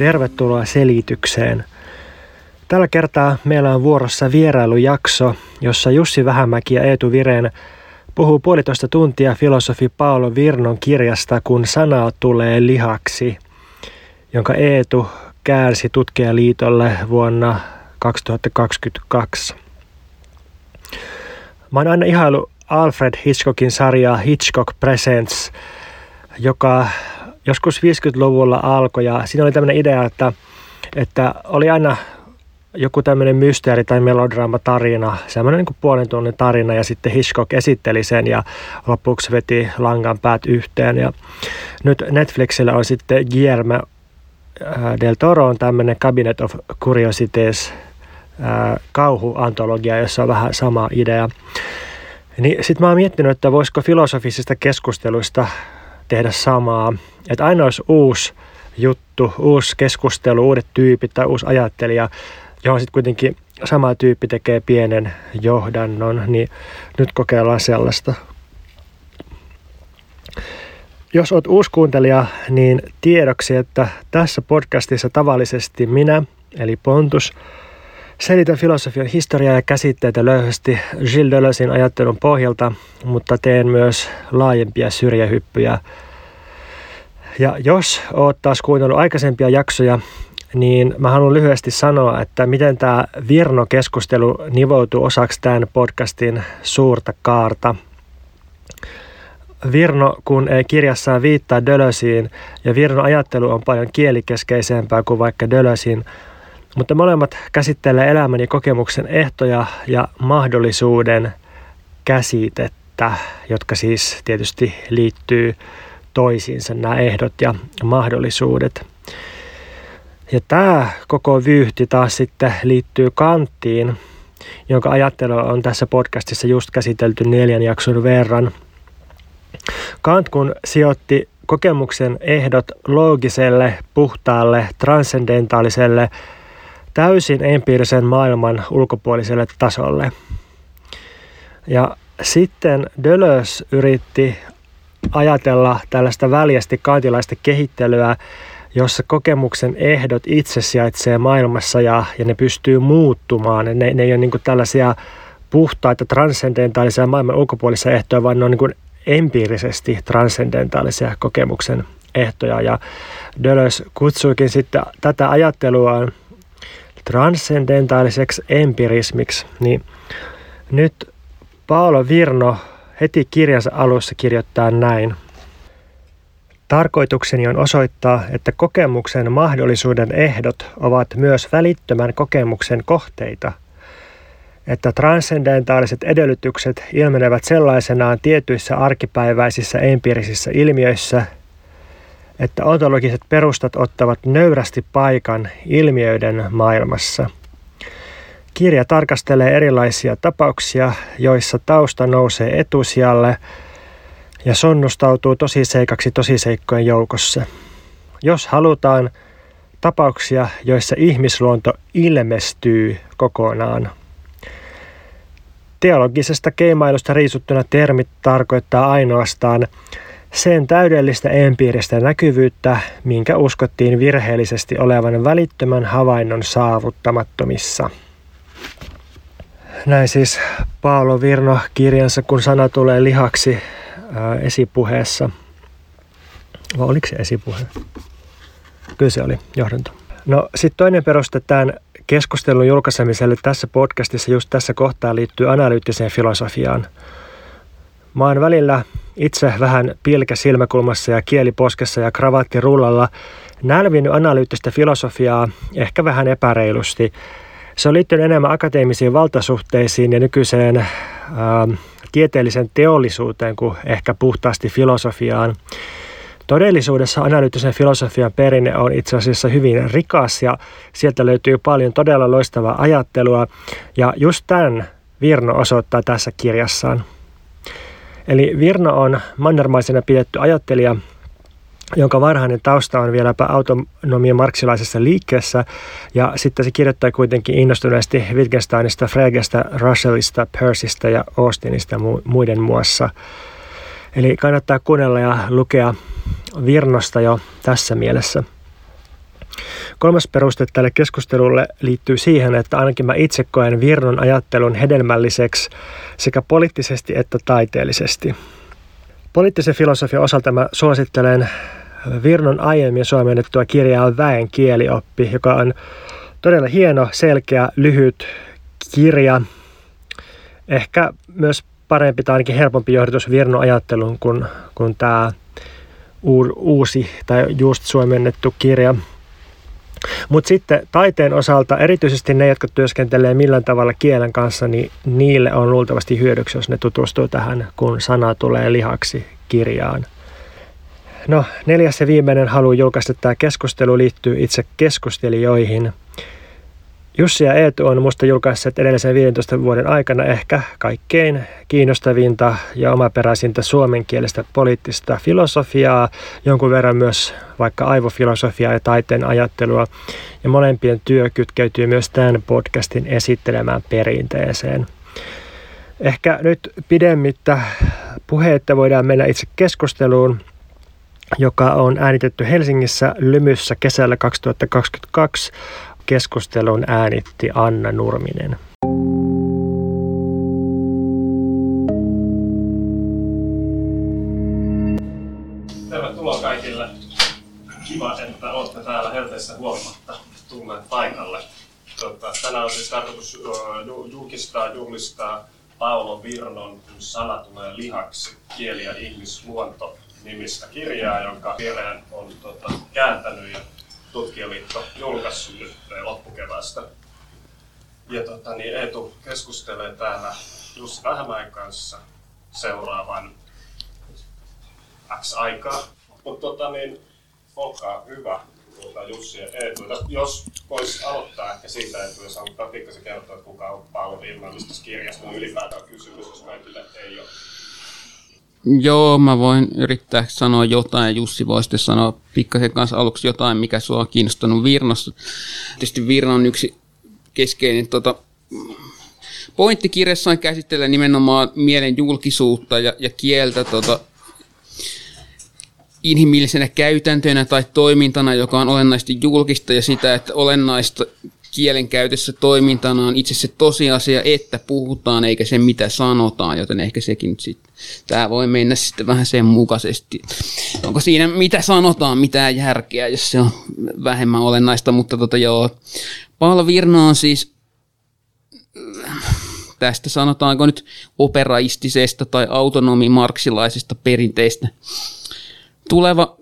Tervetuloa selitykseen. Tällä kertaa meillä on vuorossa vierailujakso, jossa Jussi Vähämäki ja Eetu Vireen puhuu puolitoista tuntia filosofi Paolo Virnon kirjasta Kun sanaa tulee lihaksi, jonka Eetu käänsi tutkijaliitolle vuonna 2022. Mä oon aina ihailu Alfred Hitchcockin sarjaa Hitchcock Presents, joka joskus 50-luvulla alkoi ja siinä oli tämmöinen idea, että, että oli aina joku tämmöinen mysteeri tai melodraama tarina, semmoinen niin kuin puolen tunnin tarina ja sitten Hitchcock esitteli sen ja lopuksi veti langan päät yhteen ja nyt Netflixillä on sitten Guillermo äh, del Toro on tämmöinen Cabinet of Curiosities äh, kauhuantologia, jossa on vähän sama idea. Niin sitten mä oon miettinyt, että voisiko filosofisista keskusteluista tehdä samaa. Että aina olisi uusi juttu, uusi keskustelu, uudet tyypit tai uusi ajattelija, johon sitten kuitenkin sama tyyppi tekee pienen johdannon, niin nyt kokeillaan sellaista. Jos olet uusi kuuntelija, niin tiedoksi, että tässä podcastissa tavallisesti minä, eli Pontus, selitän filosofian historiaa ja käsitteitä löyhästi Gilles Deleuzein ajattelun pohjalta, mutta teen myös laajempia syrjähyppyjä. Ja jos oot taas kuunnellut aikaisempia jaksoja, niin mä haluan lyhyesti sanoa, että miten tämä Virno-keskustelu nivoutuu osaksi tämän podcastin suurta kaarta. Virno, kun ei kirjassaan viittaa Dölösiin, ja Virno ajattelu on paljon kielikeskeisempää kuin vaikka Dölösin, mutta molemmat käsittelee elämän ja kokemuksen ehtoja ja mahdollisuuden käsitettä, jotka siis tietysti liittyy toisiinsa nämä ehdot ja mahdollisuudet. Ja tämä koko vyyhti taas sitten liittyy kanttiin, jonka ajattelu on tässä podcastissa just käsitelty neljän jakson verran. Kant kun sijoitti kokemuksen ehdot loogiselle, puhtaalle, transcendentaaliselle, täysin empiirisen maailman ulkopuoliselle tasolle. Ja sitten Deleuze yritti ajatella tällaista väljästi kantilaista kehittelyä, jossa kokemuksen ehdot itse sijaitsee maailmassa ja, ja ne pystyy muuttumaan. Ne, ne ei ole niin tällaisia puhtaita transcendentaalisia maailman ulkopuolisia ehtoja, vaan ne on niin empiirisesti transcendentaalisia kokemuksen ehtoja. Ja Deleuze kutsuikin sitten tätä ajattelua transcendentaaliseksi empirismiksi. Niin nyt Paolo Virno heti kirjansa alussa kirjoittaa näin. Tarkoitukseni on osoittaa, että kokemuksen mahdollisuuden ehdot ovat myös välittömän kokemuksen kohteita, että transcendentaaliset edellytykset ilmenevät sellaisenaan tietyissä arkipäiväisissä empiirisissä ilmiöissä, että ontologiset perustat ottavat nöyrästi paikan ilmiöiden maailmassa – Kirja tarkastelee erilaisia tapauksia, joissa tausta nousee etusijalle ja sonnustautuu tosiseikaksi tosiseikkojen joukossa. Jos halutaan tapauksia, joissa ihmisluonto ilmestyy kokonaan. Teologisesta keimailusta riisuttuna termit tarkoittaa ainoastaan sen täydellistä empiiristä näkyvyyttä, minkä uskottiin virheellisesti olevan välittömän havainnon saavuttamattomissa. Näin siis Paolo Virno kirjansa, kun sana tulee lihaksi ää, esipuheessa. Vai oliko se esipuhe? Kyllä se oli, johdanto. No sitten toinen peruste tämän keskustelun julkaisemiselle tässä podcastissa just tässä kohtaa liittyy analyyttiseen filosofiaan. Mä oon välillä itse vähän pilkä silmäkulmassa ja kieliposkessa ja kravatti rullalla nälvinyt analyyttistä filosofiaa ehkä vähän epäreilusti – se on liittynyt enemmän akateemisiin valtasuhteisiin ja nykyiseen ää, ähm, tieteellisen teollisuuteen kuin ehkä puhtaasti filosofiaan. Todellisuudessa analyyttisen filosofian perinne on itse asiassa hyvin rikas ja sieltä löytyy paljon todella loistavaa ajattelua ja just tämän Virno osoittaa tässä kirjassaan. Eli Virno on mannermaisena pidetty ajattelija, jonka varhainen tausta on vieläpä autonomia marksilaisessa liikkeessä, ja sitten se kirjoittaa kuitenkin innostuneesti Wittgensteinista, Fregestä, Russellista, Percystä ja Austinista muiden muassa. Eli kannattaa kuunnella ja lukea Virnosta jo tässä mielessä. Kolmas peruste tälle keskustelulle liittyy siihen, että ainakin mä itse koen Virnon ajattelun hedelmälliseksi sekä poliittisesti että taiteellisesti. Poliittisen filosofian osalta mä suosittelen Virnon aiemmin suomennettua kirjaa Väen kielioppi, joka on todella hieno, selkeä, lyhyt kirja. Ehkä myös parempi tai ainakin helpompi johdatus Virnon ajatteluun kuin, kuin tämä uusi tai just suomennettu kirja. Mutta sitten taiteen osalta, erityisesti ne, jotka työskentelee millään tavalla kielen kanssa, niin niille on luultavasti hyödyksi, jos ne tutustuu tähän, kun sana tulee lihaksi kirjaan. No, neljäs ja viimeinen halu julkaista tämä keskustelu liittyy itse keskustelijoihin. Jussi ja Eetu on musta julkaisseet edellisen 15 vuoden aikana ehkä kaikkein kiinnostavinta ja omaperäisintä suomenkielistä poliittista filosofiaa, jonkun verran myös vaikka aivofilosofiaa ja taiteen ajattelua. Ja molempien työ kytkeytyy myös tämän podcastin esittelemään perinteeseen. Ehkä nyt pidemmittä puheitta voidaan mennä itse keskusteluun joka on äänitetty Helsingissä Lymyssä kesällä 2022. Keskustelun äänitti Anna Nurminen. Tervetuloa kaikille. Kiva, että olette täällä helteessä huolimatta tulleet paikalle. Tuota, tänään on siis tarkoitus julkistaa, juhlistaa Paolo Virnon Kun sana tulee lihaksi, kieli ja ihmisluonto nimistä kirjaa, jonka kirjan on tota, kääntänyt ja tutkijaliitto julkaissut nyt loppukeväästä. Ja tota, niin Eetu keskustelee täällä Jussi Vähämäen kanssa seuraavan X aikaa. Mutta tota, niin, olkaa hyvä, tuota, Jussi ja Eetu. Jos voisi aloittaa ehkä siitä, että jos haluaa pikkasen kertoa, että kuka on Paolo Vilmallista kirjasta, niin ylipäätään kysymys, jos kaikille ei ole Joo, mä voin yrittää sanoa jotain. Jussi voi sitten sanoa pikkasen kanssa aluksi jotain, mikä sua on kiinnostanut Virnossa. Tietysti Virna on yksi keskeinen tota, pointti kirjassaan käsittelee nimenomaan mielen julkisuutta ja, ja kieltä tota, inhimillisenä käytäntönä tai toimintana, joka on olennaisesti julkista ja sitä, että olennaista kielen käytössä toimintana on itse se tosiasia, että puhutaan eikä se mitä sanotaan, joten ehkä sekin sitten, tämä voi mennä sitten vähän sen mukaisesti. Onko siinä mitä sanotaan mitään järkeä, jos se on vähemmän olennaista, mutta tota joo, Paolo Virna on siis tästä sanotaanko nyt operaistisesta tai autonomimarksilaisesta perinteistä tuleva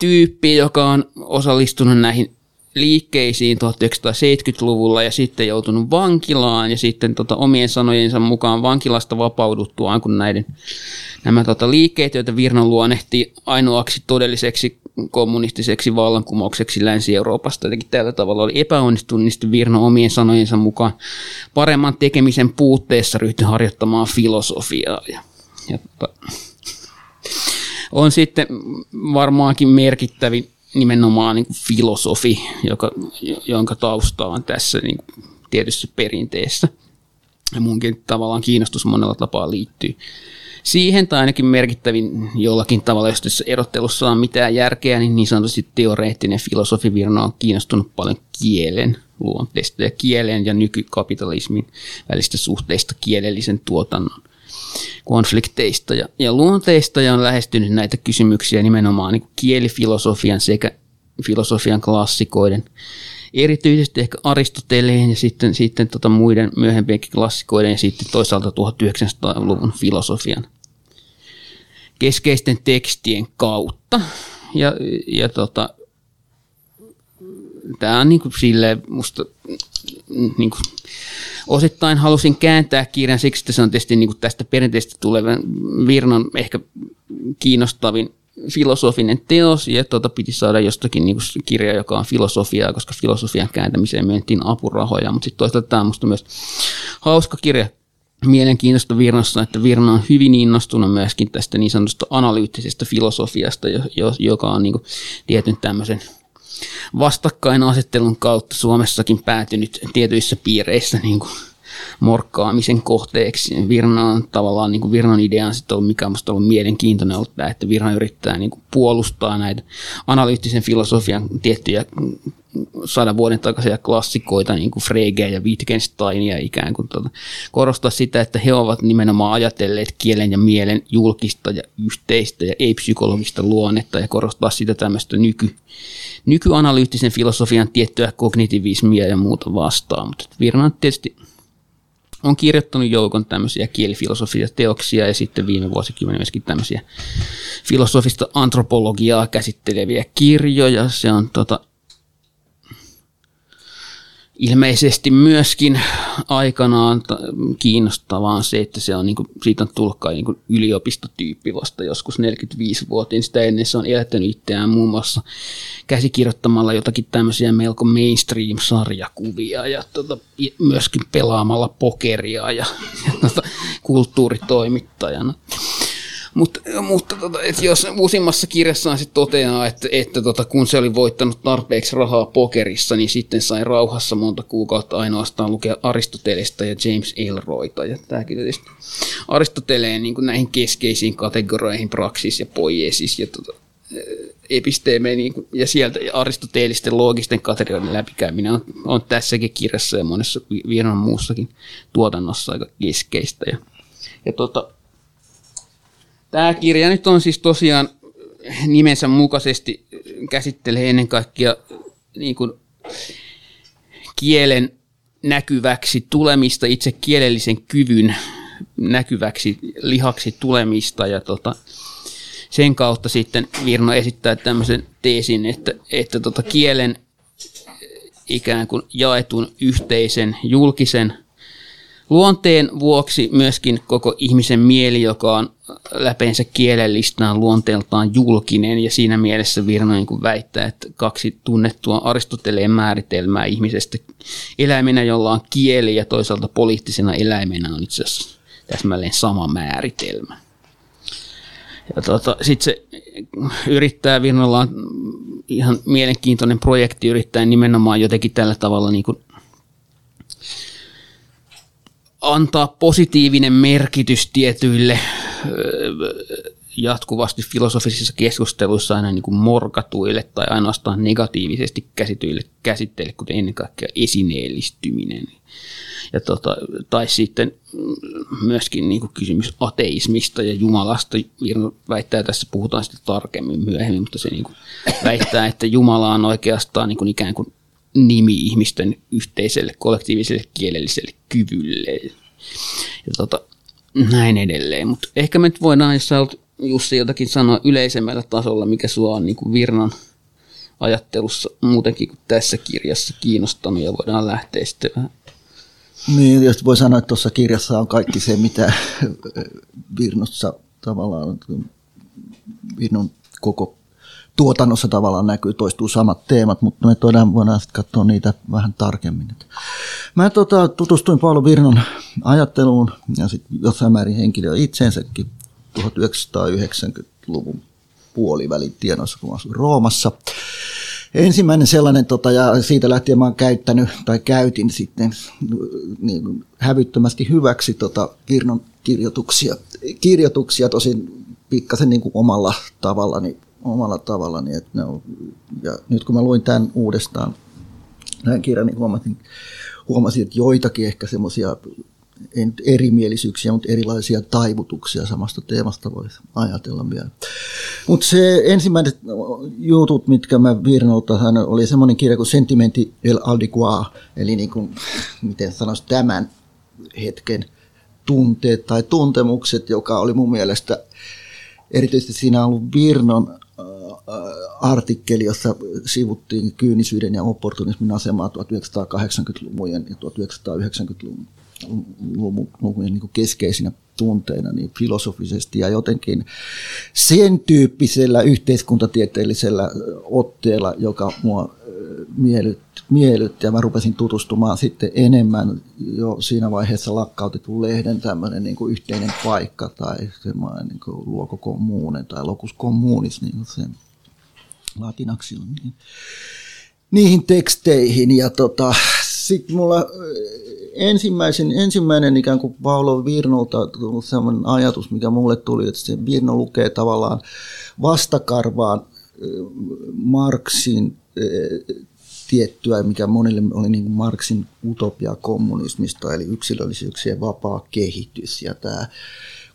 tyyppi, joka on osallistunut näihin liikkeisiin 1970-luvulla ja sitten joutunut vankilaan ja sitten tota, omien sanojensa mukaan vankilasta vapauduttuaan, kun näiden, nämä tota, liikkeet, joita Virna luonnehti ainoaksi todelliseksi kommunistiseksi vallankumoukseksi Länsi-Euroopasta. Jotenkin tällä tavalla oli epäonnistunut, niin sitten Virna omien sanojensa mukaan paremman tekemisen puutteessa ryhtyi harjoittamaan filosofiaa. Ja, ja tota, on sitten varmaankin merkittävin nimenomaan niin kuin filosofi, joka, jonka tausta on tässä niin kuin tietyssä perinteessä. Ja munkin tavallaan kiinnostus monella tapaa liittyy siihen, tai ainakin merkittävin jollakin tavalla, jos tässä erottelussa on mitään järkeä, niin niin sanotusti teoreettinen filosofi Virna on kiinnostunut paljon kielen luonteesta ja kielen ja nykykapitalismin välistä suhteista kielellisen tuotannon konflikteista ja, ja luonteista ja on lähestynyt näitä kysymyksiä nimenomaan niin kielifilosofian sekä filosofian klassikoiden, erityisesti ehkä Aristoteleen ja sitten, sitten tota muiden myöhempienkin klassikoiden ja sitten toisaalta 1900-luvun filosofian keskeisten tekstien kautta. Ja, ja tota, tämä on niin kuin silleen musta niin kuin osittain halusin kääntää kirjan siksi, että se on tietysti niin kuin tästä perinteisesti tulevan Virnan ehkä kiinnostavin filosofinen teos, ja tuota piti saada jostakin niin kuin kirja, joka on filosofiaa, koska filosofian kääntämiseen myöntiin apurahoja, mutta sitten toisaalta tämä on minusta myös hauska kirja, mielenkiintoista Virnassa, että Virna on hyvin innostunut myöskin tästä niin sanotusta analyyttisesta filosofiasta, joka on niin kuin tietyn tämmöisen vastakkainasettelun kautta Suomessakin päätynyt tietyissä piireissä niin kuin morkkaamisen kohteeksi. Virna on tavallaan, niin kuin Virnan idea on sitten ollut, mikä on ollut mielenkiintoinen ollut että Virna yrittää niin kuin puolustaa näitä analyyttisen filosofian tiettyjä sadan vuoden takaisia klassikoita, niin kuin Frege ja Wittgensteinia ikään kuin tuota, korostaa sitä, että he ovat nimenomaan ajatelleet kielen ja mielen julkista ja yhteistä ja ei-psykologista luonnetta ja korostaa sitä tämmöistä nyky, nykyanalyyttisen filosofian tiettyä kognitivismia ja muuta vastaan. Mutta Virna tietysti on kirjoittanut joukon tämmöisiä kielifilosofisia teoksia ja sitten viime vuosikymmenen myöskin tämmöisiä filosofista antropologiaa käsitteleviä kirjoja. Se on tota, ilmeisesti myöskin aikanaan kiinnostavaa on se, että se on, niin kuin, siitä on tullut kai niin yliopistotyyppi vasta joskus 45-vuotiin. Sitä ennen se on elättänyt itseään muun muassa käsikirjoittamalla jotakin tämmöisiä melko mainstream-sarjakuvia ja tota, myöskin pelaamalla pokeria ja, ja tota, kulttuuritoimittajana. Mut, mutta tota, et jos uusimmassa kirjassaan sitten toteaa, että, että tota, kun se oli voittanut tarpeeksi rahaa pokerissa, niin sitten sai rauhassa monta kuukautta ainoastaan lukea Aristotelesta ja James Elroyta. Ja tämäkin tietysti Aristoteleen niin näihin keskeisiin kategorioihin, praksis ja poiesis ja tota, episteemeen niin kuin, ja sieltä aristoteellisten loogisten kategorioiden läpikäyminen on, on tässäkin kirjassa ja monessa Vienan muussakin tuotannossa aika keskeistä. Ja, ja tota, Tämä kirja nyt on siis tosiaan nimensä mukaisesti käsittelee ennen kaikkea niin kuin kielen näkyväksi tulemista, itse kielellisen kyvyn näkyväksi lihaksi tulemista ja tota, sen kautta sitten Virno esittää tämmöisen teesin, että, että tota kielen ikään kuin jaetun yhteisen julkisen luonteen vuoksi myöskin koko ihmisen mieli, joka on läpeensä kielellistään luonteeltaan julkinen ja siinä mielessä Virno niin väittää, että kaksi tunnettua Aristoteleen määritelmää ihmisestä eläimenä, jolla on kieli ja toisaalta poliittisena eläimenä on itse asiassa täsmälleen sama määritelmä. Ja tota, sitten se yrittää, Virnolla on ihan mielenkiintoinen projekti yrittää nimenomaan jotenkin tällä tavalla niin kuin antaa positiivinen merkitys tietyille jatkuvasti filosofisissa keskusteluissa aina niin kuin morkatuille tai ainoastaan negatiivisesti käsityille käsitteille, kuten ennen kaikkea esineellistyminen. Ja tota, tai sitten myöskin niin kuin kysymys ateismista ja Jumalasta. Virno väittää, tässä puhutaan sitten tarkemmin myöhemmin, mutta se niin kuin väittää, että Jumala on oikeastaan niin kuin ikään kuin nimi ihmisten yhteiselle kollektiiviselle kielelliselle kyvylle. Ja tota, näin edelleen. Mutta ehkä me nyt voidaan, jos sä olet Jussi jotakin sanoa yleisemmällä tasolla, mikä sua on niin kuin Virnan ajattelussa muutenkin kuin tässä kirjassa kiinnostanut ja voidaan lähteä sitten vähän niin, jos voi sanoa, että tuossa kirjassa on kaikki se, mitä Virnossa tavallaan, Virnon koko tuotannossa tavallaan näkyy, toistuu samat teemat, mutta me todella voidaan sitten katsoa niitä vähän tarkemmin. Mä tota, tutustuin Paolo Virnon ajatteluun ja sitten jossain määrin henkilö itseensäkin 1990-luvun puolivälin tienoissa, kun asuin Roomassa. Ensimmäinen sellainen, tota, ja siitä lähtien mä oon käyttänyt tai käytin sitten niin, hävyttömästi hyväksi tota, Virnon kirjoituksia, kirjoituksia tosin pikkasen niin kuin omalla tavallani omalla tavallani. Että ne on, ja nyt kun mä luin tämän uudestaan, näin kirjan, niin huomasin, huomasin että joitakin ehkä semmoisia erimielisyyksiä, mutta erilaisia taivutuksia samasta teemasta voisi ajatella vielä. Mutta se ensimmäiset jutut, mitkä mä Virnolta hän oli semmoinen kirja kuin Sentimenti el Aldigua, eli niin kuin, miten sanoisi tämän hetken tunteet tai tuntemukset, joka oli mun mielestä erityisesti siinä ollut Virnon artikkeli, jossa sivuttiin kyynisyyden ja opportunismin asemaa 1980-luvun ja 1990-luvun niin keskeisinä tunteina niin filosofisesti ja jotenkin sen tyyppisellä yhteiskuntatieteellisellä otteella, joka mua miellytti, miellytti ja mä rupesin tutustumaan sitten enemmän jo siinä vaiheessa lakkautetun lehden tämmöinen niin kuin yhteinen paikka tai semmoinen niin kuin luoko kommune tai locus communis, niin sen latinaksi on, niin, niihin teksteihin ja tota, sitten mulla ensimmäisen, ensimmäinen ikään kuin Paulo Virnolta tullut sellainen ajatus, mikä mulle tuli, että se Virno lukee tavallaan vastakarvaan Marksin tiettyä, mikä monille oli niin kuin Marksin utopia kommunismista, eli yksilöllisyyksien vapaa kehitys. Ja tämä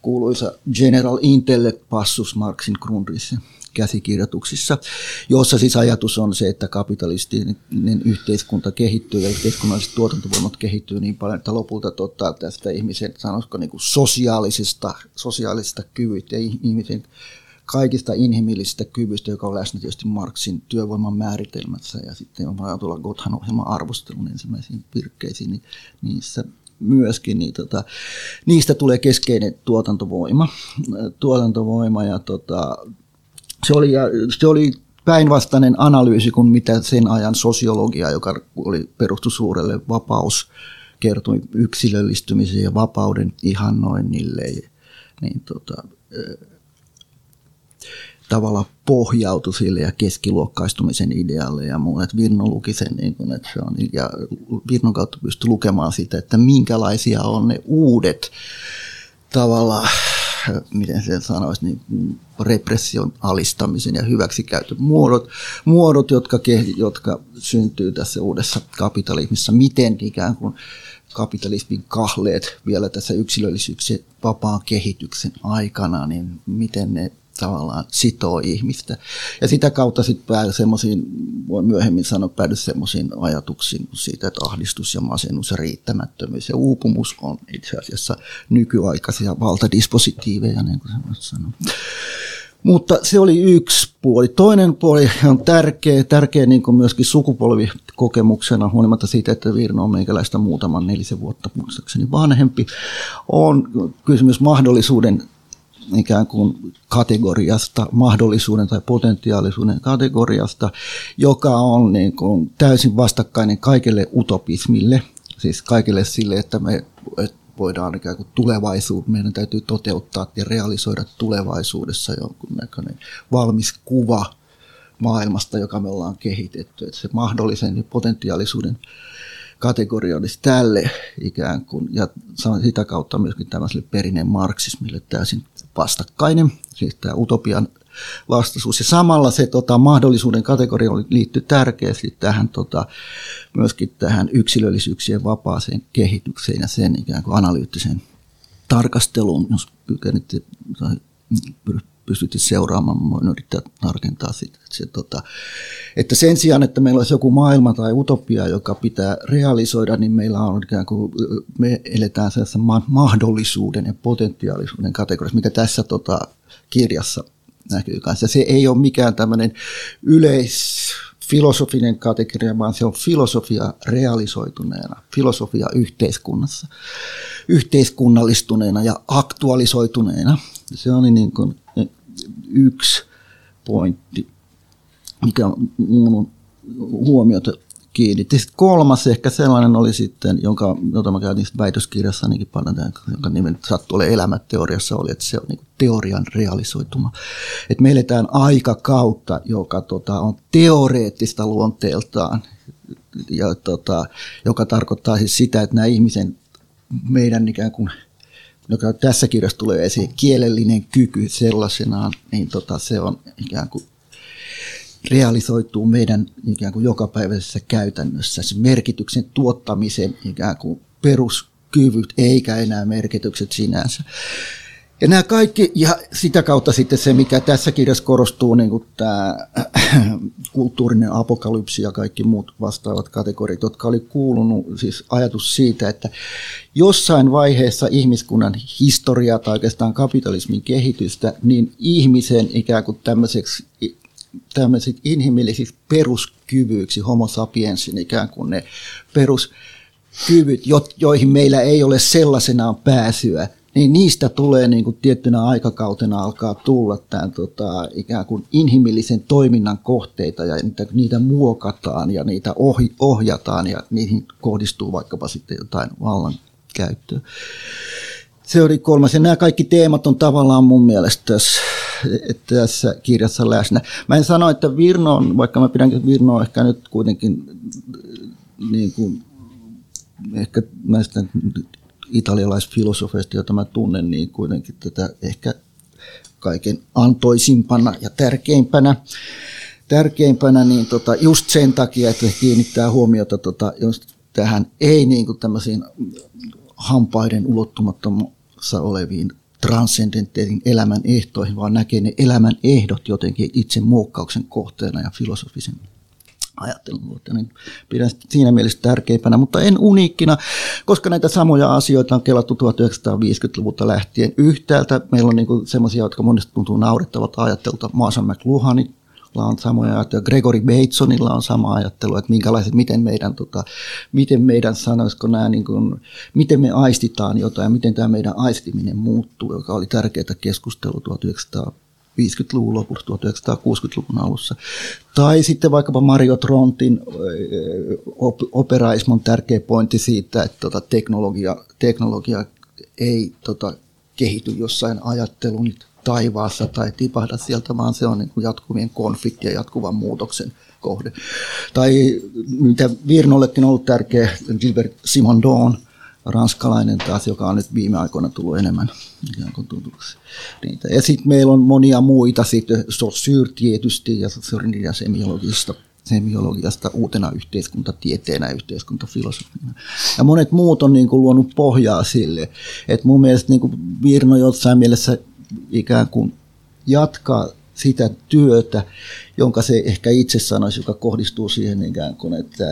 kuuluisa General Intellect passus Marksin Grundrisse käsikirjoituksissa, jossa siis ajatus on se, että kapitalistinen yhteiskunta kehittyy ja yhteiskunnalliset tuotantovoimat kehittyy niin paljon, että lopulta tota, tästä ihmisen, sanoisiko niin kuin sosiaalisista, sosiaalisista kyvyt ja ihmisen kaikista inhimillisistä kyvyistä, joka on läsnä tietysti Marxin työvoiman määritelmässä ja sitten on tulla Gothan ohjelman arvostelun ensimmäisiin virkkeisiin, niin niissä myöskin, niin tota, niistä tulee keskeinen tuotantovoima, tuotantovoima ja tota, se oli, se oli päinvastainen analyysi kuin mitä sen ajan sosiologia, joka oli perustu suurelle vapaus, kertoi yksilöllistymisen ja vapauden ihannoinnille. Niin tota, tavalla pohjautui sille ja keskiluokkaistumisen idealle ja muun. Että Virno luki sen, niin kuin, että se on, ja Virnon kautta pystyi lukemaan sitä, että minkälaisia on ne uudet tavalla, miten se sanoisi, niin repression alistamisen ja hyväksikäytön muodot, muodot jotka, jotka syntyy tässä uudessa kapitalismissa. Miten ikään kuin kapitalismin kahleet vielä tässä yksilöllisyyksien vapaan kehityksen aikana, niin miten ne tavallaan sitoo ihmistä. Ja sitä kautta sitten päädy semmoisiin, voi myöhemmin sanoa, päädy semmoisiin ajatuksiin siitä, että ahdistus ja masennus ja riittämättömyys ja uupumus on itse asiassa nykyaikaisia valtadispositiiveja, niin kuin sanoo. Mutta se oli yksi puoli. Toinen puoli on tärkeä, tärkeä niin kuin myöskin sukupolvikokemuksena, huolimatta siitä, että Virno on meikäläistä muutaman nelisen vuotta muistaakseni vanhempi, on kysymys mahdollisuuden ikään kuin kategoriasta, mahdollisuuden tai potentiaalisuuden kategoriasta, joka on niin kuin täysin vastakkainen kaikille utopismille, siis kaikille sille, että me voidaan ikään kuin tulevaisuus, meidän täytyy toteuttaa ja realisoida tulevaisuudessa jonkunnäköinen valmis kuva maailmasta, joka me ollaan kehitetty. Että se mahdollisen ja potentiaalisuuden kategoria olisi tälle ikään kuin, ja sitä kautta myöskin tämmöiselle perineen marksismille täysin vastakkainen, siis tämä utopian vastaisuus. Ja samalla se tota, mahdollisuuden kategoria liittyy tärkeästi tähän tota, myöskin tähän yksilöllisyyksien vapaaseen kehitykseen ja sen ikään kuin analyyttiseen tarkasteluun, jos kykenitte pystytte seuraamaan, voin yrittää tarkentaa sitä. Että, se, tota, että sen sijaan, että meillä olisi joku maailma tai utopia, joka pitää realisoida, niin meillä on ikään kuin, me eletään sellaisen mahdollisuuden ja potentiaalisuuden kategoriassa, mikä tässä tota, kirjassa näkyy kanssa. Se ei ole mikään tämmöinen yleis filosofinen kategoria, vaan se on filosofia realisoituneena, filosofia yhteiskunnassa, yhteiskunnallistuneena ja aktualisoituneena. Se on niin kuin yksi pointti, mikä mun huomiota kiinnitti. Sitten kolmas ehkä sellainen oli sitten, jonka, jota mä käytin väitöskirjassa ainakin paljon, jonka nimen sattuu ole elämäteoriassa, oli, että se on niin teorian realisoituma. Että me eletään aikakautta, joka tota, on teoreettista luonteeltaan, ja, tota, joka tarkoittaa siis sitä, että nämä ihmisen meidän ikään kuin joka tässä kirjassa tulee esiin, kielellinen kyky sellaisenaan, niin tota, se on ikään kuin realisoituu meidän ikään kuin jokapäiväisessä käytännössä. Se merkityksen tuottamisen ikään kuin peruskyvyt eikä enää merkitykset sinänsä. Ja nämä kaikki, ja sitä kautta sitten se, mikä tässä kirjassa korostuu, niin kuin tämä kulttuurinen apokalypsi ja kaikki muut vastaavat kategoriat, jotka oli kuulunut, siis ajatus siitä, että jossain vaiheessa ihmiskunnan historiaa tai oikeastaan kapitalismin kehitystä, niin ihmisen ikään kuin tämmöiseksi tämmöisiksi inhimillisiksi peruskyvyiksi, homo sapiensin ikään kuin ne peruskyvyt, joihin meillä ei ole sellaisenaan pääsyä, niin niistä tulee niin kuin tiettynä aikakautena alkaa tulla tämän, tota, ikään kuin inhimillisen toiminnan kohteita ja niitä, niitä muokataan ja niitä ohi, ohjataan ja niihin kohdistuu vaikkapa sitten jotain vallankäyttöä. Se oli kolmas. Ja nämä kaikki teemat on tavallaan mun mielestä tässä, tässä kirjassa läsnä. Mä en sano, että Virno on, vaikka mä pidän Virnoa ehkä nyt kuitenkin niin kuin ehkä näistä italialaisfilosofeista, joita mä tunnen, niin kuitenkin tätä ehkä kaiken antoisimpana ja tärkeimpänä, tärkeimpänä niin tota, just sen takia, että kiinnittää huomiota tota, just tähän ei niin kuin tämmöisiin hampaiden ulottumattomassa oleviin transcendentteihin elämän ehtoihin, vaan näkee ne elämän ehdot jotenkin itse muokkauksen kohteena ja filosofisen ajattelun niin pidän siinä mielessä tärkeimpänä, mutta en uniikkina, koska näitä samoja asioita on kelattu 1950-luvulta lähtien. Yhtäältä meillä on niin semmoisia, jotka monesti tuntuu naurettavat ajattelulta. Maasa McLuhanin on samoja ajatteluja. Gregory Batesonilla on sama ajattelu, että minkälaiset, miten meidän, tota, miten meidän sanoisiko nämä, niin kuin, miten me aistitaan jotain miten tämä meidän aistiminen muuttuu, joka oli tärkeää keskustelua 1900 50-luvun lopussa, 1960-luvun alussa. Tai sitten vaikkapa Mario Trontin operaismon tärkeä pointti siitä, että tota teknologia, teknologia ei tota, kehity jossain ajattelun taivaassa tai tipahda sieltä, vaan se on niin kuin jatkuvien konfliktien ja jatkuvan muutoksen kohde. Tai mitä Virnollekin on ollut tärkeä, Gilbert Simondon, ranskalainen taas, joka on nyt viime aikoina tullut enemmän ikään kuin tutuksi. Niitä. Ja sitten meillä on monia muita, sitten Saussure tietysti ja Saussure semiologista semiologiasta uutena yhteiskuntatieteenä ja yhteiskuntafilosofiana. Ja monet muut on niin kuin luonut pohjaa sille, että mun mielestä niin kuin Virno jossain mielessä ikään kuin jatkaa sitä työtä, jonka se ehkä itse sanoisi, joka kohdistuu siihen ikään kuin, että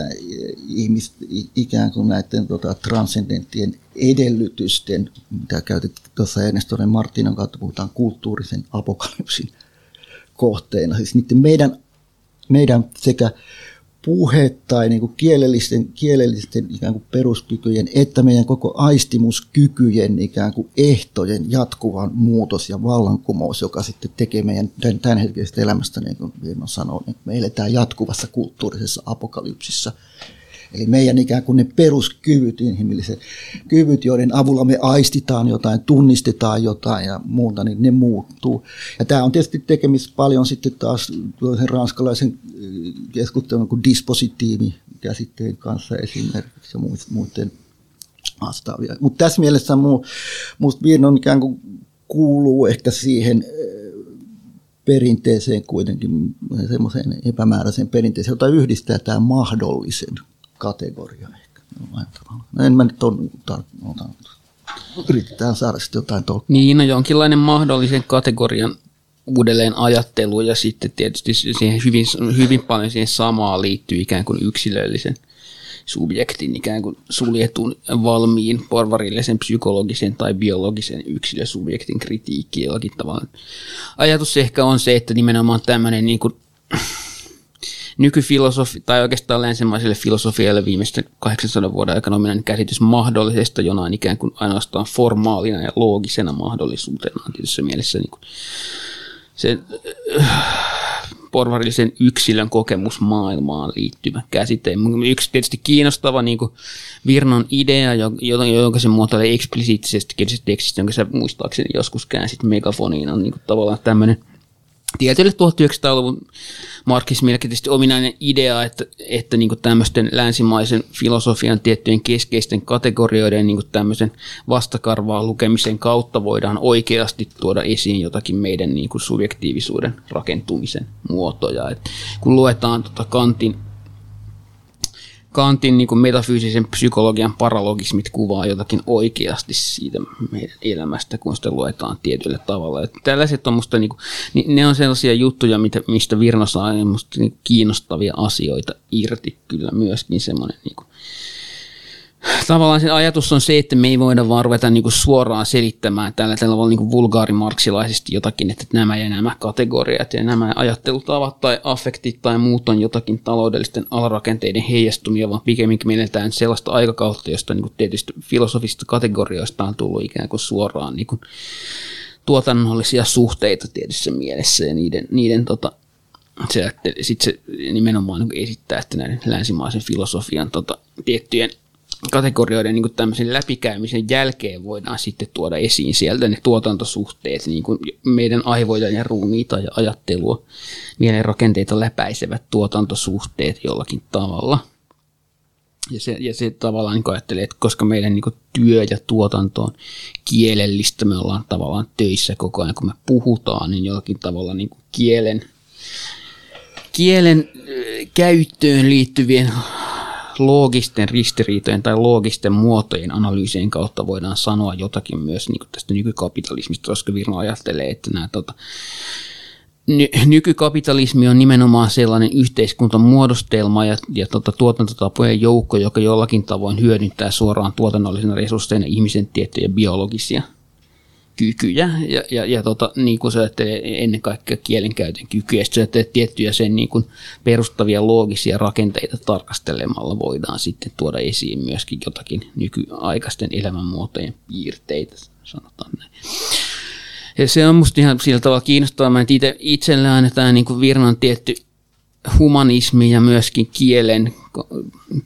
ihmis, ikään kuin näiden tota, transcendenttien edellytysten, mitä käytit tuossa Ernestonen Martinan kautta, puhutaan kulttuurisen apokalypsin kohteena. Siis niiden meidän, meidän sekä puhe tai niin kuin kielellisten, kielellisten ikään kuin peruskykyjen, että meidän koko aistimuskykyjen ikään kuin ehtojen jatkuvan muutos ja vallankumous, joka sitten tekee meidän tämänhetkisestä elämästä, niin kuin Virno sanoo, niin me eletään jatkuvassa kulttuurisessa apokalypsissa – Eli meidän ikään kuin ne peruskyvyt, inhimilliset kyvyt, joiden avulla me aistitaan jotain, tunnistetaan jotain ja muuta, niin ne muuttuu. Ja tämä on tietysti tekemistä paljon sitten taas ranskalaisen äh, keskustelun kuin dispositiivi käsitteen kanssa esimerkiksi ja muiden vastaavia. Mutta tässä mielessä muu, musta Virnon ikään kuin kuuluu ehkä siihen äh, perinteeseen kuitenkin, semmoiseen epämääräiseen perinteeseen, jota yhdistää tämä mahdollisen kategoria ehkä. No en mä nyt ole tar- yritetään saada sitten jotain tolkkua. Niin, no jonkinlainen mahdollisen kategorian uudelleen ajattelu ja sitten tietysti siihen hyvin, hyvin paljon siihen samaa liittyy ikään kuin yksilöllisen subjektin ikään kuin suljetun valmiin porvarillisen psykologisen tai biologisen yksilösubjektin kritiikki jollakin tavalla. Ajatus ehkä on se, että nimenomaan tämmöinen niin kuin nykyfilosofi, tai oikeastaan länsimaiselle filosofialle viimeisten 800 vuoden aikana ominainen käsitys mahdollisesta jonain ikään kuin ainoastaan formaalina ja loogisena mahdollisuutena on tietyssä mielessä niin kuin sen äh, porvarillisen yksilön kokemusmaailmaan liittyvä käsite. Yksi tietysti kiinnostava niin kuin Virnon idea, jonka se muotoilee eksplisiittisesti tekstistä, jonka sä muistaakseni joskus käänsit megafoniin, on niin kuin tavallaan tämmöinen – tietylle 1900-luvun markkismille tietysti ominainen idea, että, että niin tämmöisten länsimaisen filosofian tiettyjen keskeisten kategorioiden niin tämmöisen vastakarvaa lukemisen kautta voidaan oikeasti tuoda esiin jotakin meidän niin subjektiivisuuden rakentumisen muotoja. Et kun luetaan tota Kantin Kantin niin kuin metafyysisen psykologian paralogismit kuvaa jotakin oikeasti siitä elämästä, kun sitä luetaan tietyllä tavalla. Että tällaiset on musta, niin kuin, niin ne on sellaisia juttuja, mitä, mistä Virno saa musta niin kiinnostavia asioita irti kyllä myöskin semmoinen niin kuin, tavallaan sen ajatus on se, että me ei voida vaan ruveta niin kuin suoraan selittämään tällä tavalla niin vulgaarimarksilaisesti jotakin, että nämä ja nämä kategoriat ja nämä ajattelutavat tai affektit tai muut on jotakin taloudellisten alarakenteiden heijastumia, vaan pikemminkin me eletään sellaista aikakautta, josta niin kuin tietysti filosofista kategorioista on tullut ikään kuin suoraan niin kuin tuotannollisia suhteita tietyssä mielessä ja niiden, niiden tota, se, sit se nimenomaan niin esittää, että näiden länsimaisen filosofian tota, tiettyjen kategorioiden niin tämmöisen läpikäymisen jälkeen voidaan sitten tuoda esiin sieltä ne tuotantosuhteet, niin kuin meidän aivoja ja ruumiita ja ajattelua, mielen rakenteita läpäisevät tuotantosuhteet jollakin tavalla. Ja se, ja se tavallaan niin ajattelee, että koska meidän niin työ ja tuotanto on kielellistä, me ollaan tavallaan töissä koko ajan, kun me puhutaan, niin jollakin tavalla niin kielen, kielen käyttöön liittyvien loogisten ristiriitojen tai loogisten muotojen analyysien kautta voidaan sanoa jotakin myös niin tästä nykykapitalismista, koska Virno ajattelee, että nämä tota, ny- nykykapitalismi on nimenomaan sellainen yhteiskuntamuodostelma ja, ja tota, tuotantotapojen joukko, joka jollakin tavoin hyödyntää suoraan tuotannollisena resursseina ihmisen tiettyjä biologisia kykyjä ja, ja, ja tota, niin kuin se ennen kaikkea kielenkäytön kykyjä. Sitten tiettyjä sen niin kuin perustavia loogisia rakenteita tarkastelemalla voidaan sitten tuoda esiin myöskin jotakin nykyaikaisten elämänmuotojen piirteitä, sanotaan näin. Ja se on musta ihan sillä tavalla kiinnostavaa. Mä itse, itsellään tämä niin Virnan tietty humanismi ja myöskin kielen,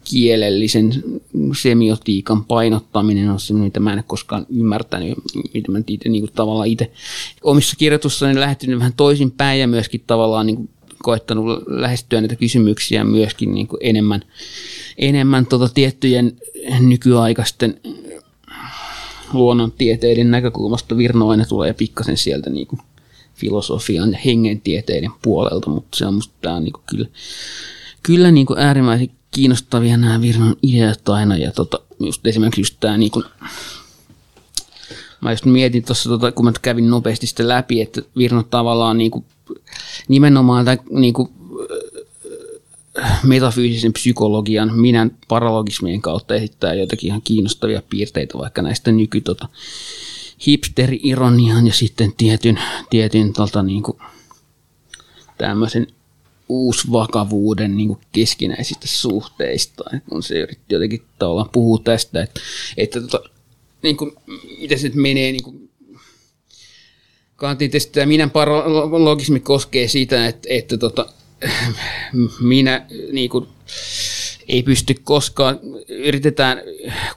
kielellisen semiotiikan painottaminen on semmoinen, mitä mä en koskaan ymmärtänyt, mitä mä itse niin kuin tavallaan itse omissa kirjoitussani lähtenyt vähän toisinpäin ja myöskin tavallaan niin kuin koettanut lähestyä näitä kysymyksiä myöskin niin kuin enemmän, enemmän tota tiettyjen nykyaikaisten luonnontieteiden näkökulmasta. Virno aina tulee pikkasen sieltä niin kuin filosofian ja hengentieteiden puolelta, mutta se on musta tää on niin kuin kyllä, kyllä niin kuin äärimmäisen kiinnostavia nämä Virnon ideat aina. Ja tota, just esimerkiksi just tämä niin kuin, mä just mietin tuossa, tota, kun mä kävin nopeasti sitä läpi, että Virno tavallaan niin kuin, nimenomaan niin kuin, metafyysisen psykologian, minän paralogismien kautta esittää jotakin ihan kiinnostavia piirteitä vaikka näistä nyky tota, hipsteri-ironian ja sitten tietyn, tietyn tota, niin kuin, tämmöisen uusvakavuuden niin kuin keskinäisistä suhteista, kun se yritti jotenkin tavallaan puhua tästä, että, että tota, niin kuin, miten se nyt menee niin kuin, Kantin tämä minän paralogismi koskee sitä, että, että tota, minä niin kuin, ei pysty koskaan, yritetään,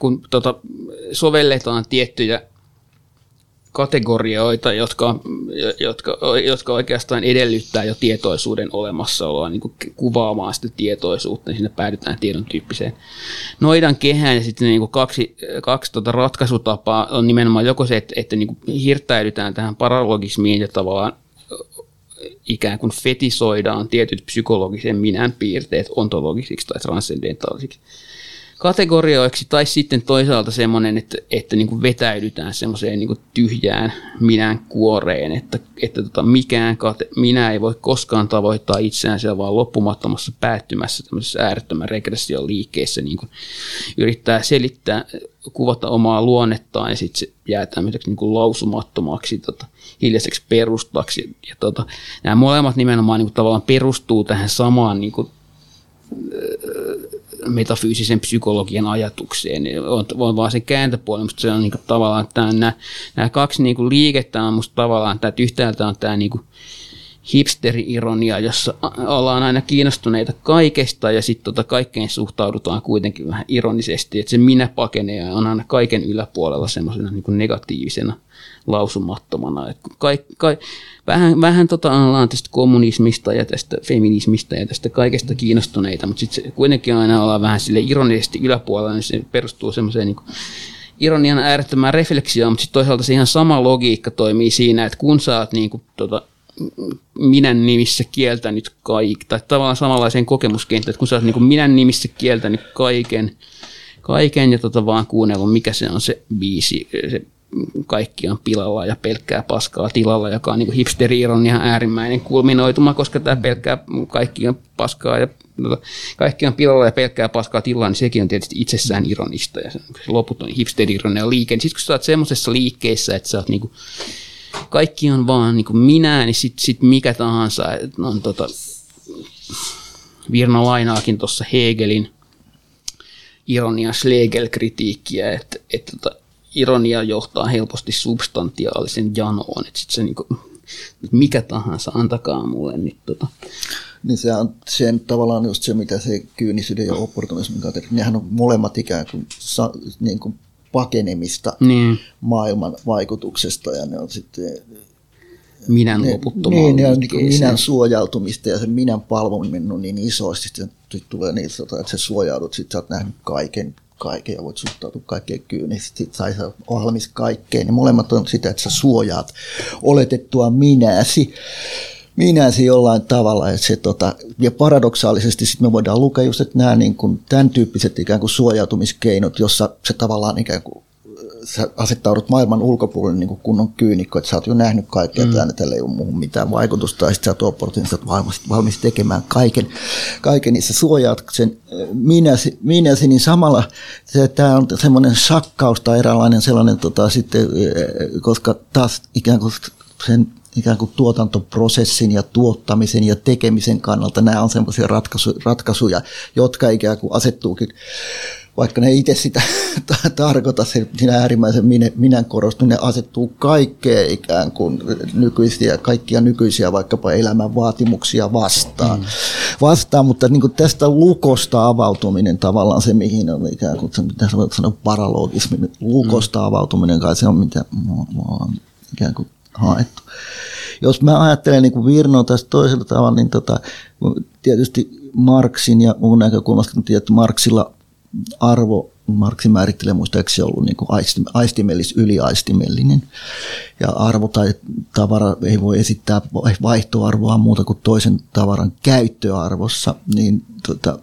kun tota, sovelletaan tiettyjä kategorioita, jotka, jotka, jotka oikeastaan edellyttää jo tietoisuuden olemassaoloa niin kuin kuvaamaan sitä tietoisuutta, niin sinne päädytään tiedon tyyppiseen noidan kehään. Ja sitten niin kuin kaksi, kaksi tota ratkaisutapaa on nimenomaan joko se, että, että niin kuin hirttäydytään tähän paralogismiin ja tavallaan ikään kuin fetisoidaan tietyt psykologisen minän piirteet ontologisiksi tai transcendentaalisiksi kategorioiksi, tai sitten toisaalta semmoinen, että, että niin kuin vetäydytään semmoiseen niin kuin tyhjään minän kuoreen, että, että tota mikään kate, minä ei voi koskaan tavoittaa itseään siellä vaan loppumattomassa päättymässä tämmöisessä äärettömän regression liikkeessä niin kuin yrittää selittää, kuvata omaa luonnettaan ja sitten se jää tämmöiseksi niin kuin lausumattomaksi tota, hiljaiseksi perustaksi. Ja, tota, nämä molemmat nimenomaan niin kuin, tavallaan perustuu tähän samaan niin kuin, metafyysisen psykologian ajatukseen. On, on vaan se kääntöpuoli, mutta se on niin kuin, tavallaan tämä, nämä, nämä kaksi niin kuin, liikettä on musta tavallaan, että yhtäältä on tämä niin kuin, hipsteri-ironia, jossa ollaan aina kiinnostuneita kaikesta ja sitten tota kaikkeen suhtaudutaan kuitenkin vähän ironisesti, että se minä pakenee on aina kaiken yläpuolella semmoisena niin negatiivisena lausumattomana. Että kai, kai, vähän vähän tota ollaan tästä kommunismista ja tästä feminismistä ja tästä kaikesta kiinnostuneita, mutta sitten kuitenkin aina ollaan vähän sille ironisesti yläpuolella, niin se perustuu semmoiseen niin ironian äärettömään refleksioon, mutta sitten toisaalta se ihan sama logiikka toimii siinä, että kun sä oot niin kuin, tota, minän nimissä kieltänyt kaikki, tai tavallaan samanlaiseen kokemuskenttään, että kun sä oot niin minän nimissä kieltänyt kaiken, kaiken ja tota vaan kuunnellut, mikä se on se biisi, se kaikki on pilalla ja pelkkää paskaa tilalla, joka on niin hipsteri ihan äärimmäinen kulminoituma, koska tämä pelkkää kaikki on paskaa ja tota, kaikki on pilalla ja pelkkää paskaa tilalla, niin sekin on tietysti itsessään ironista ja se loputon hipsteri on liike. Niin sitten kun sä oot semmoisessa liikkeessä, että sä oot niin kuin, kaikki on vaan niin kuin minä, niin sitten sit mikä tahansa on tota, Virna lainaakin tuossa Hegelin ironia Schlegel-kritiikkiä, että, että tota, ironia johtaa helposti substantiaalisen janoon, että sit se niinku, mikä tahansa, antakaa mulle. Niin, tota. niin se on sen tavallaan just se, mitä se kyynisyyden ja opportunismin kautta, nehän on molemmat ikään kuin, sa, niin kuin pakenemista niin. maailman vaikutuksesta ja ne on sitten minän loputtomaan niin, ja niin minän suojautumista ja sen minän palvominen on niin isosti, että tulee niin, tota, että sä suojaudut, sit sä oot nähnyt kaiken, kaiken ja voit suhtautua kaikkeen kyynisesti, sit sä oot valmis kaikkeen. Ne molemmat on sitä, että sä suojaat oletettua minäsi minäsi jollain tavalla. Että se, tota, ja paradoksaalisesti sitten me voidaan lukea just, että nämä niin kuin, tämän tyyppiset ikään kuin suojautumiskeinot, jossa se tavallaan ikään kuin sä asettaudut maailman ulkopuolelle niin kuin kunnon kyynikko, että sä oot jo nähnyt kaikkea, mm. että tällä ei ole muuhun mitään vaikutusta, ja sitten sä oot opportunista, valmis, valmis tekemään kaiken, kaiken, niin sä suojaat sen minäsi, minäsi niin samalla se, tämä on semmoinen sakkaus tai eräänlainen sellainen, tota, sitten, koska taas ikään kuin sen ikään kuin tuotantoprosessin ja tuottamisen ja tekemisen kannalta nämä on sellaisia ratkaisu, ratkaisuja, jotka ikään kuin asettuukin vaikka ne itse sitä tarkoita, siinä äärimmäisen minä, minän korostun, ne asettuu kaikkeen ikään kuin nykyisiä, kaikkia nykyisiä vaikkapa elämän vaatimuksia vastaan. Mm. vastaan mutta niin kuin tästä lukosta avautuminen tavallaan se, mihin on ikään kuin, se, mitä sanoa, paralogismi, lukosta mm. avautuminen kai se on, mitä me ollaan ikään kuin haettu. Jos mä ajattelen niin Virnoa tästä toisella tavalla, niin tota, tietysti Marksin ja mun näkökulmasta, että Marksilla arvo, Marksin määrittelee muistaakseni ollut niin aistimellis, yliaistimellinen. Ja arvo tai tavara ei voi esittää vaihtoarvoa muuta kuin toisen tavaran käyttöarvossa. Niin tota,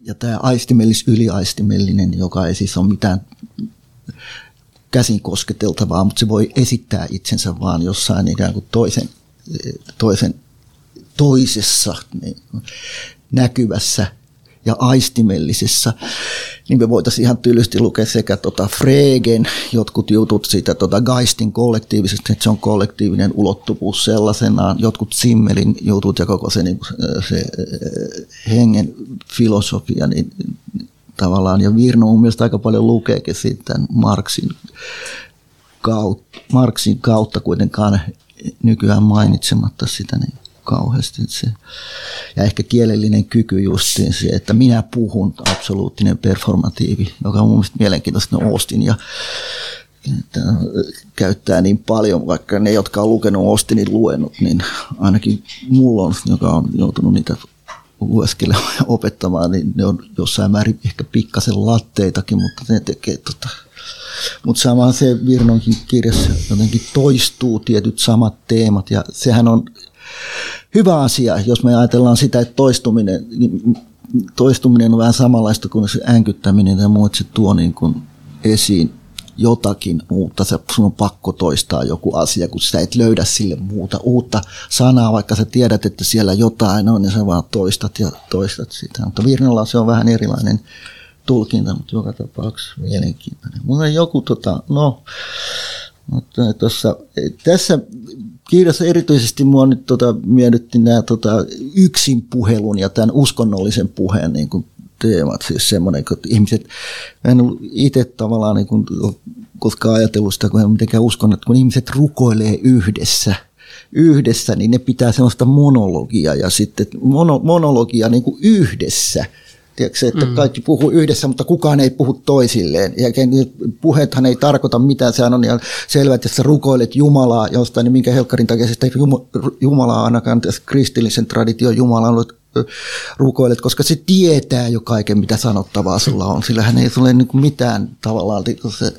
ja tämä aistimellis, yliaistimellinen, joka ei siis ole mitään käsin kosketeltavaa, mutta se voi esittää itsensä vaan jossain ikään kuin toisen, toisen toisessa niin, näkyvässä ja aistimellisessa, niin me voitaisiin ihan tylysti lukea sekä tota Fregen jotkut jutut siitä tota Geistin kollektiivisesti, että se on kollektiivinen ulottuvuus sellaisenaan, jotkut Zimmelin jutut ja koko se, niin, se hengen filosofia, niin tavallaan, ja Virno mun mielestä aika paljon lukeekin siitä Marksin kautta, Marksin kautta kuitenkaan nykyään mainitsematta sitä niin kauheasti. Se, ja ehkä kielellinen kyky justiin se, että minä puhun, absoluuttinen performatiivi, joka on mun mielestä mielenkiintoista Austin ja että käyttää niin paljon, vaikka ne, jotka on lukenut Austinin luennut, niin ainakin mulla on, joka on joutunut niitä lueskelemaan ja opettamaan, niin ne on jossain määrin ehkä pikkasen latteitakin, mutta ne tekee tota. Mutta sama se Virnonkin kirjassa jotenkin toistuu tietyt samat teemat ja sehän on hyvä asia, jos me ajatellaan sitä, että toistuminen, toistuminen on vähän samanlaista kuin se änkyttäminen ja muu, että se tuo niin kuin esiin jotakin uutta, sun on pakko toistaa joku asia, kun sä et löydä sille muuta uutta sanaa, vaikka sä tiedät, että siellä jotain on, niin sä vaan toistat ja toistat sitä. Mutta Virnalla se on vähän erilainen tulkinta, mutta joka tapauksessa mielenkiintoinen. Mulla joku, tota, no, mutta tossa, tässä kirjassa erityisesti mua nyt tota, miellytti nämä tota, yksin puhelun ja tämän uskonnollisen puheen niin kuin teemat, siis semmoinen, että ihmiset, en itse tavallaan niin kuin, koskaan ajatellut sitä, kun en mitenkään uskon, että kun ihmiset rukoilee yhdessä, yhdessä, niin ne pitää sellaista monologia ja sitten mono, monologia niin kuin yhdessä – Tiedätkö, että mm. kaikki puhuu yhdessä, mutta kukaan ei puhu toisilleen. Ja puheethan ei tarkoita mitään, sehän on ihan selvä, että jos sä rukoilet Jumalaa jostain, niin minkä helkkarin takia sitä Jumalaa ainakaan tässä kristillisen tradition Jumalaa rukoilet, koska se tietää jo kaiken, mitä sanottavaa sulla on. Sillä hän ei tule niin mitään tavallaan se,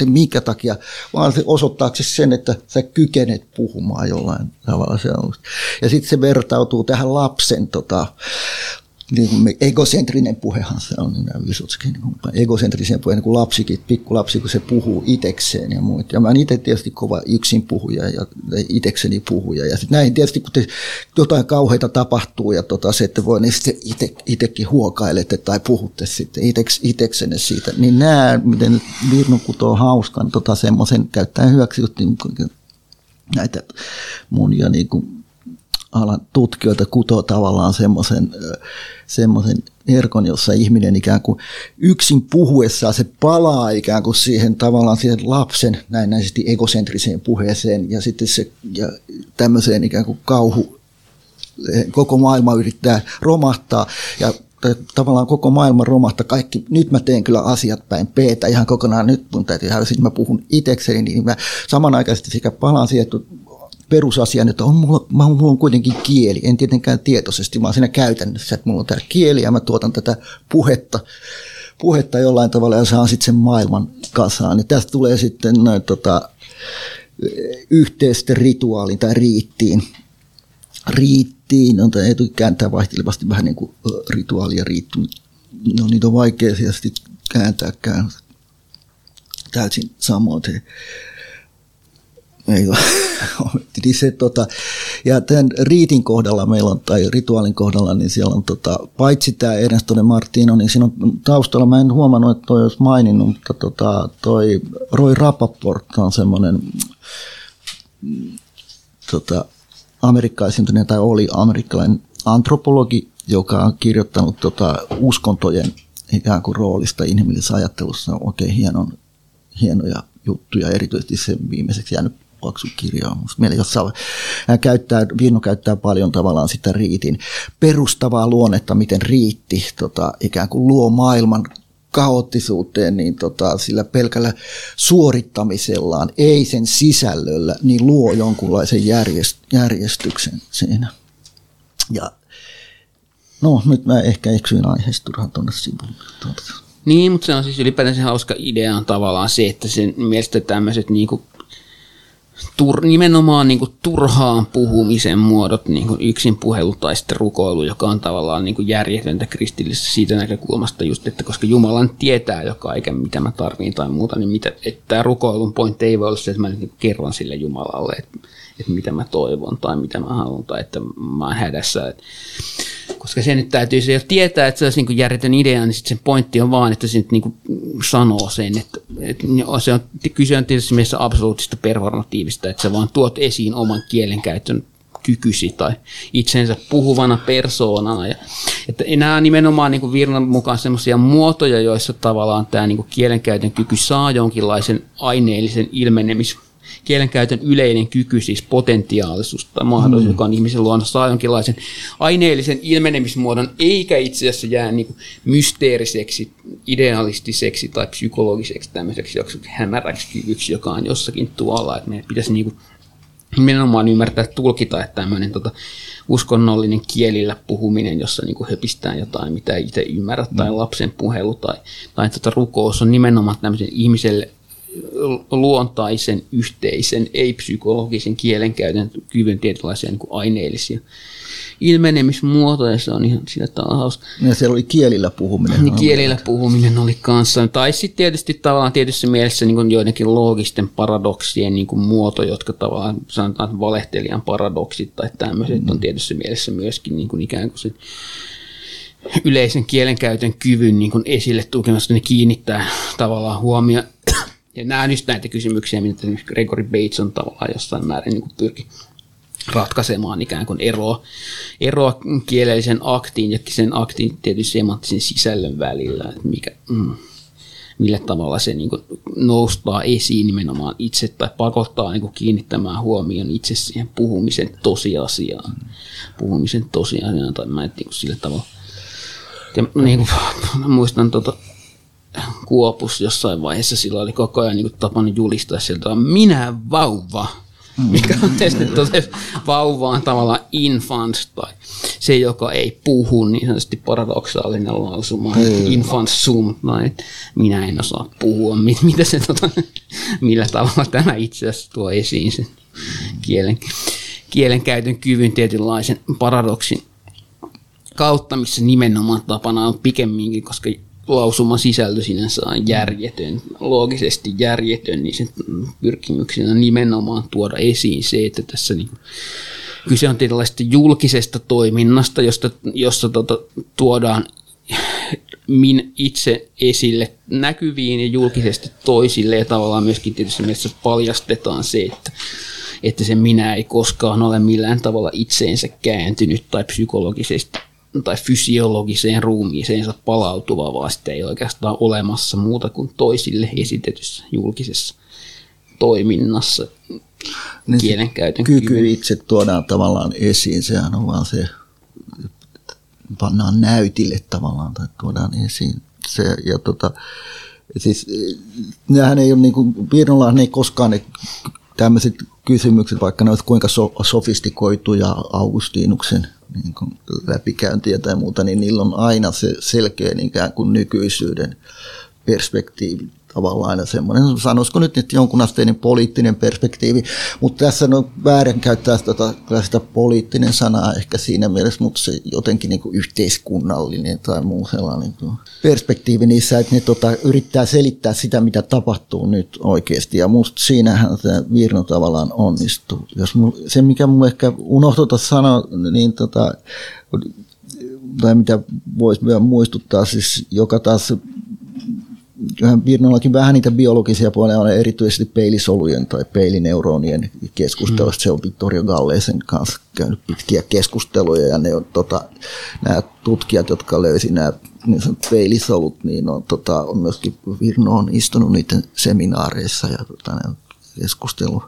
niin minkä takia, vaan se osoittaaksesi sen, että sä kykenet puhumaan jollain tavalla. Se. Ja sitten se vertautuu tähän lapsen tota, niin egocentrinen puhehan se on, Vysotskin, niin egocentrisen puheen, niin kuin lapsikin, pikkulapsi, kun se puhuu itekseen ja muut. Ja mä itse tietysti kova yksin puhuja ja itekseni puhuja. Ja sitten näin tietysti, kun te, jotain kauheita tapahtuu ja tota, se, että voi, niin sitten ite, itekin huokailette tai puhutte sitten iteks, iteksenne siitä. Niin nämä, miten Virnu kutoo hauskan tota, semmoisen käyttäen hyväksi, niin, näitä monia niin kuin, alan tutkijoita kutoo tavallaan semmoisen semmoisen erkon, jossa ihminen ikään kuin yksin puhuessaan se palaa ikään kuin siihen tavallaan siihen lapsen näennäisesti egocentriseen puheeseen ja sitten se ja tämmöiseen ikään kuin kauhu, koko maailma yrittää romahtaa ja tavallaan koko maailma romahtaa. Kaikki, nyt mä teen kyllä asiat päin peetä ihan kokonaan, nyt mun täytyy sitten mä puhun itsekseni, niin mä samanaikaisesti sekä palaan siihen, että perusasian, että on, mulla, mulla on kuitenkin kieli, en tietenkään tietoisesti, vaan siinä käytännössä, että mulla on tämä kieli ja mä tuotan tätä puhetta, puhetta jollain tavalla ja saan sitten sen maailman kasaan. Ja tästä tulee sitten noin, tota, yhteisten rituaalin tai riittiin. Riittiin, on tämä kääntää vaihtelevasti vähän niin kuin rituaali ja riitty. No niitä on vaikea kääntääkään täysin samoin ei niin se, tota, ja tämän riitin kohdalla meillä on, tai rituaalin kohdalla, niin siellä on tota, paitsi tämä Ernesto de Martino, niin siinä on taustalla, mä en huomannut, että toi olisi maininnut, mutta tota, toi Roy Rappaport on semmoinen tota, amerikkalaisen, tai oli amerikkalainen antropologi, joka on kirjoittanut tota, uskontojen ikään kuin roolista inhimillisessä ajattelussa. Oikein hienon, hienoja juttuja, erityisesti se viimeiseksi jäänyt paksu kirja on musta jossain, hän käyttää, Virno käyttää paljon tavallaan sitä riitin perustavaa luonnetta, miten riitti tota, ikään kuin luo maailman kaoottisuuteen, niin tota, sillä pelkällä suorittamisellaan, ei sen sisällöllä, niin luo jonkunlaisen järjest, järjestyksen siinä. Ja no, nyt mä ehkä eksyin aiheesta turhaan tuonne sivuun. Niin, mutta se on siis ylipäätään hauska idea on tavallaan se, että sen mielestä tämmöiset niinku tur, nimenomaan niin kuin turhaan puhumisen muodot, niin kuin yksin puhelu tai sitten rukoilu, joka on tavallaan niin kuin järjetöntä kristillisessä siitä näkökulmasta just, että koska Jumala tietää jo kaiken, mitä mä tarviin tai muuta, niin mitä, että tämä rukoilun pointti ei voi olla se, että mä niin kerron sille Jumalalle, että, että mitä mä toivon tai mitä mä haluan tai että mä oon hädässä. Että, koska se nyt täytyy se jo tietää, että se olisi niin järjetön idea, niin sitten sen pointti on vaan, että se nyt niin sanoo sen, että, että se on, kyse on tietysti mielessä absoluuttista performatiivista, että sä vaan tuot esiin oman kielenkäytön kykysi tai itsensä puhuvana persoonana. Ja, että nämä nimenomaan niin Virnan mukaan sellaisia muotoja, joissa tavallaan tämä niin kielenkäytön kyky saa jonkinlaisen aineellisen ilmenemis kielenkäytön yleinen kyky, siis potentiaalisuus tai mahdollisuus, mm. joka on ihmisen luonnossa, saa jonkinlaisen aineellisen ilmenemismuodon, eikä itse asiassa jää niin kuin mysteeriseksi, idealistiseksi tai psykologiseksi tämmöiseksi hämäräksi kyvyksi, joka on jossakin tuolla. Että meidän pitäisi niin kuin nimenomaan ymmärtää, tulkita, että tämmöinen tota, uskonnollinen kielillä puhuminen, jossa niin kuin höpistää jotain, mitä ei itse ymmärrä, tai mm. lapsen puhelu tai, tai tota, rukous on nimenomaan tämmöisen ihmiselle luontaisen, yhteisen, ei-psykologisen kielenkäytön kyvyn tietynlaisia niin aineellisia ilmenemismuotoja. Se on ihan sillä tavalla hauska. Ja siellä oli kielillä puhuminen. Niin, kielillä puhuminen oli kanssa. Tai sitten tietysti tavallaan tietyssä mielessä niin kuin joidenkin loogisten paradoksien niin kuin muoto, jotka tavallaan sanotaan valehtelijan paradoksit tai tämmöiset mm. on tietyssä mielessä myöskin niin kuin ikään kuin se yleisen kielenkäytön kyvyn niin kuin esille tukemassa, ne kiinnittää tavallaan huomioon ja nämä on just näitä kysymyksiä, mitä Gregory Bates on tavallaan jossain määrin niin pyrki ratkaisemaan ikään kuin eroa, eroa kielellisen aktiin ja sen aktin tietysti semanttisen sisällön välillä, että mikä, mm, millä tavalla se niin noustaa esiin nimenomaan itse tai pakottaa niin kiinnittämään huomioon itse siihen puhumisen tosiasiaan. Puhumisen tosiasiaan tai mä en niin sillä tavalla. Ja niin kuin, muistan tota, Kuopus jossain vaiheessa sillä oli koko ajan niin tapana julistaa sieltä, minä vauva. Mm. Mikä on tietysti totesi, vauva on tavallaan infant tai se, joka ei puhu, niin sanotusti paradoksaalinen lausuma. Mm. Infant sum, tai minä en osaa puhua. Mitä se, tota, millä tavalla tämä itse asiassa tuo esiin sen kielen, kielenkäytön kyvyn tietynlaisen paradoksin kautta, missä nimenomaan tapana on pikemminkin, koska lausuman sisältö sinänsä on järjetön, loogisesti järjetön, niin sen pyrkimyksenä on nimenomaan tuoda esiin se, että tässä niin kyse on tällaista julkisesta toiminnasta, josta, jossa tota, tuodaan min itse esille näkyviin ja julkisesti toisille ja tavallaan myöskin tietysti mielessä paljastetaan se, että, että se minä ei koskaan ole millään tavalla itseensä kääntynyt tai psykologisesti tai fysiologiseen ruumiiseensa palautuva, vaan sitä ei oikeastaan olemassa muuta kuin toisille esitetyssä julkisessa toiminnassa niin kielenkäytön kyky. Kyky itse tuodaan tavallaan esiin, sehän on vaan se, pannaan näytille tavallaan tai tuodaan esiin. Se, ja tota, siis, nehän ei ole niin kuin, Virnollahan ei koskaan ne tämmöiset kysymykset, vaikka ne olisi kuinka so, sofistikoituja Augustinuksen niin kuin läpikäyntiä tai muuta, niin niillä on aina se selkeä ikään kuin nykyisyyden perspektiivi tavallaan aina semmoinen, sanoisiko nyt, että jonkunasteinen poliittinen perspektiivi, mutta tässä on väärin käyttää sitä, sitä poliittinen sanaa ehkä siinä mielessä, mutta se jotenkin niin yhteiskunnallinen tai muu sellainen perspektiivi niissä, että ne tota, yrittää selittää sitä, mitä tapahtuu nyt oikeasti, ja musta siinähän tämä Virno tavallaan onnistuu. Jos mul, se, mikä mulle ehkä unohtuta sanoa, niin tota, tai mitä voisi vielä muistuttaa, siis joka taas Virnollakin vähän niitä biologisia puolia on erityisesti peilisolujen tai peilineuronien keskustelusta. Mm. Se on Vittorio Galleisen kanssa käynyt pitkiä keskusteluja ja ne on, tota, nämä tutkijat, jotka löysi nämä niin peilisolut, niin on, tota, on myöskin Virno on istunut niiden seminaareissa ja tota, ne on keskustellut.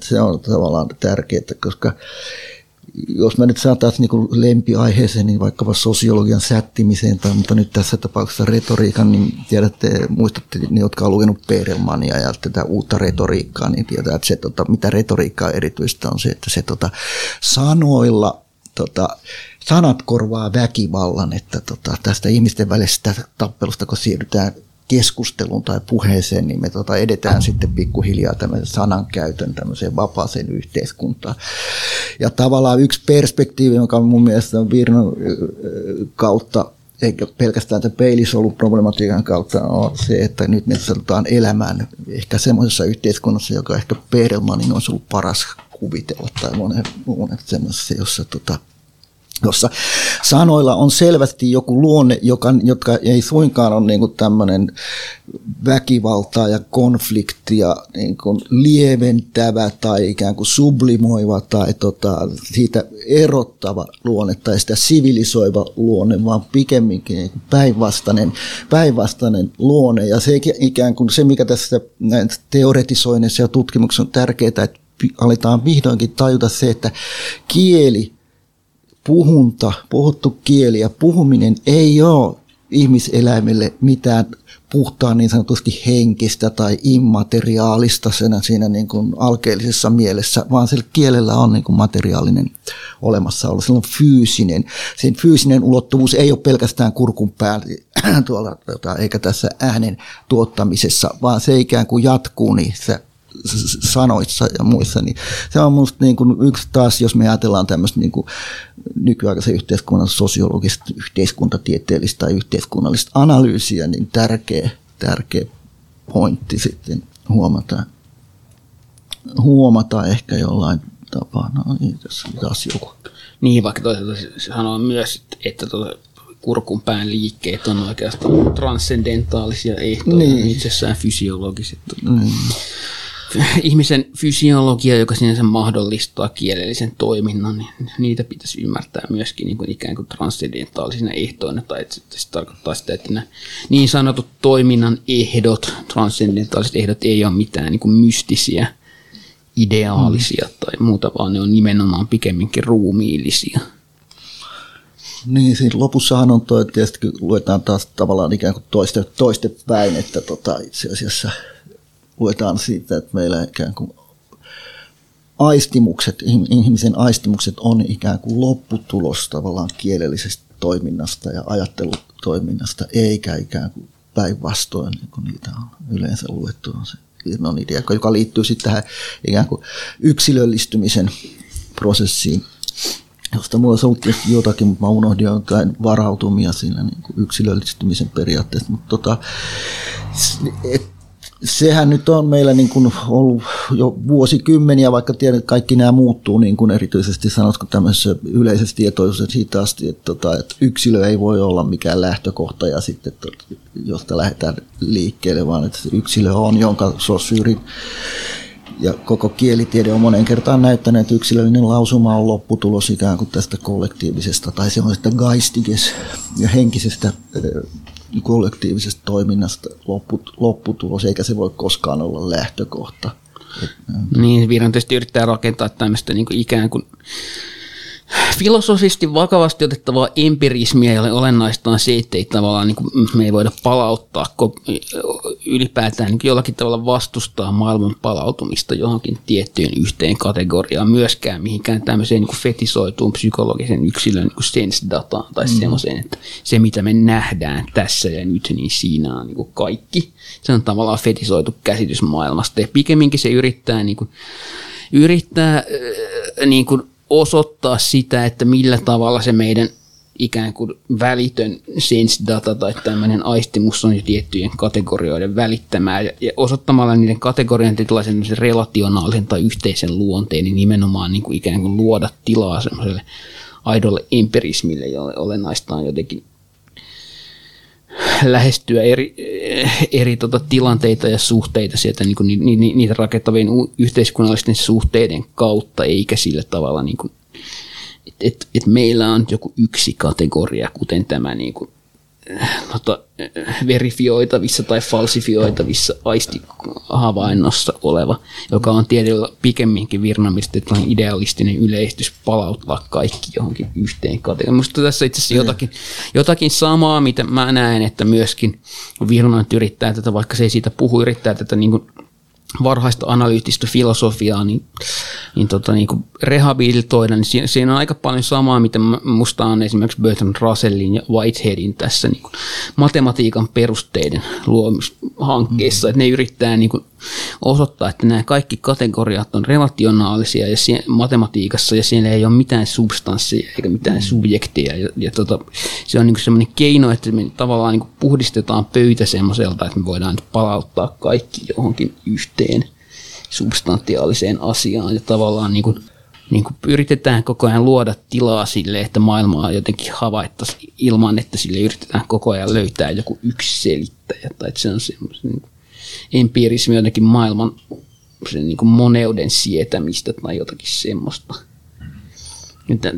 Se on tavallaan tärkeää, koska jos mä nyt saataisiin niin lempiaiheeseen, niin vaikkapa sosiologian sättimiseen, tai, mutta nyt tässä tapauksessa retoriikan, niin tiedätte, muistatte ne, jotka ovat lukenut Perelmania ja tätä uutta retoriikkaa, niin tietää, että se, tota, mitä retoriikkaa erityistä on se, että se tota, sanoilla tota, sanat korvaa väkivallan, että tota, tästä ihmisten välisestä tappelusta, kun siirrytään keskusteluun tai puheeseen, niin me tota edetään sitten pikkuhiljaa tämmöisen sanankäytön tämmöiseen vapaaseen yhteiskuntaan. Ja tavallaan yksi perspektiivi, joka mun mielestä on Virnon kautta eikä pelkästään tämän peilisoluproblematiikan kautta on se, että nyt me sanotaan elämään ehkä semmoisessa yhteiskunnassa, joka ehkä Perelmanin olisi ollut paras kuvitella tai monen muun, semmoisessa, jossa tota, jossa sanoilla on selvästi joku luonne, joka, jotka ei suinkaan ole niin tämmöinen väkivaltaa ja konfliktia niin kuin lieventävä tai ikään kuin sublimoiva tai tota, siitä erottava luonne tai sitä sivilisoiva luonne, vaan pikemminkin niin päinvastainen, päinvastainen luonne. Ja se ikään kuin se, mikä tässä teoretisoinnissa ja tutkimuksessa on tärkeää, että aletaan vihdoinkin tajuta se, että kieli puhunta, puhuttu kieli ja puhuminen ei ole ihmiseläimelle mitään puhtaan niin sanotusti henkistä tai immateriaalista siinä, siinä niin kuin alkeellisessa mielessä, vaan sillä kielellä on niin kuin materiaalinen olemassaolo. Sillä on fyysinen. Sen fyysinen ulottuvuus ei ole pelkästään kurkun päällä tuolla, tota, eikä tässä äänen tuottamisessa, vaan se ikään kuin jatkuu niissä sanoissa ja muissa, niin se on minusta niin yksi taas, jos me ajatellaan tämmöistä niin kuin nykyaikaisen yhteiskunnan sosiologista, yhteiskuntatieteellistä tai yhteiskunnallista analyysiä, niin tärkeä, tärkeä pointti sitten huomata, huomata ehkä jollain tapaa. No niin, tässä taas joku. Niin, vaikka toisaalta sanoo myös, että tuota, kurkun pään liikkeet on oikeastaan transcendentaalisia ehtoja, niin. itsessään fysiologiset. Niin ihmisen fysiologia, joka sinänsä mahdollistaa kielellisen toiminnan, niin niitä pitäisi ymmärtää myöskin niin kuin ikään kuin transcendentaalisina ehtoina, tai että se tarkoittaa sitä, että nämä niin sanotut toiminnan ehdot, transcendentaaliset ehdot ei ole mitään niin kuin mystisiä, ideaalisia mm. tai muuta, vaan ne on nimenomaan pikemminkin ruumiillisia. Niin, siinä lopussahan on toi, tietysti luetaan taas tavallaan ikään kuin toiste, toiste päin, että tota, itse asiassa – luetaan siitä, että meillä ikään kuin aistimukset, ihmisen aistimukset on ikään kuin lopputulos tavallaan kielellisestä toiminnasta ja ajattelutoiminnasta, eikä ikään kuin päinvastoin, niin kuin niitä on yleensä luettu, on se Irnon idea, joka liittyy sitten tähän ikään kuin yksilöllistymisen prosessiin, josta mulla olisi ollut jotakin, mutta mä unohdin jotain varautumia siinä niin kuin yksilöllistymisen periaatteessa. Mutta tota, et, sehän nyt on meillä niin kuin ollut jo vuosikymmeniä, vaikka tiedän, että kaikki nämä muuttuu, niin kuin erityisesti sanotko tämmöisessä yleisessä tietoisuudessa siitä asti, että, tota, että yksilö ei voi olla mikään lähtökohta ja sitten, josta lähdetään liikkeelle, vaan että yksilö on, jonka sosyyri ja koko kielitiede on monen kertaan näyttänyt, että yksilöllinen lausuma on lopputulos ikään kuin tästä kollektiivisesta tai semmoisesta gaistiges ja henkisestä kollektiivisesta toiminnasta lopput, lopputulos, eikä se voi koskaan olla lähtökohta. Niin, Viran tietysti yrittää rakentaa tämmöistä niin kuin ikään kuin filosofisesti vakavasti otettavaa empirismiä, jolle olennaista on se, että ei tavallaan niin kuin, me ei voida palauttaa ylipäätään niin jollakin tavalla vastustaa maailman palautumista johonkin tiettyyn yhteen kategoriaan, myöskään mihinkään tämmöiseen niin fetisoituun psykologisen yksilön niin sense-dataan tai mm. semmoiseen, että se mitä me nähdään tässä ja nyt, niin siinä on niin kuin kaikki. Se on tavallaan fetisoitu käsitys maailmasta ja pikemminkin se yrittää, niin kuin, yrittää niin kuin osoittaa sitä, että millä tavalla se meidän ikään kuin välitön sense-data tai tämmöinen aistimus on tiettyjen kategorioiden välittämää. Ja, ja osoittamalla niiden kategorioiden tietynlaisen relationaalisen tai yhteisen luonteen, niin nimenomaan niin kuin ikään kuin luoda tilaa semmoiselle aidolle empirismille, jolle olennaista on jotenkin lähestyä eri, eri tota, tilanteita ja suhteita sieltä niin kuin, ni, ni, niitä rakentavien yhteiskunnallisten suhteiden kautta, eikä sillä tavalla, niin että et, et meillä on joku yksi kategoria, kuten tämä niin kuin, tota, verifioitavissa tai falsifioitavissa aistihavainnossa oleva, joka on tietyllä pikemminkin virnamista, idealistinen yleistys palauttaa kaikki johonkin yhteen kategoriaan. Minusta tässä itse asiassa jotakin, jotakin samaa, mitä mä näen, että myöskin virnat yrittää tätä, vaikka se ei siitä puhu, yrittää tätä niin kuin varhaista analyyttistä filosofiaa niin, niin, tota, niin kuin rehabilitoida, niin siinä, siinä on aika paljon samaa, mitä musta on esimerkiksi Bertrand Russellin ja Whiteheadin tässä niin kuin matematiikan perusteiden luomishankkeessa, mm. että ne yrittää niin kuin osoittaa, että nämä kaikki kategoriat on relationaalisia ja sie, matematiikassa ja siellä ei ole mitään substanssia eikä mitään mm. subjektia. Ja, ja tota, se on niin semmoinen keino, että me tavallaan niin puhdistetaan pöytä semmoiselta, että me voidaan palauttaa kaikki johonkin yhteen substantiaaliseen asiaan ja tavallaan niin kuin, niin kuin yritetään koko ajan luoda tilaa sille, että maailmaa jotenkin havaittaisiin ilman, että sille yritetään koko ajan löytää joku yksi selittäjä. Tai että se on semmoisen niin empiirismi jotenkin maailman sen niin kuin moneuden sietämistä tai jotakin semmoista.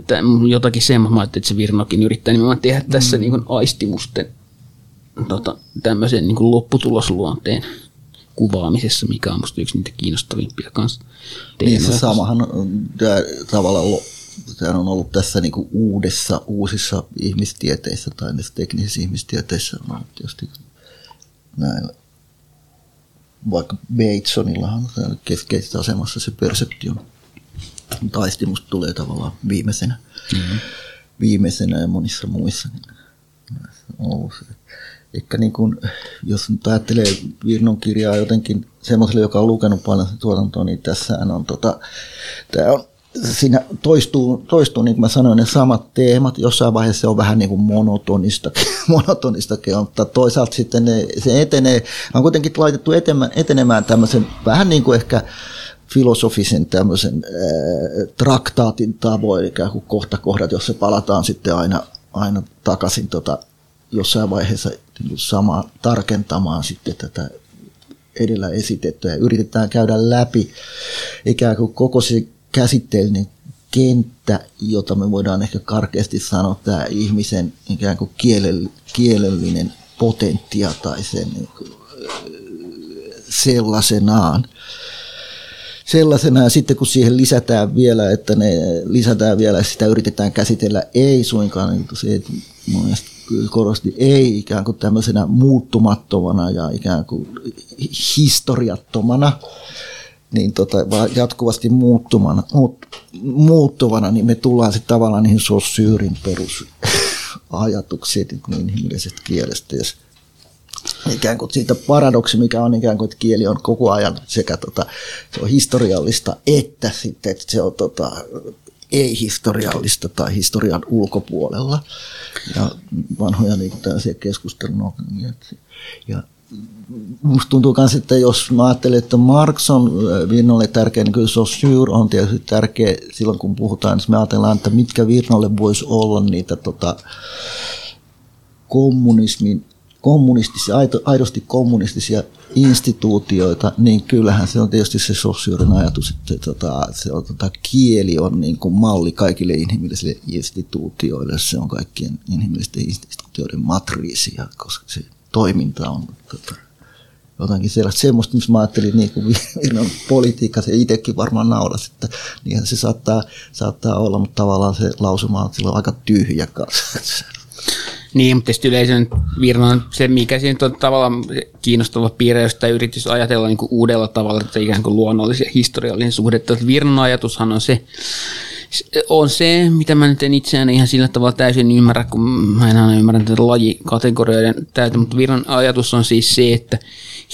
Tämä, jotakin semmoista, että se Virnokin yrittää nimenomaan tehdä mm. tässä niin kuin aistimusten tota, tämmöisen niin kuin lopputulosluonteen kuvaamisessa, mikä on musta yksi niitä kiinnostavimpia kanssa. Niin se samahan tämä, tavallaan Tämä on ollut tässä niin kuin uudessa, uusissa ihmistieteissä tai näissä teknisissä ihmistieteissä on ollut tietysti näillä vaikka Batesonillahan on keskeisessä asemassa se perseption taistimus tulee tavallaan viimeisenä, mm-hmm. viimeisenä ja monissa muissa. Ehkä niin kuin, jos nyt ajattelee Virnon kirjaa jotenkin semmoiselle, joka on lukenut paljon tuotantoa, niin tässä on, tota, tämä on siinä toistuu, toistuu, niin kuin mä sanoin, ne samat teemat. Jossain vaiheessa se on vähän niin kuin monotonista, monotonistakin, mutta toisaalta sitten ne, se etenee, on kuitenkin laitettu etenemään, etenemään tämmöisen vähän niin kuin ehkä filosofisen tämmöisen ää, traktaatin tavoin, ikään kuin kohta kohdat, jossa palataan sitten aina, aina takaisin tota, jossain vaiheessa niin sama tarkentamaan sitten tätä edellä esitettyä. Ja yritetään käydä läpi ikään kuin koko se käsitteellinen kenttä, jota me voidaan ehkä karkeasti sanoa, tämä ihmisen ikään kuin kielellinen potenttia tai sen niin kuin, sellaisenaan. Sellaisena ja sitten kun siihen lisätään vielä, että ne lisätään vielä, sitä yritetään käsitellä ei suinkaan, niin se että korosti ei ikään kuin tämmöisenä muuttumattomana ja ikään kuin historiattomana, niin tota, jatkuvasti muuttumana, muut, muuttuvana, niin me tullaan sitten tavallaan niihin sossyyrin perusajatuksiin niin inhimillisestä kielestä. Jos ikään kuin siitä paradoksi, mikä on ikään kuin, että kieli on koko ajan sekä tota, se on historiallista, että sitten että se on tota, ei-historiallista tai historian ulkopuolella. Ja vanhoja niin keskustelun Ja Musta tuntuu myös, että jos mä ajattelen, että Marx on Virnolle tärkeä, niin kyllä Saussure on tietysti tärkeä silloin, kun puhutaan, niin me ajatellaan, että mitkä Virnolle voisi olla niitä tota, kommunismin, kommunistisia, aidosti kommunistisia instituutioita, niin kyllähän se on tietysti se Saussuren ajatus, että tota, se on, tota, kieli on niin kuin malli kaikille inhimillisille instituutioille, se on kaikkien inhimillisten instituutioiden matriisi, koska se toiminta on tota, jotakin sellaista semmoista, missä mä ajattelin niin kuin Virnon politiikka, se itsekin varmaan naurasi, että niinhän se saattaa, saattaa olla, mutta tavallaan se lausuma on silloin aika tyhjä kanssa. Niin, mutta sitten yleisön Virnan se, mikä siinä on tavallaan kiinnostava piirre, jos yritys ajatella niin kuin uudella tavalla, että ikään kuin luonnollisia historiallinen suhdetta. Virnan ajatushan on se, on se, mitä mä nyt en itseään ihan sillä tavalla täysin ymmärrä, kun mä en aina ymmärrä tätä lajikategorioiden täytä, mutta Virran ajatus on siis se, että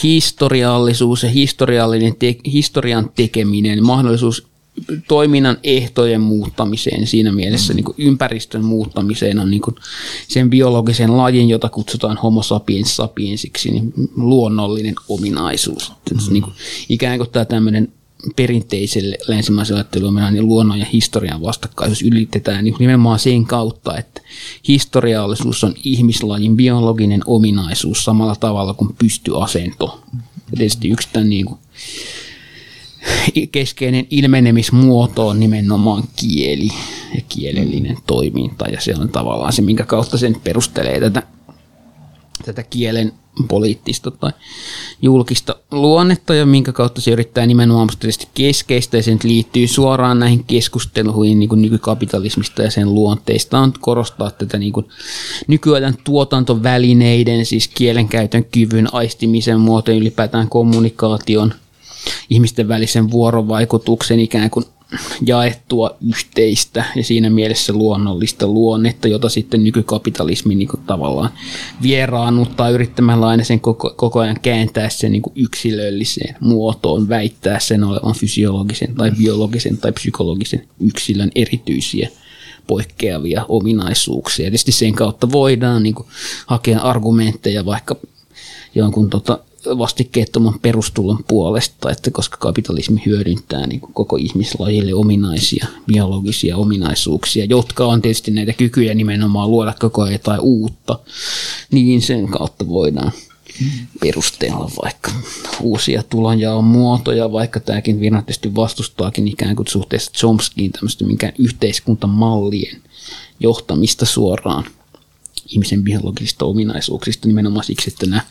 historiallisuus ja historiallinen te- historian tekeminen, mahdollisuus toiminnan ehtojen muuttamiseen siinä mielessä niin kuin ympäristön muuttamiseen on niin kuin sen biologisen lajin, jota kutsutaan homo sapiens sapiensiksi, niin luonnollinen ominaisuus. Mm-hmm. Niin kuin, ikään kuin tämä tämmöinen perinteiselle länsimaiselle ajattelulle niin luonnon ja historian vastakkaisuus ylitetään niin nimenomaan sen kautta, että historiallisuus on ihmislajin biologinen ominaisuus samalla tavalla kuin pystyasento. Ja tietysti yksi tämän niin kuin keskeinen ilmenemismuoto on nimenomaan kieli ja kielellinen toiminta ja se on tavallaan se, minkä kautta sen perustelee tätä, tätä kielen poliittista tai julkista luonnetta ja minkä kautta se yrittää nimenomaan tietysti keskeistä ja se nyt liittyy suoraan näihin keskusteluihin niin kuin nykykapitalismista ja sen luonteista on korostaa tätä niin kuin nykyajan tuotantovälineiden, siis kielenkäytön kyvyn, aistimisen muotojen, ylipäätään kommunikaation, ihmisten välisen vuorovaikutuksen ikään kuin jaettua yhteistä ja siinä mielessä luonnollista luonnetta, jota sitten nykykapitalismi niin kuin tavallaan vieraannuttaa yrittämällä aina sen koko, koko ajan kääntää sen niin kuin yksilölliseen muotoon, väittää sen olevan fysiologisen tai biologisen tai psykologisen yksilön erityisiä poikkeavia ominaisuuksia. Tietysti sen kautta voidaan niin kuin, hakea argumentteja vaikka jonkun tota, vastikkeettoman perustulon puolesta, että koska kapitalismi hyödyntää niin kuin koko ihmislajille ominaisia biologisia ominaisuuksia, jotka on tietysti näitä kykyjä nimenomaan luoda koko ajan jotain uutta, niin sen kautta voidaan perustella vaikka uusia tulonjaon muotoja, vaikka tämäkin Virna tietysti vastustaakin ikään kuin suhteessa Chomskyin tämmöistä minkään yhteiskuntamallien johtamista suoraan ihmisen biologisista ominaisuuksista nimenomaan siksi, että nämä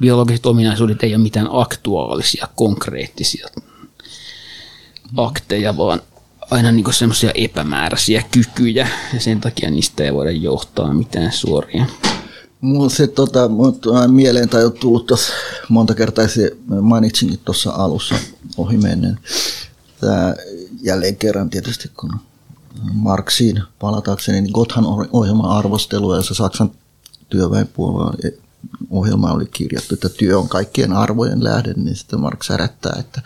biologiset ominaisuudet ei ole mitään aktuaalisia, konkreettisia akteja, vaan aina niin semmoisia epämääräisiä kykyjä ja sen takia niistä ei voida johtaa mitään suoria. Mulla se tota, mulla mieleen tai on tullut tuossa monta kertaa, se mainitsinkin tuossa alussa ohi menneen. Tämä jälleen kerran tietysti, kun Marksiin palatakseni, niin Gothan ohjelman arvostelua, jossa Saksan työväenpuolueen ohjelma oli kirjattu, että työ on kaikkien arvojen lähde, niin sitten Marx herättää, että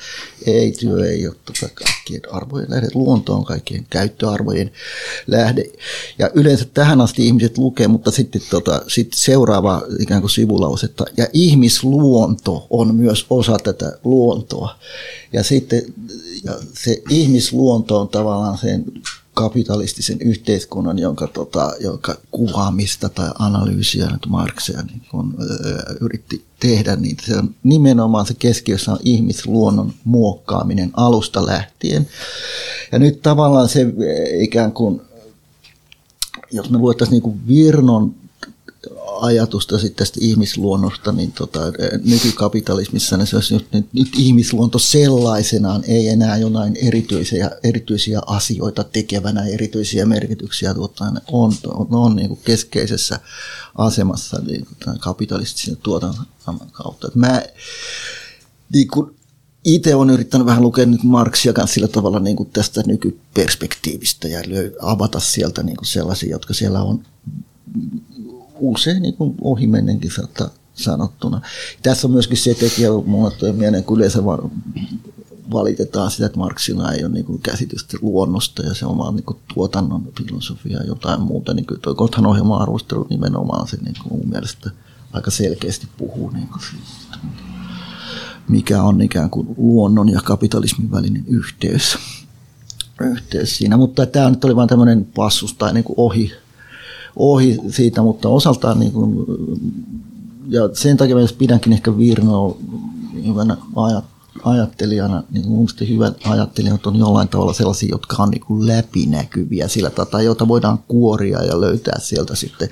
ei, työ ei ole tota kaikkien arvojen lähde, luonto on kaikkien käyttöarvojen lähde. Ja yleensä tähän asti ihmiset lukee, mutta sitten tota, sit seuraava ikään kuin sivulausetta, ja ihmisluonto on myös osa tätä luontoa. Ja sitten ja se ihmisluonto on tavallaan sen kapitalistisen yhteiskunnan, jonka, tota, jonka kuvaamista tai analyysiä nyt Marxia niin kun, ö, yritti tehdä, niin se on nimenomaan se keskiössä on ihmisluonnon muokkaaminen alusta lähtien. Ja nyt tavallaan se ikään kuin, jos me luettaisiin niin Virnon ajatusta sitten tästä ihmisluonnosta, niin tota, nykykapitalismissa niin se olisi nyt, nyt, nyt ihmisluonto sellaisenaan, ei enää jonain erityisiä, erityisiä asioita tekevänä, erityisiä merkityksiä tuottaen, on, on, on niin kuin keskeisessä asemassa niin kapitalistisen tuotannon kautta. Et mä niin kuin, itse olen yrittänyt vähän lukea nyt Marksia kanssa sillä tavalla niin kuin tästä nykyperspektiivistä ja avata sieltä niin kuin sellaisia, jotka siellä on usein niin kuin ohimennenkin saattaa sanottuna. Tässä on myöskin se tekijä, mulle tulee mieleen, kun yleensä valitetaan sitä, että Marksilla ei ole niin käsitystä luonnosta ja se on vaan niin tuotannon filosofia ja jotain muuta. Niin kuin tuo Kothan ohjelma arvostelu nimenomaan se niin kuin mun mielestä aika selkeästi puhuu niin kuin siitä, mikä on ikään kuin luonnon ja kapitalismin välinen yhteys, yhteys siinä. Mutta tämä nyt oli vain tämmöinen passus tai niin kuin ohi, ohi siitä, mutta osaltaan niin kuin, ja sen takia myös pidänkin ehkä Virnoa hyvänä ajattelijana, niin mun mielestä hyvät ajattelijat on jollain tavalla sellaisia, jotka on niin kuin läpinäkyviä sillä tai joita voidaan kuoria ja löytää sieltä sitten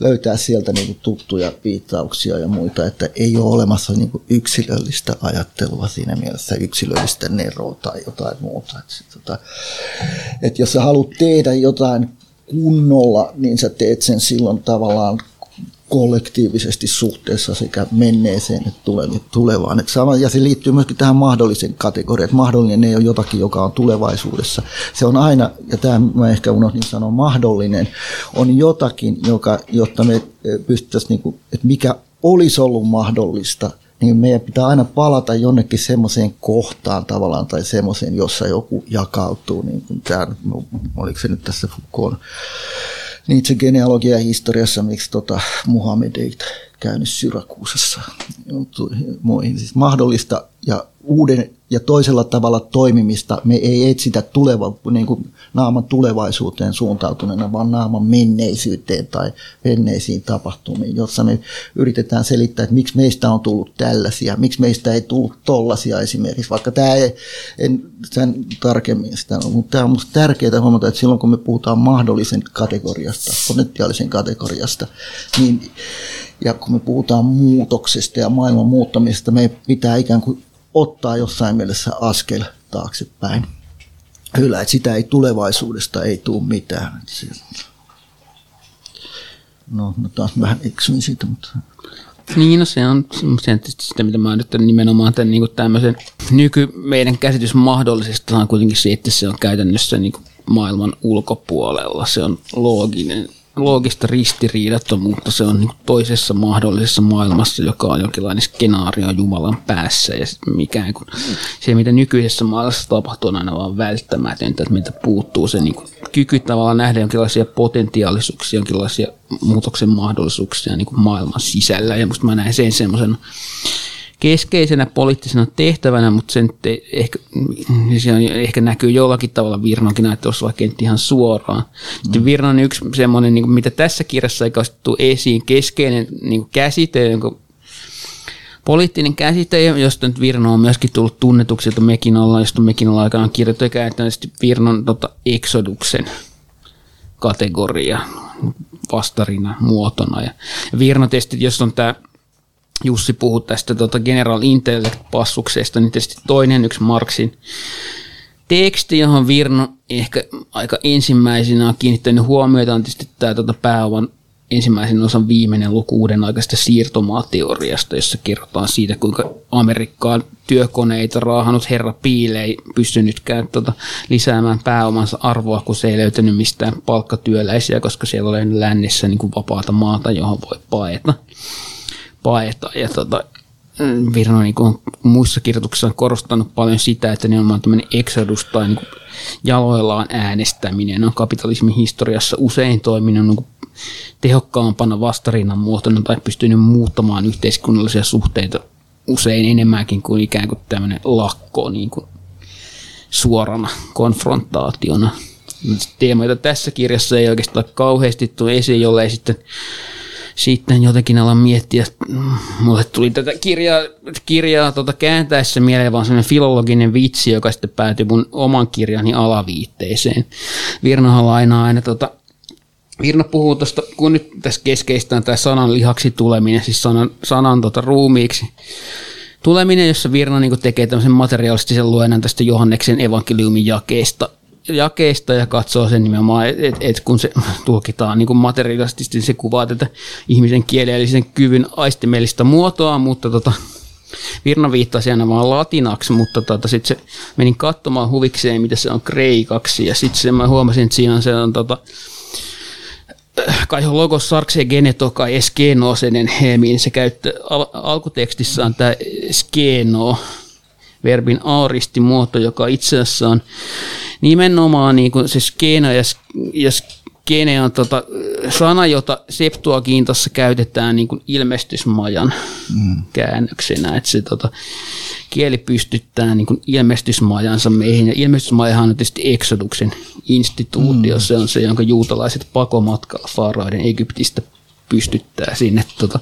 löytää sieltä niin kuin tuttuja viittauksia ja muita, että ei ole olemassa niin kuin yksilöllistä ajattelua siinä mielessä, yksilöllistä neroa tai jotain muuta. Että, tota, että jos sä haluat tehdä jotain kunnolla, niin sä teet sen silloin tavallaan kollektiivisesti suhteessa sekä menneeseen että tulevaan. Että sama, ja se liittyy myöskin tähän mahdollisen kategoriaan, että mahdollinen ei ole jotakin, joka on tulevaisuudessa. Se on aina, ja tämä mä ehkä unohdin sanoa, mahdollinen on jotakin, joka, jotta me pystyttäisiin, niin kuin, että mikä olisi ollut mahdollista, niin meidän pitää aina palata jonnekin semmoiseen kohtaan tavallaan tai semmoiseen, jossa joku jakautuu, niin kuin tämä, oliko se nyt tässä Foucault Nietzsche genealogia historiassa, miksi tota Muhammed ei käynyt Syrakuusassa. Siis mahdollista ja uuden ja toisella tavalla toimimista. Me ei etsitä tuleva, niin kuin naaman tulevaisuuteen suuntautuneena, vaan naaman menneisyyteen tai menneisiin tapahtumiin, jossa me yritetään selittää, että miksi meistä on tullut tällaisia, miksi meistä ei tullut tollaisia esimerkiksi, vaikka tämä ei, en sen tarkemmin sitä ole, mutta tämä on minusta tärkeää huomata, että silloin kun me puhutaan mahdollisen kategoriasta, potentiaalisen kategoriasta, niin ja kun me puhutaan muutoksesta ja maailman muuttamisesta, me pitää ikään kuin ottaa jossain mielessä askel taaksepäin. Kyllä, että sitä ei tulevaisuudesta ei tule mitään. No, no taas vähän eksyin siitä, mutta... Niin, no se on sitä, mitä mä nyt nimenomaan tämän, niin tämmöisen nyky, meidän käsitys mahdollisesta on kuitenkin se, että se on käytännössä niin maailman ulkopuolella. Se on looginen loogista ristiriidattomuutta, se on toisessa mahdollisessa maailmassa, joka on jonkinlainen skenaario Jumalan päässä. Ja mikään kuin se, mitä nykyisessä maailmassa tapahtuu, on aina vaan välttämätöntä, että meiltä puuttuu se niin kuin, kyky tavallaan nähdä jonkinlaisia potentiaalisuuksia, jonkinlaisia muutoksen mahdollisuuksia niin kuin maailman sisällä. Ja musta mä näen sen semmoisen keskeisenä poliittisena tehtävänä, mutta sen te, ehkä, se on, ehkä näkyy jollakin tavalla Virnonkin näyttelyssä, vaikka ei ihan suoraan. Mm. Virno on yksi semmoinen, niin kuin, mitä tässä kirjassa ei kastettu esiin, keskeinen niin kuin käsite, jonka poliittinen käsite, josta nyt Virno on myöskin tullut tunnetuksi, että mekin ollaan, josta mekin ollaan aikanaan kirjoittu käytännössä Virnon tota, eksoduksen kategoria vastarina muotona. Ja Virno-testit, jos on tämä Jussi puhui tästä tota General Intellect-passuksesta, niin tietysti toinen yksi Marksin teksti, johon Virno ehkä aika ensimmäisenä on kiinnittänyt huomiota, on tietysti tämä tota pääoman ensimmäisen osan viimeinen luku uuden aikaista siirtomaateoriasta, jossa kerrotaan siitä, kuinka Amerikkaan työkoneita raahannut herra Piile ei pystynytkään tota, lisäämään pääomansa arvoa, kun se ei löytänyt mistään palkkatyöläisiä, koska siellä oli lännessä niin kuin vapaata maata, johon voi paeta paeta. Ja tota, Virno niin kuin muissa kirjoituksissa on korostanut paljon sitä, että nimenomaan tämmöinen exodus tai niin jaloillaan äänestäminen on kapitalismin historiassa usein toiminut niin tehokkaampana vastarinnan muotona tai pystynyt muuttamaan yhteiskunnallisia suhteita usein enemmänkin kuin ikään kuin tämmöinen lakko niin kuin suorana konfrontaationa. Teema, jota tässä kirjassa ei oikeastaan kauheasti tule esiin, jollei sitten sitten jotenkin alan miettiä, mulle tuli tätä kirjaa, kirjaa tuota kääntäessä mieleen vaan sellainen filologinen vitsi, joka sitten päätyi mun oman kirjani alaviitteeseen. Virnahan lainaa aina tota, Virna puhuu tuosta, kun nyt tässä keskeistä on tämä sanan lihaksi tuleminen, siis sanan, sanan tota, ruumiiksi tuleminen, jossa Virna niin tekee tämmöisen materiaalistisen luennan tästä Johanneksen evankeliumin jakeesta jakeista ja katsoo sen nimenomaan, että et, et kun se tulkitaan niin materiaalisesti, se kuvaa tätä ihmisen kielellisen kyvyn aistimellistä muotoa, mutta tota, Virna viittasi aina vaan latinaksi, mutta tota, sitten se menin katsomaan huvikseen, mitä se on kreikaksi, ja sitten mä huomasin, että siinä on se on tota, kai logos sarkse geneto kai eskenosenen hemiin, se käyttää al- alkutekstissä on tämä skeno, verbin aaristimuoto, joka itse asiassa on nimenomaan niin kuin se skeena ja, ja skene on tota, sana, jota Septuagintossa käytetään niin kuin ilmestysmajan mm. käännöksenä, että se tota, kieli pystyttää niin kuin ilmestysmajansa meihin, ja ilmestysmajahan on tietysti Exoduksen instituutio, mm. se on se, jonka juutalaiset pakomatkalla Faaraiden Egyptistä pystyttää sinne tota,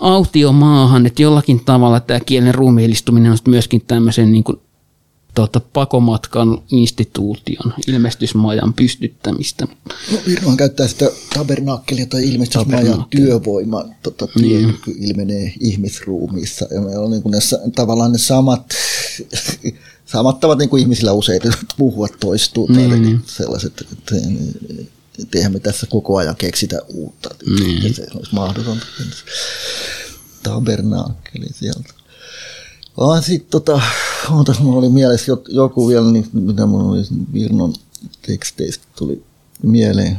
autiomaahan, että jollakin tavalla tämä kielen ruumiillistuminen on myöskin tämmöisen niin kuin, tuota, pakomatkan instituution, ilmestysmajan pystyttämistä. No, Virman käyttää sitä tabernaakkelia tai ilmestysmajan työvoima tota, niin. ilmenee ihmisruumiissa. Ja meillä on niin kuin ne, tavallaan ne samat, samat tavat niin kuin ihmisillä usein puhua toistuu. Niin, tai niin. sellaiset, että että eihän me tässä koko ajan keksitä uutta. Mm. Se olisi mahdotonta. Tabernaakkeli sieltä. Ah, sitten tota, ootas, mulla oli mielessä joku vielä, niin, mitä mulla oli Virnon teksteistä tuli mieleen.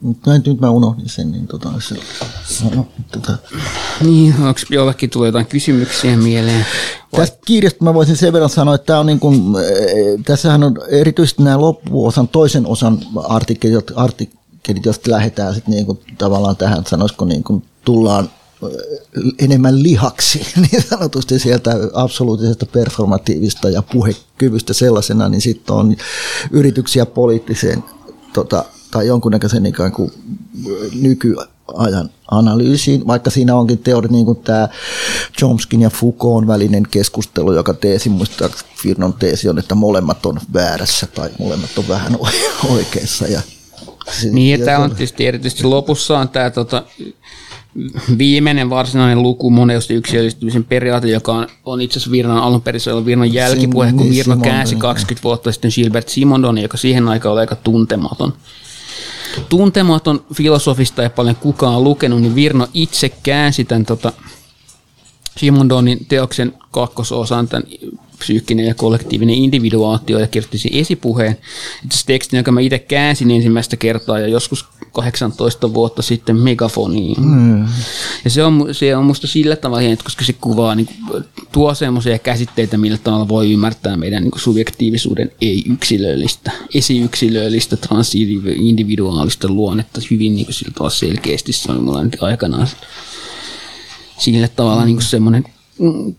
Mutta nyt mä unohdin sen, niin tota, se, no, tota. Niin, onko jollekin tullut jotain kysymyksiä mieleen? Vai? Tästä kirjasta mä voisin sen verran sanoa, että tämä on niin kuin, eh, tässähän on erityisesti nämä loppuosan, toisen osan artikkelit, artikkelit joista lähdetään sitten niin kuin tavallaan tähän, sanoisiko niin kuin tullaan enemmän lihaksi niin sanotusti sieltä absoluuttisesta performatiivista ja puhekyvystä sellaisena, niin sitten on yrityksiä poliittiseen tota, tai jonkunnäköisen ikään kuin nykyajan analyysiin, vaikka siinä onkin teoria niin kuin tämä Chomskin ja Foucault välinen keskustelu, joka teesi, muista Firnon teesi on, että molemmat on väärässä tai molemmat on vähän oikeassa. Ja niin, ja tämä on tietysti erityisesti lopussa on tämä tota, viimeinen varsinainen luku moneusti yksilöllistymisen periaate, joka on, on itse asiassa Virnan alun perin Virnan jälkipuhe, kun Virna käänsi 20 vuotta sitten Gilbert Simondon, joka siihen aikaan oli aika tuntematon. Tuntematon filosofista ja paljon kukaan lukenut, niin Virno itse käänsi tämän tota, Simondonin teoksen kakkososan, tämän psyykkinen ja kollektiivinen individuaatio ja kirjoitti esipuheen. Itse tekstin, jonka mä itse käänsin ensimmäistä kertaa ja joskus 18 vuotta sitten megafoniin. Mm. Ja se on, se on musta sillä tavalla hieno, koska se kuvaa, niin tuo semmoisia käsitteitä, millä tavalla voi ymmärtää meidän niin subjektiivisuuden ei-yksilöllistä, esiyksilöllistä, transindividuaalista luonnetta hyvin niin sillä tavalla selkeästi. Se oli mulla nyt aikanaan sillä tavalla niin semmoinen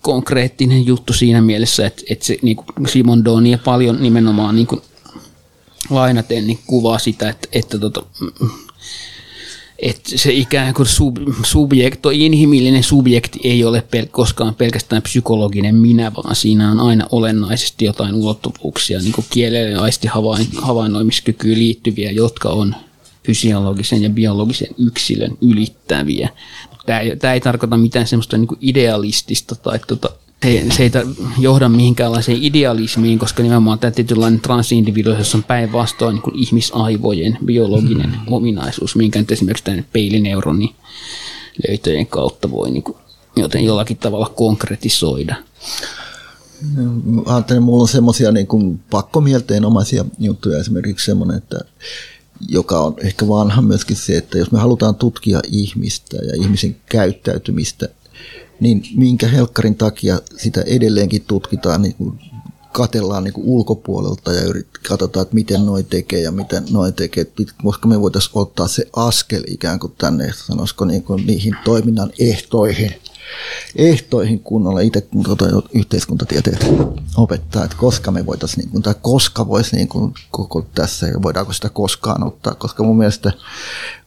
konkreettinen juttu siinä mielessä, että, että se niin kuin Simon Donia paljon nimenomaan niin kuin lainaten niin kuvaa sitä, että, että tota, että se ikään kuin sub, subjekto, inhimillinen subjekti ei ole pel, koskaan pelkästään psykologinen minä, vaan siinä on aina olennaisesti jotain ulottuvuuksia, niin kuin kielelle ja havainnoimiskykyyn liittyviä, jotka on fysiologisen ja biologisen yksilön ylittäviä. Tämä ei, tämä ei tarkoita mitään semmoista niin kuin idealistista tai tota, se ei johda mihinkäänlaiseen idealismiin, koska nimenomaan tämä tietynlainen transindividuaalisuus on päinvastoin niin ihmisaivojen biologinen mm. ominaisuus, minkä nyt esimerkiksi tämän peilineuroni löytöjen kautta voi niin kuin, joten jollakin tavalla konkretisoida. Ajattelin, mulla on semmoisia niin pakkomielteenomaisia juttuja, esimerkiksi semmoinen, että joka on ehkä vanha myöskin se, että jos me halutaan tutkia ihmistä ja ihmisen käyttäytymistä, niin minkä helkkarin takia sitä edelleenkin tutkitaan, niin kuin katellaan niin kuin ulkopuolelta ja yrit, katsotaan, että miten noin tekee ja miten noin tekee, koska me voitaisiin ottaa se askel ikään kuin tänne, sanoisiko niin kuin niihin toiminnan ehtoihin – ehtoihin kunnolla. Itse tuota, yhteiskuntatieteet opettaa, että koska me voitaisiin, niin tai koska voisi niin kuin, koko tässä, voidaanko sitä koskaan ottaa, koska mun mielestä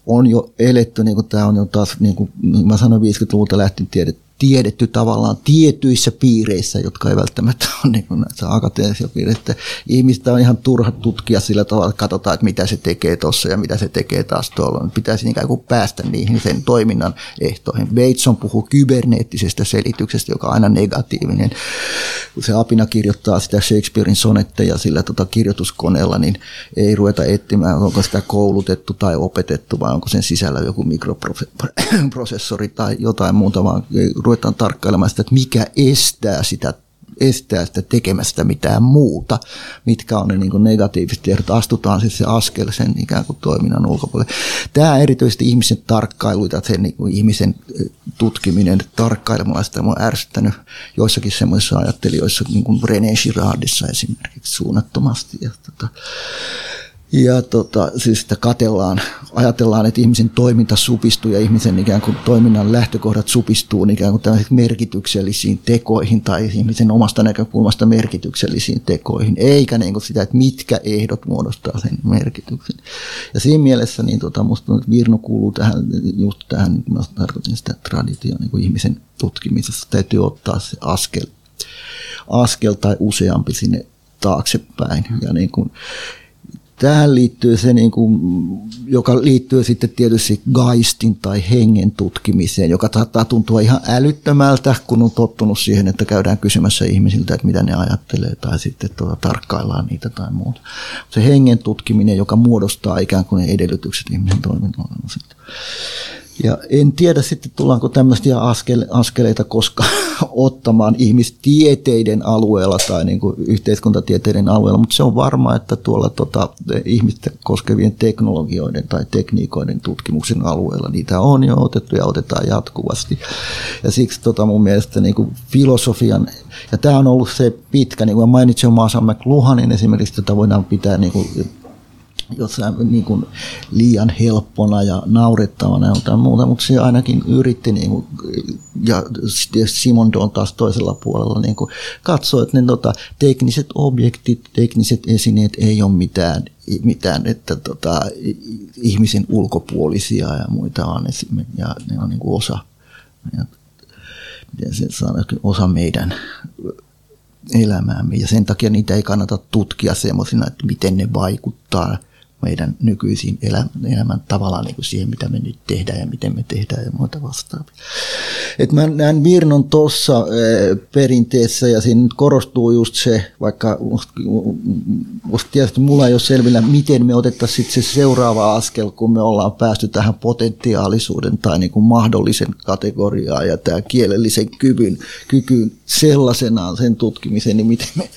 on jo eletty, niin kuin tämä on jo taas, niin kuin niin mä sanoin 50-luvulta lähtien tiedetty, tiedetty tavallaan tietyissä piireissä, jotka ei välttämättä ole niin näissä akateemisia piireissä. Ihmistä on ihan turha tutkia sillä tavalla, että katsotaan, että mitä se tekee tuossa ja mitä se tekee taas tuolla. Pitäisi ikään kuin päästä niihin sen toiminnan ehtoihin. Bateson puhuu kyberneettisestä selityksestä, joka on aina negatiivinen. Kun se apina kirjoittaa sitä Shakespearein sonetteja sillä tota kirjoituskoneella, niin ei ruveta etsimään, onko sitä koulutettu tai opetettu vai onko sen sisällä joku mikroprosessori tai jotain muuta, vaan ruvetaan tarkkailemaan sitä, että mikä estää sitä estää sitä tekemästä mitään muuta, mitkä on ne niin kuin negatiiviset tiedot, astutaan siis se askel sen ikään kuin toiminnan ulkopuolelle. Tämä erityisesti ihmisen tarkkailuita, sen niin kuin ihmisen tutkiminen tarkkailemalla sitä on ärsyttänyt joissakin semmoisissa ajattelijoissa, niin kuin René Girardissa esimerkiksi suunnattomasti. Ja, tota, ja tota, siis sitä katellaan ajatellaan, että ihmisen toiminta supistuu ja ihmisen ikään kuin toiminnan lähtökohdat supistuu ikään kuin merkityksellisiin tekoihin tai ihmisen omasta näkökulmasta merkityksellisiin tekoihin, eikä niin kuin sitä, että mitkä ehdot muodostaa sen merkityksen. Ja siinä mielessä niin tota, musta Virno kuuluu tähän, just tähän, niin mä tarkoitin sitä traditioon niin ihmisen tutkimisessa, täytyy ottaa se askel, askel tai useampi sinne taaksepäin. Ja niin kuin, tähän liittyy se, niin kuin, joka liittyy sitten tietysti gaistin tai hengen tutkimiseen, joka saattaa tuntua ihan älyttömältä, kun on tottunut siihen, että käydään kysymässä ihmisiltä, että mitä ne ajattelee, tai sitten tuota, tarkkaillaan niitä tai muuta. Se hengen tutkiminen, joka muodostaa ikään kuin ne edellytykset ihmisen toiminnalle. Ja en tiedä sitten tullaanko tämmöisiä askele, askeleita koska ottamaan ihmistieteiden alueella tai niin kuin yhteiskuntatieteiden alueella, mutta se on varma, että tuolla tota, ihmistä koskevien teknologioiden tai tekniikoiden tutkimuksen alueella niitä on jo otettu ja otetaan jatkuvasti. Ja siksi tota mun mielestä niin kuin filosofian, ja tämä on ollut se pitkä, niin kuin mainitsin jo Maasa McLuhanin esimerkiksi, tätä voidaan pitää niin kuin jossain niin kuin liian helppona ja naurettavana ja jotain muuta, mutta se ainakin yritti, niin kuin, ja Simon on taas toisella puolella niin kuin, katsoi, että ne tota, tekniset objektit, tekniset esineet ei ole mitään, mitään että tota, ihmisen ulkopuolisia ja muita on ja ne on niin kuin osa, ja, miten se sanoo, osa meidän elämäämme. Ja sen takia niitä ei kannata tutkia semmoisina, että miten ne vaikuttaa – meidän nykyisiin elämän, elämän tavallaan niin kuin siihen, mitä me nyt tehdään ja miten me tehdään ja muuta vastaavia. Et mä näen Virnon tuossa perinteessä ja siinä nyt korostuu just se, vaikka musta tietysti mulla ei ole selvillä, miten me otettaisiin se seuraava askel, kun me ollaan päästy tähän potentiaalisuuden tai niin kuin mahdollisen kategoriaan ja tämä kielellisen kyvyn, kykyyn sellaisenaan sen tutkimiseen, niin miten me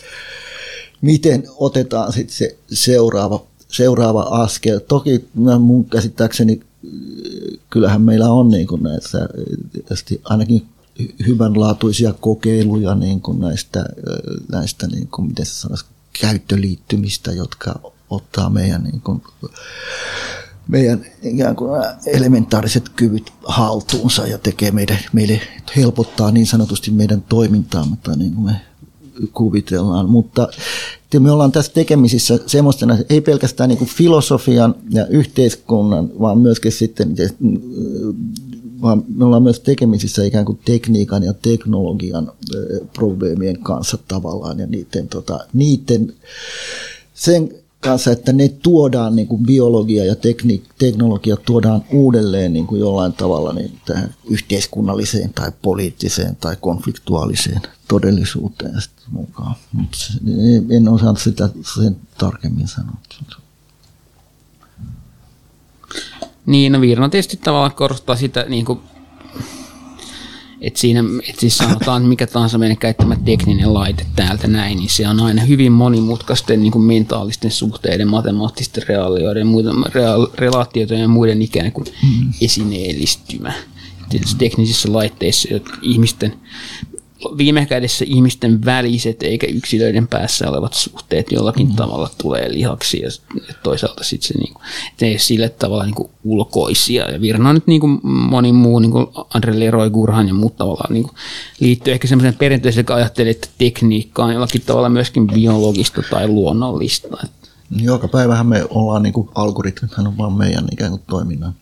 miten otetaan sitten se seuraava seuraava askel. Toki mun käsittääkseni kyllähän meillä on niin kuin näissä, ainakin hyvänlaatuisia kokeiluja niin kuin näistä, näistä niin kuin, miten se sanoisi, käyttöliittymistä, jotka ottaa meidän, niin kuin, meidän ikään kuin elementaariset kyvyt haltuunsa ja tekee meille, meille helpottaa niin sanotusti meidän toimintaa, mutta niin kuin me kuvitellaan. Mutta me ollaan tässä tekemisissä semmoista, ei pelkästään niin filosofian ja yhteiskunnan, vaan myöskin sitten, vaan me ollaan myös tekemisissä ikään kuin tekniikan ja teknologian probleemien kanssa tavallaan ja niiden, tota, niiden sen kanssa, että ne tuodaan, niin kuin biologia ja tekni- teknologia tuodaan uudelleen niin kuin jollain tavalla niin tähän yhteiskunnalliseen tai poliittiseen tai konfliktuaaliseen todellisuuteen mukaan. Mutta en osaa sitä sen tarkemmin sanoa. Niin, no Virno tietysti tavallaan korostaa sitä niin kuin että siinä, että siis sanotaan, että mikä tahansa meidän käyttämä tekninen laite täältä näin, niin se on aina hyvin monimutkaisten niin kuin mentaalisten suhteiden, matemaattisten reaalioiden, muiden, reaal, relaatioiden ja muiden ikään kuin mm. esineellistymä. Tietysti teknisissä laitteissa ihmisten viime kädessä ihmisten väliset eikä yksilöiden päässä olevat suhteet jollakin mm. tavalla tulee lihaksi ja toisaalta sitten se niinku, ei ole sille tavalla niinku ulkoisia. Ja Virna on nyt niinku moni muu, niinku Andre Leroy Gurhan ja muut tavallaan niinku liittyy ehkä semmoisen perinteisen, joka ajattelee, että tekniikka on jollakin tavalla myöskin biologista tai luonnollista. Joka päivähän me ollaan, niinku algoritmithan on vaan meidän ikään kuin toiminnan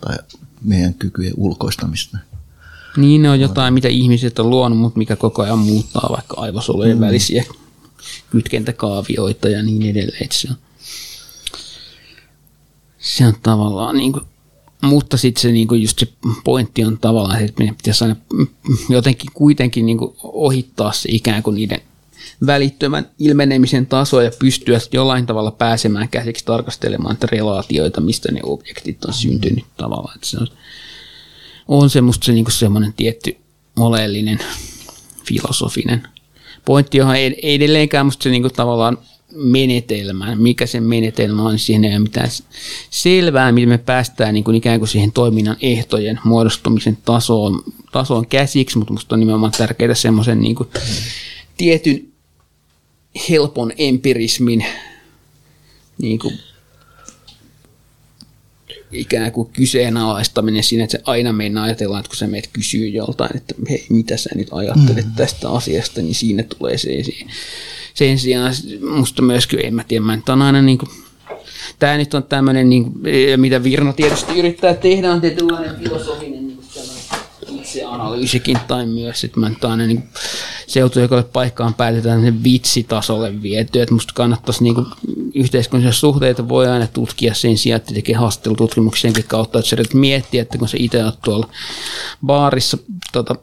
tai meidän kykyjen ulkoistamista. Niin ne on jotain, mitä ihmiset on luonut, mutta mikä koko ajan muuttaa vaikka aivosolujen mm. välisiä kytkentäkaavioita ja niin edelleen. Se on, se on tavallaan niin kuin, mutta sitten se niin kuin just se pointti on tavallaan, että meidän pitäisi aina jotenkin kuitenkin niin kuin ohittaa se ikään kuin niiden välittömän ilmenemisen taso ja pystyä jollain tavalla pääsemään käsiksi tarkastelemaan relaatioita, mistä ne objektit on syntynyt tavallaan. Että se on, on semmoista se niinku semmoinen tietty oleellinen filosofinen pointti, johon ei, ei edelleenkään musta se niinku tavallaan menetelmä, mikä se menetelmä on, niin siihen ei ole mitään selvää, miten me päästään niin kuin ikään kuin siihen toiminnan ehtojen muodostumisen tasoon, tasoon käsiksi, mutta musta on nimenomaan tärkeää semmoisen niin kuin tietyn helpon empirismin niin kuin ikään kuin kyseenalaistaminen siinä, että se aina meinaa ajatellaan, että kun sä meet kysyy joltain, että hei, mitä sä nyt ajattelet mm. tästä asiasta, niin siinä tulee se esiin. Sen sijaan musta myöskin, en mä tiedä, mä nyt on aina niin kuin, Tämä nyt on tämmöinen, niin, mitä Virno tietysti yrittää tehdä, on tietynlainen filosofinen itseanalyysikin tai myös. Sitten mä nyt aina niin seutu, joka paikkaan päätetään sen vitsitasolle viety, että musta kannattaisi niin yhteiskunnallisia suhteita voi aina tutkia sen sijaan, että tekee haastattelututkimuksenkin kautta, että se miettii, että kun se itse on tuolla baarissa tota,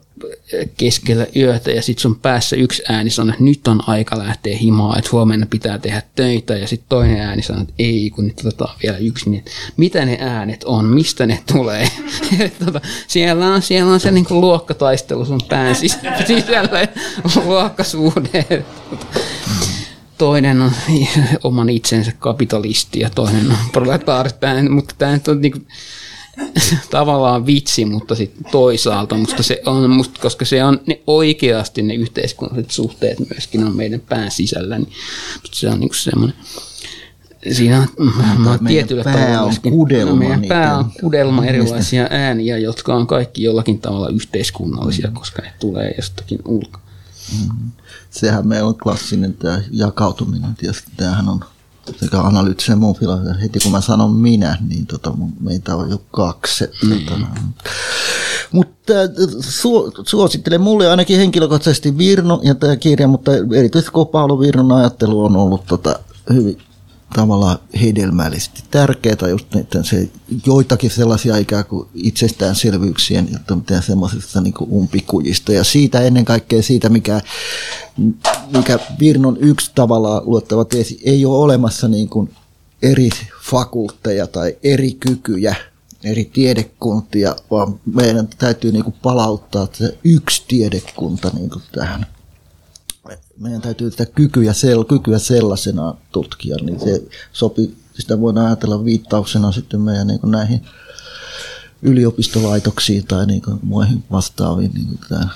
keskellä yötä ja sitten sun päässä yksi ääni sanoo, että nyt on aika lähteä himaa, että huomenna pitää tehdä töitä ja sitten toinen ääni sanoo, että ei, kun nyt otetaan vielä yksi, niin mitä ne äänet on, mistä ne tulee. tota, siellä, on, siellä on se niin kuin luokkataistelu sun pään sisällä, luokkasuhde. Toinen on oman itsensä kapitalisti ja toinen on proletaarit, mutta tämä nyt on niin kuin, tavallaan vitsi, mutta sitten toisaalta musta se on, musta, koska se on ne oikeasti ne yhteiskunnalliset suhteet myöskin on meidän pään sisällä, niin se on niinku semmoinen, siinä on, mä oon tietyllä pää on myöskin, kudelma. no, meidän pää on kudelma erilaisia ääniä, jotka on kaikki jollakin tavalla yhteiskunnallisia, koska ne tulee jostakin ulkoa. Sehän meillä on klassinen tämä jakautuminen. Tietysti tämähän on sekä analyyttisen mun filosofia. Heti kun mä sanon minä, niin tota, meitä on jo kaksi. Tota, mutta äh, su, suosittelen mulle ainakin henkilökohtaisesti Virno ja tämä kirja, mutta erityisesti kun Paolo Virnon ajattelu on ollut tota, hyvin tavallaan hedelmällisesti tärkeää, just niiden se, joitakin sellaisia ikään kuin itsestäänselvyyksien ja semmoisista niin umpikujista. Ja siitä ennen kaikkea siitä, mikä, mikä Virnon yksi tavallaan luettava teesi, ei ole olemassa niin kuin eri fakultteja tai eri kykyjä, eri tiedekuntia, vaan meidän täytyy niin kuin palauttaa se yksi tiedekunta niin kuin tähän meidän täytyy tätä kykyä, sel, kykyä sellaisena tutkia, niin se sopii, sitä voidaan ajatella viittauksena sitten meidän niin näihin yliopistolaitoksiin tai niin muihin vastaaviin niin tämä,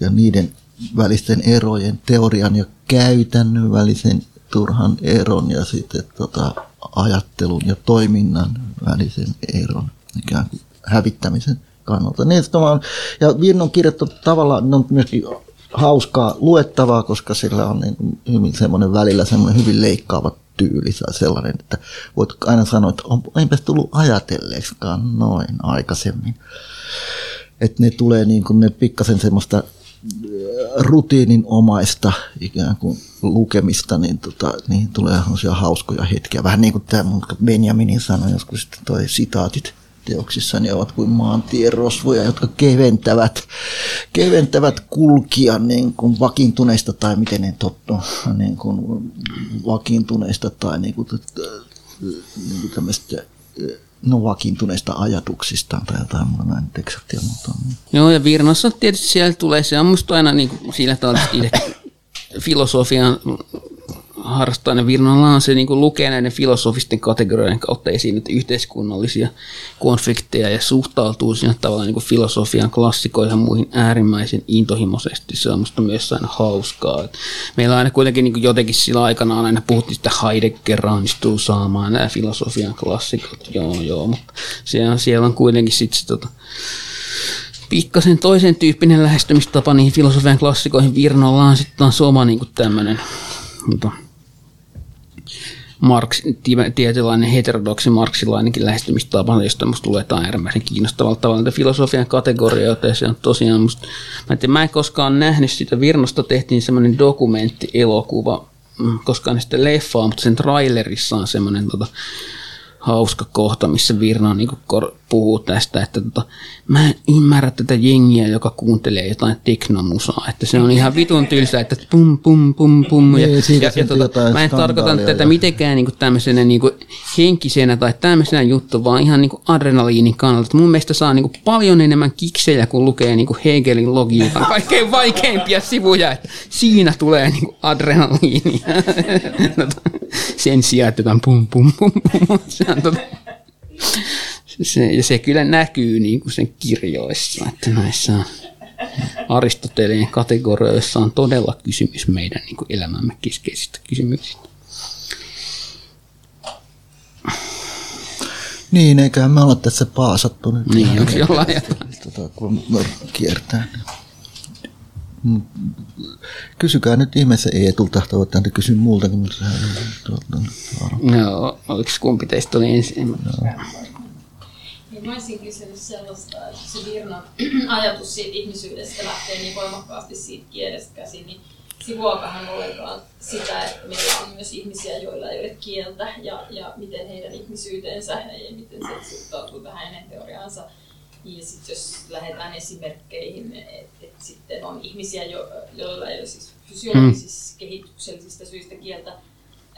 ja niiden välisten erojen, teorian ja käytännön välisen turhan eron ja sitten tota, ajattelun ja toiminnan välisen eron ikään kuin hävittämisen kannalta. Niin, on- ja kirjat on tavallaan ne on myöskin hauskaa luettavaa, koska sillä on niin kuin hyvin semmoinen välillä semmoinen hyvin leikkaava tyyli tai sellainen, että voit aina sanoa, että on, enpäs tullut ajatelleeksikaan noin aikaisemmin. Että ne tulee niin kuin ne pikkasen semmoista äh, rutiininomaista ikään kuin lukemista, niin tota, niihin tulee hauskoja hetkiä. Vähän niin kuin tämä Benjaminin sanoi joskus sitten toi sitaatit teoksissa, ne ovat kuin maantierosvoja, jotka keventävät, keventävät kulkijan niin kuin vakiintuneista tai miten ne tottu, niin kuin vakiintuneista tai niin kuin, niin kuin tämmöistä no vakiintuneista ajatuksistaan tai jotain, mulla näin nyt eksaktia, mutta Joo, ja Virnassa tietysti siellä tulee, se on musta aina niin kuin sillä tavalla, filosofian harrastajana Virnalla on se niin lukee näiden filosofisten kategorioiden kautta esiin näitä yhteiskunnallisia konflikteja ja suhtautuu siinä tavalla niin kuin filosofian klassikoihin ja muihin äärimmäisen intohimoisesti. Se on musta myös aina hauskaa. Et Meillä aina kuitenkin niin kuin jotenkin sillä aikana aina puhuttiin sitä Heidegger saamaan nämä filosofian klassikot. Joo, joo, mutta siellä siellä on kuitenkin sitten se tota, pikkasen toisen tyyppinen lähestymistapa niihin filosofian klassikoihin Virnolla on sitten taas oma niin tämmöinen mutta Marx, ti- tietynlainen heterodoksi marksilainenkin lähestymistapa, josta musta tulee jotain äärimmäisen kiinnostavalla tavalla filosofian kategorioita, ja se on tosiaan musta, mä en, mä en koskaan nähnyt sitä, Virnosta tehtiin semmoinen dokumenttielokuva, mm, koskaan sitä leffaa, mutta sen trailerissa on semmoinen tota, hauska kohta, missä Virna niin kor- puhuu tästä, että tota, mä en ymmärrä tätä jengiä, joka kuuntelee jotain teknomusaa, että se on ihan vitun tylsä, että pum pum pum pum. Ja, Niin, ja, ja tota, mä en tarkoita tätä ja- mitenkään niin tämmöisenä niin henkisenä tai tämmöisenä juttu, vaan ihan niin adrenaliinin kannalta. Että mun mielestä saa niin paljon enemmän kiksejä, kun lukee niin Hegelin logiikan kaikkein vaikeimpia sivuja, että siinä tulee niin adrenaliinia. Sen sijaan, että pum pum pum pum. Se on tota, se, ja se kyllä näkyy niin kuin sen kirjoissa, että näissä Aristoteleen kategorioissa on todella kysymys meidän niin kuin elämämme keskeisistä kysymyksistä. Niin, eiköhän me olla tässä paasattu nyt. Niin, onko jollain jotain? Tota, kun kiertää. Mm. Kysykää nyt ihmeessä Eetulta, toivottavasti kysyn muultakin. Mutta sehän on tuota, Joo, oliko kumpi teistä oli ensin? Niin mä kysynyt sellaista, että se Virnan ajatus siitä ihmisyydestä lähtee niin voimakkaasti siitä kielestä käsin, niin sivuakahan ollenkaan sitä, että meillä on myös ihmisiä, joilla ei ole kieltä ja, ja miten heidän ihmisyytensä ja miten se suhtautuu tähän hänen teoriaansa. Ja sitten jos lähdetään esimerkkeihin, että et sitten on ihmisiä, jo, joilla ei ole siis fysiologisista, kehityksellisistä syistä kieltä,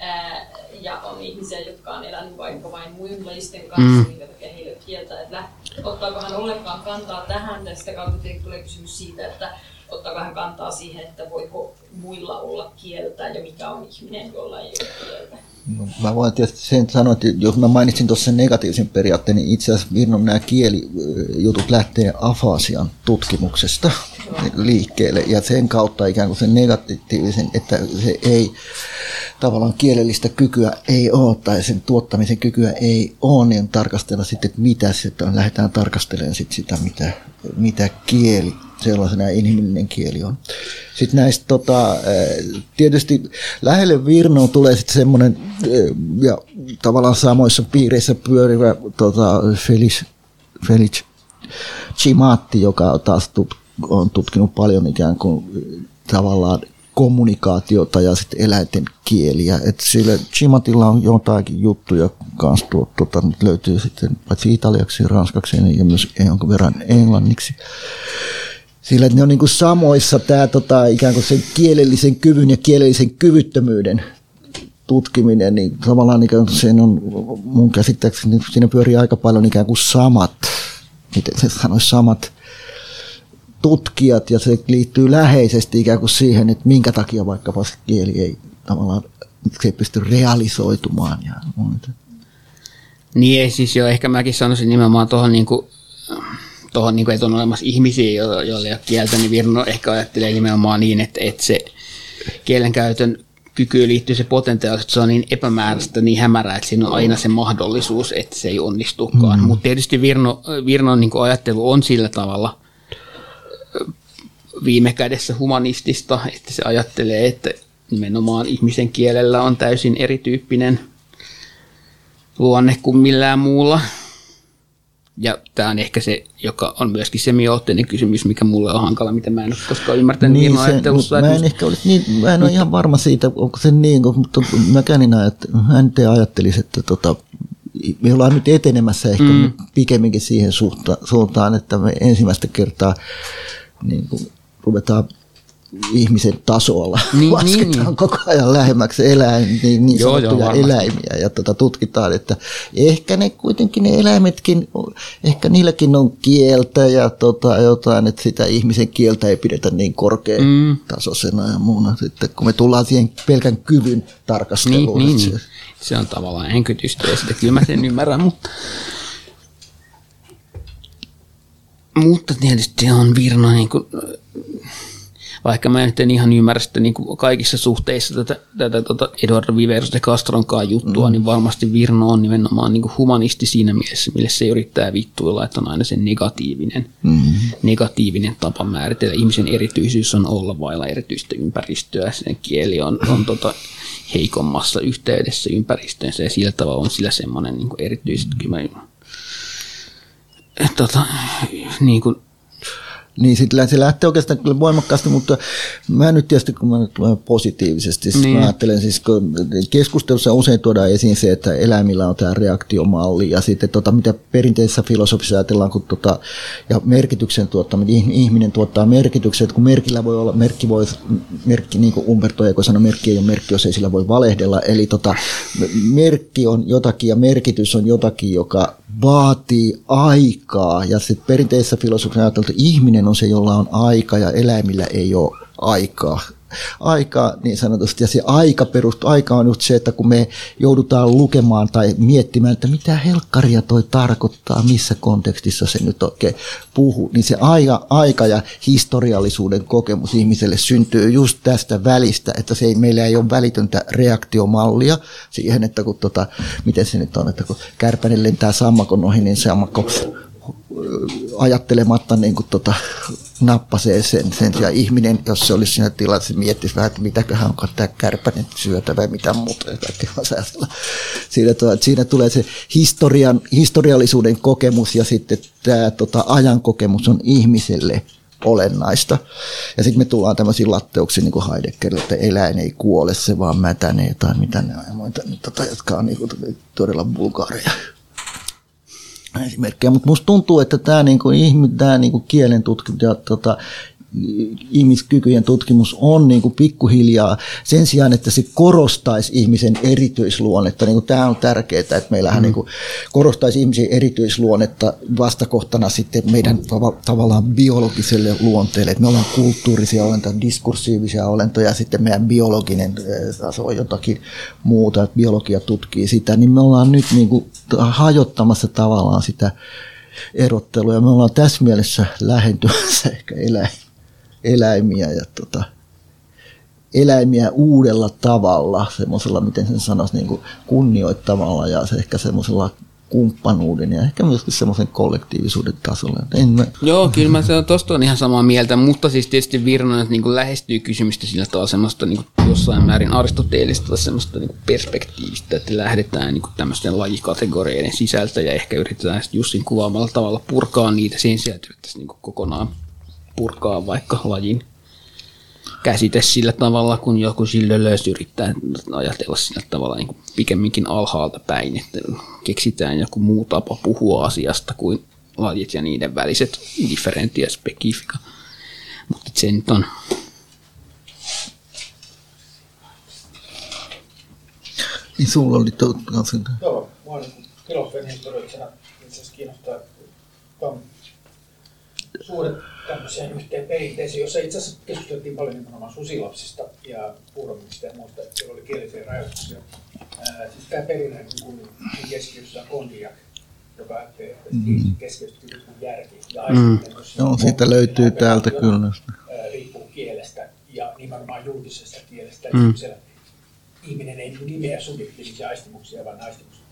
ää, ja on ihmisiä, jotka on elänyt vaikka vain muunlaisten kanssa, mm. minkä takia heillä ei ole kieltä. Että ottaako hän ollenkaan kantaa tähän, ja sitä kautta tulee kysymys siitä, että ottaako hän kantaa siihen, että voiko muilla olla kieltä ja mikä on ihminen, jolla ei ole kieltä. No, mä voin tietysti sen sanoa, että jos mä mainitsin tuossa sen negatiivisen periaatteen, niin itse asiassa Virnon nämä kielijutut lähtee afasian tutkimuksesta liikkeelle ja sen kautta ikään kuin sen negatiivisen, että se ei tavallaan kielellistä kykyä ei ole tai sen tuottamisen kykyä ei ole, niin tarkastella sitten, että mitä se, että lähdetään tarkastelemaan sitten sitä, mitä, mitä kieli sellaisena inhimillinen kieli on. Sitten näistä tota, tietysti lähelle Virnoon tulee sitten semmoinen ja tavallaan samoissa piireissä pyörivä tota, Felix, Felix Chimatti, joka taas on tutkinut paljon ikään kuin tavallaan kommunikaatiota ja sitten eläinten kieliä. Et sillä Chimatilla on jotakin juttuja kanssa tuo, tuota, nyt löytyy sitten paitsi italiaksi, ranskaksi ja myös jonkun verran englanniksi. Sillä että ne on niin kuin samoissa tämä tota, ikään kuin sen kielellisen kyvyn ja kielellisen kyvyttömyyden tutkiminen, niin tavallaan niin kuin sen on mun käsittääkseni, siinä pyörii aika paljon ikään kuin samat, miten se sanoisi, samat tutkijat ja se liittyy läheisesti ikään kuin siihen, että minkä takia vaikkapa se kieli ei tavallaan se ei pysty realisoitumaan. Ja Niin ei siis jo, ehkä mäkin sanoisin nimenomaan tuohon niin kuin, tuohon, niin kuin, että on olemassa ihmisiä, joilla ei ole kieltä, niin Virno ehkä ajattelee nimenomaan niin, että, että se kielenkäytön kykyyn liittyy se potentiaali, että se on niin epämääräistä, niin hämärää, että siinä on aina se mahdollisuus, että se ei onnistukaan. Mm. Mutta tietysti Virno, Virnon niin ajattelu on sillä tavalla viime kädessä humanistista, että se ajattelee, että nimenomaan ihmisen kielellä on täysin erityyppinen luonne kuin millään muulla. Ja tämä on ehkä se, joka on myöskin semiootteinen kysymys, mikä mulle on hankala, mitä mä en ole koskaan ymmärtänyt niin, se, ajattelussa. Mä en, ehkä olisi niin, mä en ole ihan varma siitä, onko se niin, mutta mäkään ajattelen, hän nyt ajattelisi, että tota, me ollaan nyt etenemässä ehkä mm. pikemminkin siihen suuntaan, että me ensimmäistä kertaa niin kuin ruvetaan ihmisen tasolla niin, lasketaan niin, niin. koko ajan lähemmäksi eläin, niin, niin joo, sanottuja joo, eläimiä ja tota, tutkitaan, että ehkä ne kuitenkin ne eläimetkin, ehkä niilläkin on kieltä ja tota, jotain, että sitä ihmisen kieltä ei pidetä niin korkeatasoisena mm. ja muuna, sitten kun me tullaan siihen pelkän kyvyn tarkasteluun. Niin, niin, se, se on tavallaan enkytystä ja sitä kyllä mä sen ymmärrän, mutta mutta tietysti on Virna niin kuin, vaikka mä nyt en ihan ymmärrä sitä niin kuin kaikissa suhteissa tätä, tätä tota Eduardo Viveros de Castronkaan juttua, mm. niin varmasti Virno on nimenomaan niin kuin humanisti siinä mielessä, millä se yrittää vittuilla, että on aina se negatiivinen, mm. negatiivinen tapa määritellä. Ihmisen erityisyys on olla vailla erityistä ympäristöä, sen kieli on, on tota heikommassa yhteydessä ympäristöönsä ja sillä tavalla on sillä semmoinen niin erityiset, kyllä mä, tota, niin kuin, niin sitten se lähtee oikeastaan kyllä voimakkaasti, mutta mä nyt tietysti kun mä nyt positiivisesti niin. mä ajattelen, siis kun keskustelussa usein tuodaan esiin se, että eläimillä on tämä reaktiomalli ja sitten tota, mitä perinteisessä filosofissa ajatellaan, kun tota, ja merkityksen tuottaminen, ihminen tuottaa merkityksen, että kun merkillä voi olla, merkki voi, merkki niin kuin Umberto Eco sanoi, merkki ei ole merkki, jos ei sillä voi valehdella, eli tota, merkki on jotakin ja merkitys on jotakin, joka vaatii aikaa ja sitten perinteisessä filosofiassa ajateltu, että ihminen on se, jolla on aika ja eläimillä ei ole aikaa. Aikaa niin sanotusti. Ja se aika perustuu, aika on just se, että kun me joudutaan lukemaan tai miettimään, että mitä helkkaria toi tarkoittaa, missä kontekstissa se nyt oikein puhuu, niin se aika, aika ja historiallisuuden kokemus ihmiselle syntyy just tästä välistä, että se ei, meillä ei ole välitöntä reaktiomallia siihen, että kun tota, miten se nyt on, että kun kärpänen lentää sammakon ohi, niin sammakko ajattelematta niin kuin tota, nappasee sen, sen ja ihminen, jos se olisi siinä tilassa, miettisi vähän, että mitäköhän onko tämä kärpänen syötä vai mitä muuta. Siinä, siinä tulee se historian, historiallisuuden kokemus ja sitten tämä tota, ajan kokemus on ihmiselle olennaista. Ja sitten me tullaan tämmöisiin latteuksiin niin kuin Heideggerille, että eläin ei kuole, se vaan mätänee tai mitä ne on, tota, jotka on niin kuin, todella bulgaareja esimerkkejä, mutta musta tuntuu, että tämä niinku, niinku kielen tutkimus ja tota, ihmiskykyjen tutkimus on niin kuin pikkuhiljaa sen sijaan, että se korostaisi ihmisen erityisluonnetta. Niin kuin tämä on tärkeää, että meillähän mm. niin kuin korostaisi ihmisen erityisluonnetta vastakohtana sitten meidän tav- tavallaan biologiselle luonteelle. Että me ollaan kulttuurisia olentoja, diskursiivisia olentoja ja sitten meidän biologinen taso on jotakin muuta, että biologia tutkii sitä. Niin me ollaan nyt niin kuin hajottamassa tavallaan sitä erottelua ja me ollaan tässä mielessä lähentymässä ehkä eläin eläimiä ja tota, eläimiä uudella tavalla, semmoisella, miten sen sanoisi, niin kuin kunnioittavalla ja se ehkä semmoisella kumppanuuden ja ehkä myöskin semmoisen kollektiivisuuden tasolla. Mä... Joo, kyllä mä tuosta on ihan samaa mieltä, mutta siis tietysti Virnonen niin lähestyy kysymystä sillä tavalla semmoista niin jossain määrin aristoteellista semmoista niin perspektiivistä, että lähdetään niin tämmöisten lajikategorioiden sisältä ja ehkä yritetään Jussin kuvaamalla tavalla purkaa niitä sen sijaan, että niin kokonaan purkaa vaikka lajin käsite sillä tavalla, kun joku löysi yrittää ajatella sillä tavalla niin kuin pikemminkin alhaalta päin, että keksitään joku muu tapa puhua asiasta kuin lajit ja niiden väliset differentia spekifika. Mutta se nyt on... Niin sulla oli kanssa... Joo, mua niin filosofin historioitsijana itse asiassa kiinnostaa suuret tämmöiseen yhteen perinteeseen, jossa itse asiassa keskusteltiin paljon nimenomaan susilapsista ja puuromista ja muista, joilla oli kielisiä rajoituksia. Ää, siis tämä perinne kun keskiössä on kondiak, joka että mm. keskiössä on järki ja mm. Joo, siitä löytyy täältä kyllä. riippuu kielestä ja nimenomaan julkisesta kielestä. Mm. ihminen ei nimeä subjektiivisia aistimuksia, vaan aistimukset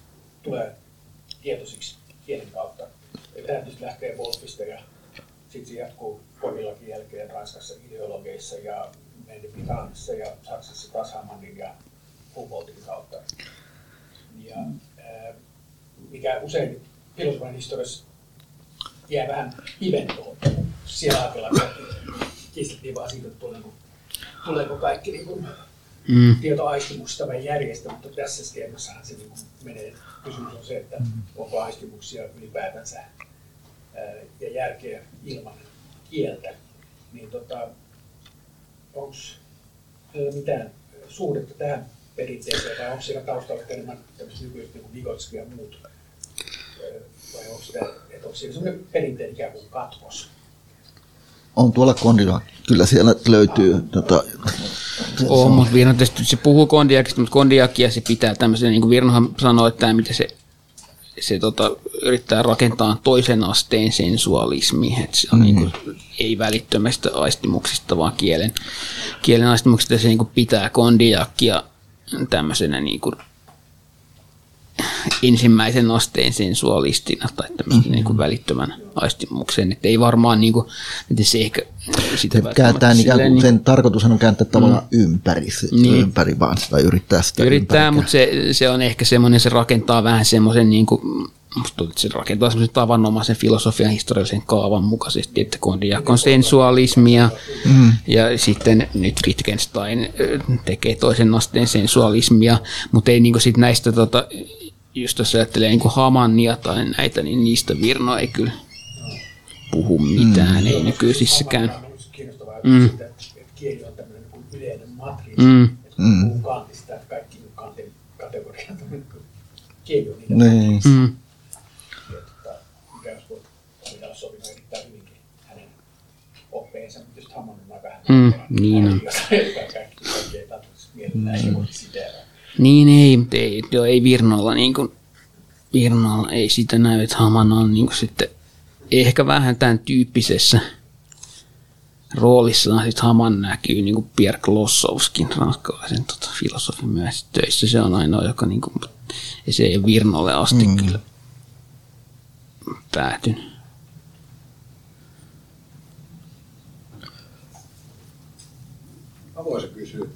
tulee tietoisiksi kielen kautta. Ja tämä tietysti lähtee Wolfista ja sitten se jatkuu Kodillakin jälkeen Ranskassa ideologeissa ja Britanniassa ja Saksassa taas Hamannin ja Humboldtin kautta. Ja, ää, mikä usein filosofian historiassa jää vähän pimentoon. Siellä ajatellaan, että kiistettiin vaan siitä, että tuleeko, tuleeko kaikki niin kuin, mm. tietoaistimuksista vai järjestä, mutta tässä skeemassahan se niin menee. Kysymys on se, että onko aistimuksia ylipäätänsä ja järkeä ilman kieltä, niin tota, onko mitään suhdetta tähän perinteeseen, vai onko siellä taustalla enemmän tämmöistä nykyistä niin Vigotski ja muut, vai onko, sitä, että onko siellä semmoinen perinteinen ikään kuin katkos? On tuolla kondilla, kyllä siellä löytyy tota, on, mutta Virno tietysti se puhuu kondiakista, mutta kondiakia se pitää tämmöisen, niin kuin Virnohan sanoi, että mitä se se tota, yrittää rakentaa toisen asteen sensualismi, että se on mm. niin kuin, ei välittömästä aistimuksista, vaan kielen, kielen aistimuksista se niin kuin pitää kondiakkia tämmöisenä niin kuin, ensimmäisen asteen sensualistina tai tämmöisen mm-hmm. niin kuin välittömän aistimuksen. Että ei varmaan niin kuin, että se ehkä sitä kääntää ikään kuin, niin, sen tarkoitushan on kääntää tavallaan mm, ympäri, niin, ympäri vaan sitä yrittää sitä Yrittää, mutta se, se, on ehkä semmoinen, se rakentaa vähän semmoisen niin kuin, musta tuntuu, että se rakentaa semmoisen tavanomaisen filosofian historiallisen kaavan mukaisesti, että kondiak on sensualismia mm. ja sitten nyt Wittgenstein tekee toisen asteen sensualismia, mutta ei niin sit näistä tota, just jos ajattelee niin kuin Hamannia tai näitä, niin niistä Virno ei kyllä puhu mitään, mm. ei nykyisissäkään. Mm. Että kieli on tämmöinen niin yleinen matriisi, mm. että mm. kantista, että kaikki kantin kategoriat on kieli on niitä. Niin. Mm. Mutta just Hamannin on mm. Niin ei, mutta ei, joo, ei Virnoilla niin kuin, Virnoilla ei sitä näy, että Haman on niin kuin sitten ehkä vähän tämän tyyppisessä roolissaan sitten Haman näkyy niin kuin Pierre Klossowskin, ranskalaisen tota, filosofin myös töissä. Se on ainoa, joka niin kuin, se ei Virnolle asti mm. kyllä päätynyt. Mä voisin kysyä.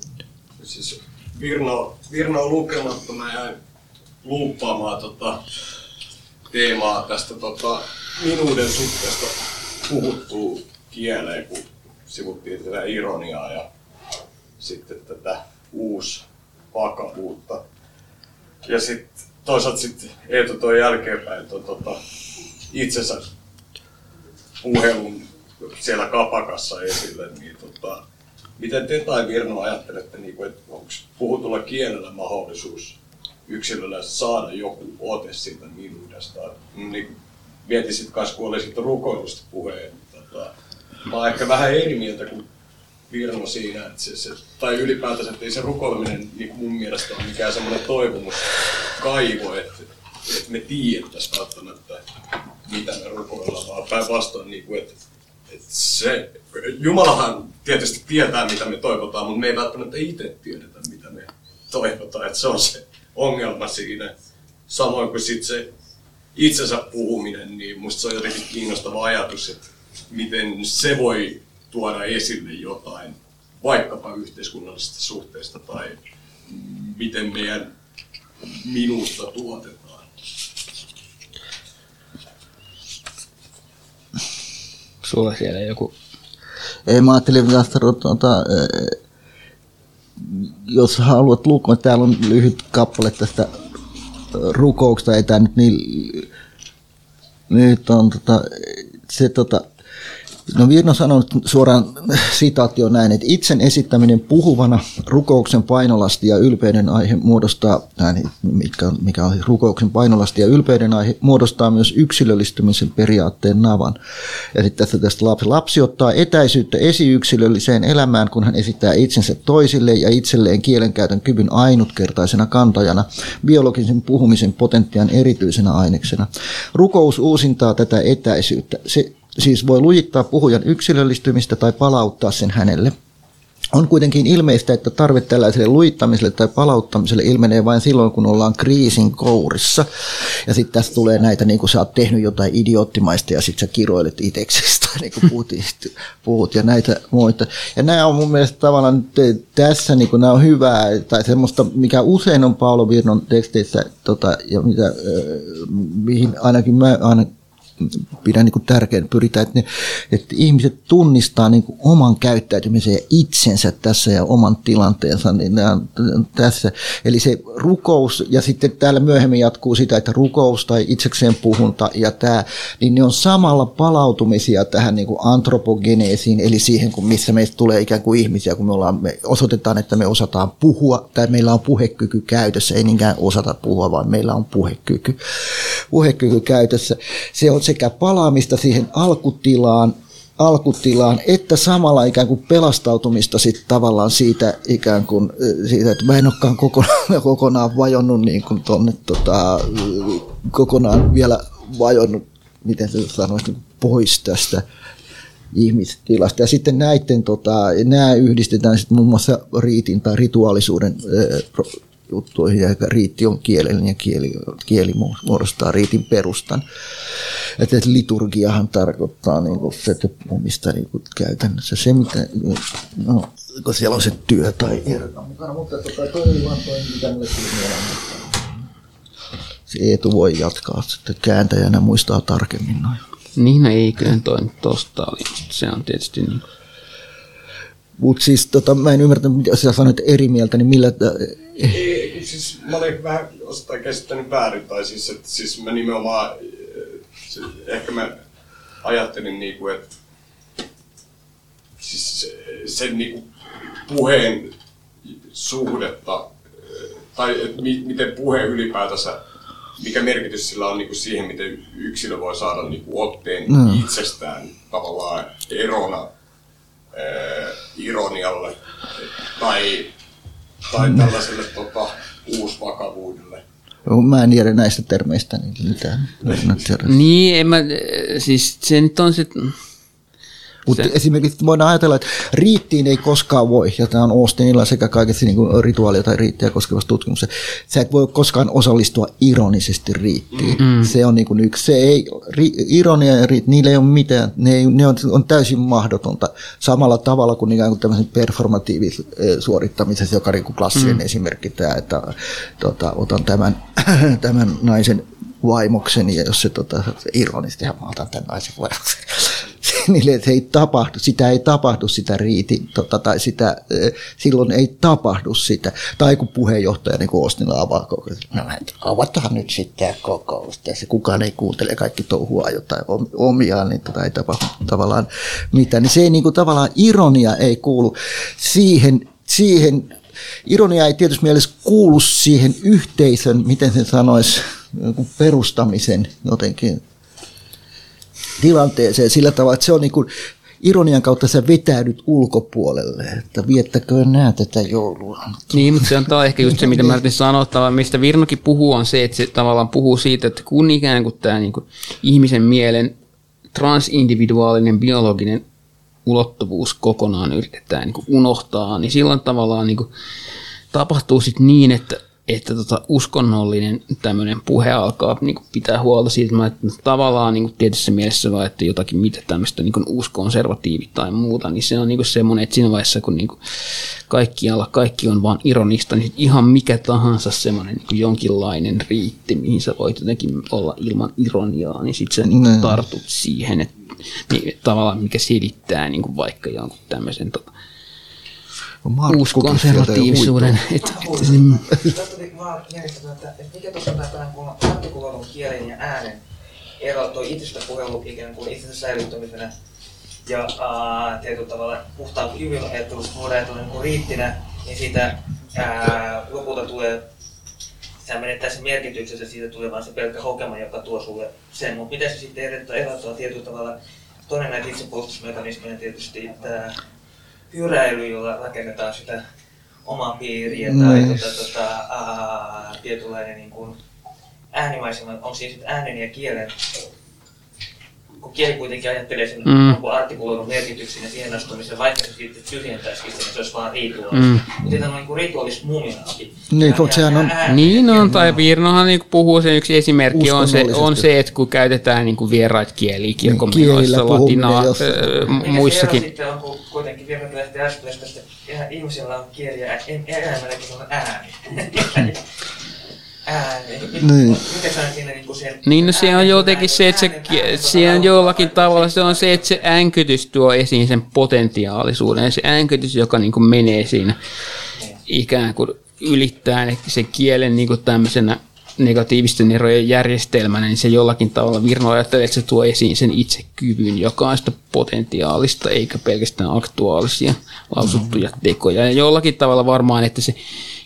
Siis Virno, Virno on lukematta, mä jäin luuppaamaan tota, teemaa tästä tota, minuuden suhteesta puhuttuu kieleen, kun sivuttiin tätä ironiaa ja sitten tätä uus vakavuutta. Ja sitten toisaalta sitten Eetu toi jälkeenpäin toi, tota, itsensä puhelun siellä kapakassa esille, niin tota, miten te tai Virno ajattelette, niin kuin, että onko puhutulla kielellä mahdollisuus yksilöllä saada joku ote siitä minuudesta? Niin, mietisit kanssa, kun olisit rukoilusta puheen. Tota, mä oon ehkä vähän eri mieltä kuin Virno siinä, että se, se, tai ylipäätänsä, että ei se rukoileminen niin mun mielestä ole mikään semmoinen toivomus kaivo, että, että me tiedettäisiin välttämättä, mitä me rukoillaan, vaan päinvastoin, niin että se, Jumalahan tietysti tietää, mitä me toivotaan, mutta me ei välttämättä itse tiedetä, mitä me toivotaan, että se on se ongelma siinä. Samoin kuin sitten se itsensä puhuminen, niin musta se on jotenkin kiinnostava ajatus, että miten se voi tuoda esille jotain, vaikkapa yhteiskunnallisista suhteista tai miten meidän minusta tuotetaan. Sulla siellä joku... Ei, mä ajattelin tästä, tuota, jos haluat lukea, täällä on lyhyt kappale tästä rukouksesta, ei tämä nyt niin, nyt on tota, se tota, No Virno sanoi suoraan sitaatio näin, että itsen esittäminen puhuvana rukouksen painolasti ja ylpeyden aihe muodostaa, näin, mikä, mikä on rukouksen painolasti ja ylpeyden aihe muodostaa myös yksilöllistymisen periaatteen navan. Ja sitten tässä tästä lapsi, lapsi ottaa etäisyyttä esiyksilölliseen elämään, kun hän esittää itsensä toisille ja itselleen kielenkäytön kyvyn ainutkertaisena kantajana, biologisen puhumisen potentiaan erityisenä aineksena. Rukous uusintaa tätä etäisyyttä. Se siis voi lujittaa puhujan yksilöllistymistä tai palauttaa sen hänelle. On kuitenkin ilmeistä, että tarve tällaiselle luittamiselle tai palauttamiselle ilmenee vain silloin, kun ollaan kriisin kourissa. Ja sitten tässä tulee näitä, niin kuin sä oot tehnyt jotain idioottimaista ja sitten sä kiroilet itseksesi, niin kuin puhut, puhut ja näitä muita. Ja nämä on mun mielestä tavallaan tässä, niin kuin nämä on hyvää, tai semmoista, mikä usein on Paolo Virnon teksteissä, tota, ja mitä, mihin ainakin mä aina pidän niin tärkeänä, pyritään, että, ne, että ihmiset tunnistaa niin kuin oman käyttäytymisen ja itsensä tässä ja oman tilanteensa niin on tässä. Eli se rukous, ja sitten täällä myöhemmin jatkuu sitä, että rukous tai itsekseen puhunta ja tämä, niin ne on samalla palautumisia tähän niin kuin antropogeneesiin, eli siihen, kun missä meistä tulee ikään kuin ihmisiä, kun me, ollaan, me osoitetaan, että me osataan puhua, tai meillä on puhekyky käytössä, ei niinkään osata puhua, vaan meillä on puhekyky, puhekyky käytössä. Se on sekä palaamista siihen alkutilaan, alkutilaan, että samalla ikään kuin pelastautumista sit tavallaan siitä ikään kuin, siitä, että mä en olekaan kokonaan, kokonaan vajonnut niin kuin tonne, tota, kokonaan vielä vajonnut, miten se sanoisi, niin pois tästä ihmistilasta. Ja sitten näiden, tota, nämä yhdistetään muun muassa riitin tai rituaalisuuden juttuihin, ja riitti on kielellinen ja kieli, kieli muodostaa riitin perustan. Että liturgiahan tarkoittaa niin kuin se, että omista niin kuin käytännössä se, mitä, no, kun siellä on se työ tai mukana, mutta tota, toi oli vaan toi, mitä. Se Eetu voi jatkaa sitten kääntäjänä, muistaa tarkemmin noin. Niin, no ei kyllä toi tosta oli. Se on tietysti niin mutta siis tota, mä en ymmärtänyt, mitä sä sanoit eri mieltä, niin millä... Ei, siis mä olin vähän osittain käsittänyt väärin, tai siis, että siis mä nimenomaan, se, ehkä mä ajattelin niin kuin, että siis sen niin kuin puheen suhdetta, tai että mi, miten puhe ylipäätänsä, mikä merkitys sillä on niin kuin siihen, miten yksilö voi saada niin kuin otteen mm. itsestään tavallaan erona äh, ironialle tai, tai tällaiselle tota, uusvakavuudelle. Mä en tiedä näistä termeistä niin mitään. Niin, en mä, siis se nyt on se, Mutta esimerkiksi voidaan ajatella, että riittiin ei koskaan voi, ja tämä on Austinilla sekä kaikessa niin kuin rituaalia tai riittiä koskevassa tutkimuksessa, sä et voi koskaan osallistua ironisesti riittiin. Mm. Se on niin kuin yksi, se ei, ri, ironia ja riitti, niillä ei ole mitään, ne, ei, ne on, on, täysin mahdotonta. Samalla tavalla kuin ikään kuin tämmöisen performatiivisen suorittamisessa, joka on niin kuin klassinen mm. esimerkki tämä, että tota, otan tämän, tämän naisen vaimokseni, ja jos se tota, ironisesti, mä otan tämän naisen vaimokseni niille, että ei tapahdu, sitä ei tapahdu sitä riiti, tota, tai sitä, silloin ei tapahdu sitä. Tai kun puheenjohtaja niin Ostilla avaa koko no avataan nyt sitten kokousta, ja se kukaan ei kuuntele, kaikki touhua jotain omiaan, niin tota ei tapahdu tavallaan mitään. Niin se ei niin kuin, tavallaan, ironia ei kuulu siihen, siihen ironia ei tietysti mielessä kuulu siihen yhteisön, miten sen sanoisi, perustamisen jotenkin tilanteeseen sillä tavalla, että se on niin kuin ironian kautta sä vetäydyt ulkopuolelle, että viettäkö nää tätä joulua. Niin, mutta se on ehkä just se, mitä mä yritin sanoa, mistä Virnokin puhuu, on se, että se tavallaan puhuu siitä, että kun ikään kuin tämä niin kuin ihmisen mielen transindividuaalinen biologinen ulottuvuus kokonaan yritetään niin kuin unohtaa, niin silloin tavallaan niin kuin tapahtuu sitten niin, että että tota, uskonnollinen tämmöinen puhe alkaa niin kuin pitää huolta siitä, että tavallaan niin kuin tietyssä mielessä vaan, että jotakin mitä tämmöistä niin kuin uuskonservatiivit tai muuta, niin se on niin kuin semmoinen, että siinä vaiheessa kun niin kuin kaikkialla kaikki on vaan ironista, niin ihan mikä tahansa semmoinen niin kuin jonkinlainen riitti, mihin sä voit jotenkin olla ilman ironiaa, niin sit sä niin. kuin tartut siihen, että niin, tavallaan mikä selittää niin kuin vaikka jonkun tämmöisen tota, uuskonservatiivisuuden. Että, että se... Mä että mikä tuossa on tämä kun artikuloidun kielen ja äänen ero, tuo itsestä puhelu ikään kuin itsensä säilyttämisenä ja äh, tietyllä tavalla puhtaan kyvyn ajattelusta voidaan niin riittinä, niin siitä ää, lopulta tulee sä menettää sen merkityksensä, siitä tulee vaan se pelkkä hokema, joka tuo sulle sen. Mutta miten se sitten erottaa, erottaa tietyllä tavalla, toinen näitä itsepuolustusmekanismeja tietysti tämä hyräily, jolla rakennetaan sitä omaa piiriä mm. tai tota, tota, ää, tietynlainen niin kuin äänimaisema, on siis äänen ja kielen kun kieli kuitenkin ajattelee sen mm. artikuloidun merkityksen ja siihen astumisen, vaikka se sitten tyhjentäisikin sen, niin se olisi vaan rituaali. Mm. Mutta tämä on niin rituaalis muminaakin. Niin, kun sehän on... Niin on, tai Virnohan niin puhuu, sen yksi esimerkki on se, on se, että kun käytetään niin kuin vieraita kieliä kirkonmenoissa, niin, latinaa, äh, muissakin. Sitten on kuitenkin virrat lähtee äskeistä, että ihmisillä on kieliä, eläimälläkin on ääni. Niin. Niin, no se on jotenkin se, että se, se on jollakin tavalla se on se, että se änkytys tuo esiin sen potentiaalisuuden. Se änkytys, joka niin kuin menee siinä ikään kuin ylittää sen kielen niin kuin tämmöisenä negatiivisten erojen järjestelmänä, niin se jollakin tavalla Virno ajattelee, että se tuo esiin sen itsekyvyn, joka on sitä potentiaalista, eikä pelkästään aktuaalisia lausuttuja tekoja. Ja jollakin tavalla varmaan, että se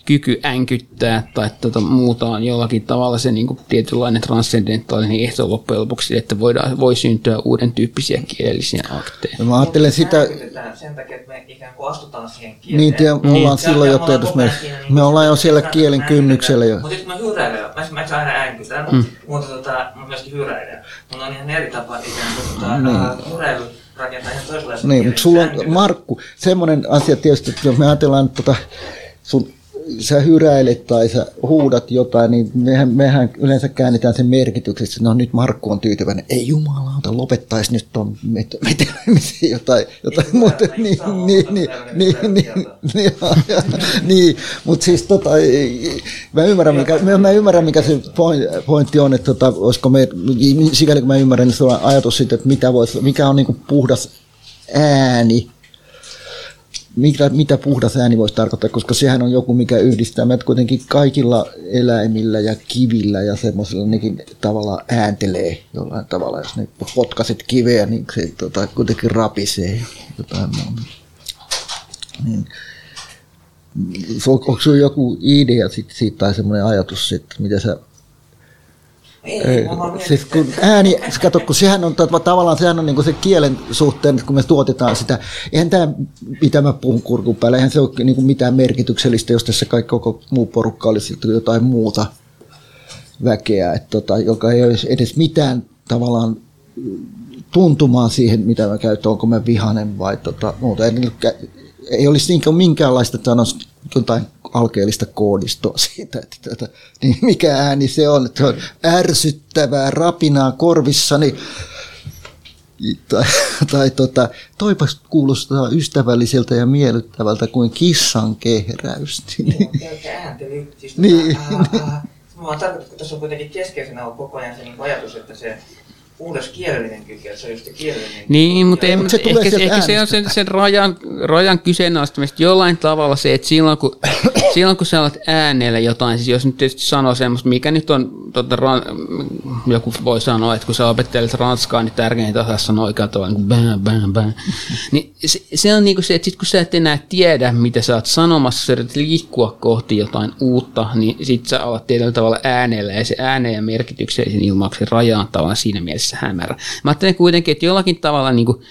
kyky änkyttää tai tuota, muuta on jollakin tavalla se niin kuin tietynlainen transcendentaalinen ehto loppujen lopuksi, että voidaan, voi syntyä uuden tyyppisiä kielellisiä akteja. No, mä ajattelen sitä... Sen takia, että me ikään kuin astutaan siihen kieleen. Niin, tiedä, me ollaan niin. silloin jo tietysti, me, niin me ollaan jo siellä kielen kynnyksellä jo. Mutta sitten mä hyräilen, mä, mä aina änkytän, mm. mutta tota, mä myöskin hyräilen. Mun on ihan eri tapa ikään kuin tota, niin. hyräily rakentaa ihan toisenlaisen Niin, mutta sulla on, Markku, semmoinen asia tietysti, että jos me ajatellaan, että tota, sun sä hyräilet tai sä huudat jotain, niin mehän, mehän yleensä käännetään sen merkitykseksi, no nyt Markku on tyytyväinen. Ei jumalauta, lopettaisi nyt ton metelemisen jotain, jotain muuta. Niin, niin, niin, niin, niin, niin, niin, mutta siis tota, mä ymmärrän, mikä, mä ymmärrän, mikä se pointti on, että tota, olisiko me, sikäli kun mä ymmärrän, niin se on ajatus siitä, että mitä vois, mikä on niin puhdas ääni, mitä, mitä puhdas ääni voisi tarkoittaa, koska sehän on joku, mikä yhdistää meidät kuitenkin kaikilla eläimillä ja kivillä ja semmoisella nekin tavalla ääntelee jollain tavalla. Jos ne potkaset kiveä, niin se tota, kuitenkin rapisee jotain muuta. Niin. Onko sinulla joku idea sit, siitä tai semmoinen ajatus, että mitä sä Ei, siis kun ääni, kato, kun sehän on tav- tavallaan sehän on niin se kielen suhteen, kun me tuotetaan sitä, eihän tämä, mitä mä puhun kurkun päällä, eihän se ole niin mitään merkityksellistä, jos tässä kaikki koko muu porukka olisi jotain muuta väkeä, että tota, joka ei olisi edes mitään tavallaan tuntumaan siihen, mitä mä käytän, onko mä vihanen vai tota, muuta. Kä- ei olisi niin minkäänlaista, sanoisi jotain alkeellista koodistoa siitä, että tota, niin mikä ääni se on, että on ärsyttävää rapinaa korvissani. Tai, tai tota, toipas kuulostaa ystävälliseltä ja miellyttävältä kuin kissan kehräys. Joo, pelkkä ääntely. Siis Niin. Mä vaan tarkoitan, että tässä on kuitenkin keskeisenä ollut koko ajan se niin ajatus, että se puhdas kielellinen kyky, että se on just se kielellinen Niin, mutta, Mut mutta se tulee ehkä, ehkä se on sen, sen rajan, rajan kyseenalaistamista jollain tavalla se, että silloin kun, silloin kun sä alat äänellä jotain, siis jos nyt tietysti sanoo semmoista, mikä nyt on, tota, ran, joku voi sanoa, että kun sä opettelet ranskaa, niin tärkeintä osaa sanoa oikealla tavalla, niin bää, bää, bää. Niin se, se on niin kuin se, että sit kun sä et enää tiedä, mitä sä oot sanomassa, sä yrität liikkua kohti jotain uutta, niin sit sä alat tietyllä tavalla äänellä, ja se ääneen ja merkityksellisen ilmauksen raja on tavallaan siinä mielessä hämärä. Mä ajattelen kuitenkin, että jollakin tavalla niin kuin,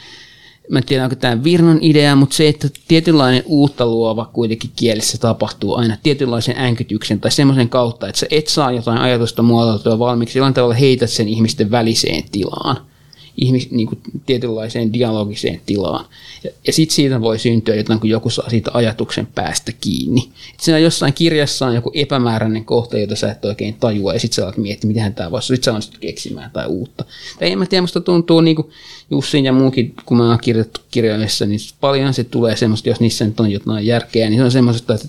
mä en tiedä onko tämä Virnon idea, mutta se, että tietynlainen uutta luova kuitenkin kielessä tapahtuu aina tietynlaisen änkytyksen tai semmoisen kautta, että sä et saa jotain ajatusta muotoiltua valmiiksi, jollain tavalla heität sen ihmisten väliseen tilaan ihmis, niin kuin tietynlaiseen dialogiseen tilaan. Ja, ja sitten siitä voi syntyä jotain, kun joku saa siitä ajatuksen päästä kiinni. Et siinä jossain kirjassa on joku epämääräinen kohta, jota sä et oikein tajua, ja sitten sä alat miettiä, miten tämä voisi, sitten sä onnistut keksimään tai uutta. Tai en mä tiedä, musta tuntuu niin kuin Jussin ja muunkin, kun mä oon kirjoitettu kirjoissa, niin paljon se tulee semmoista, jos niissä nyt on jotain järkeä, niin se on semmoista, että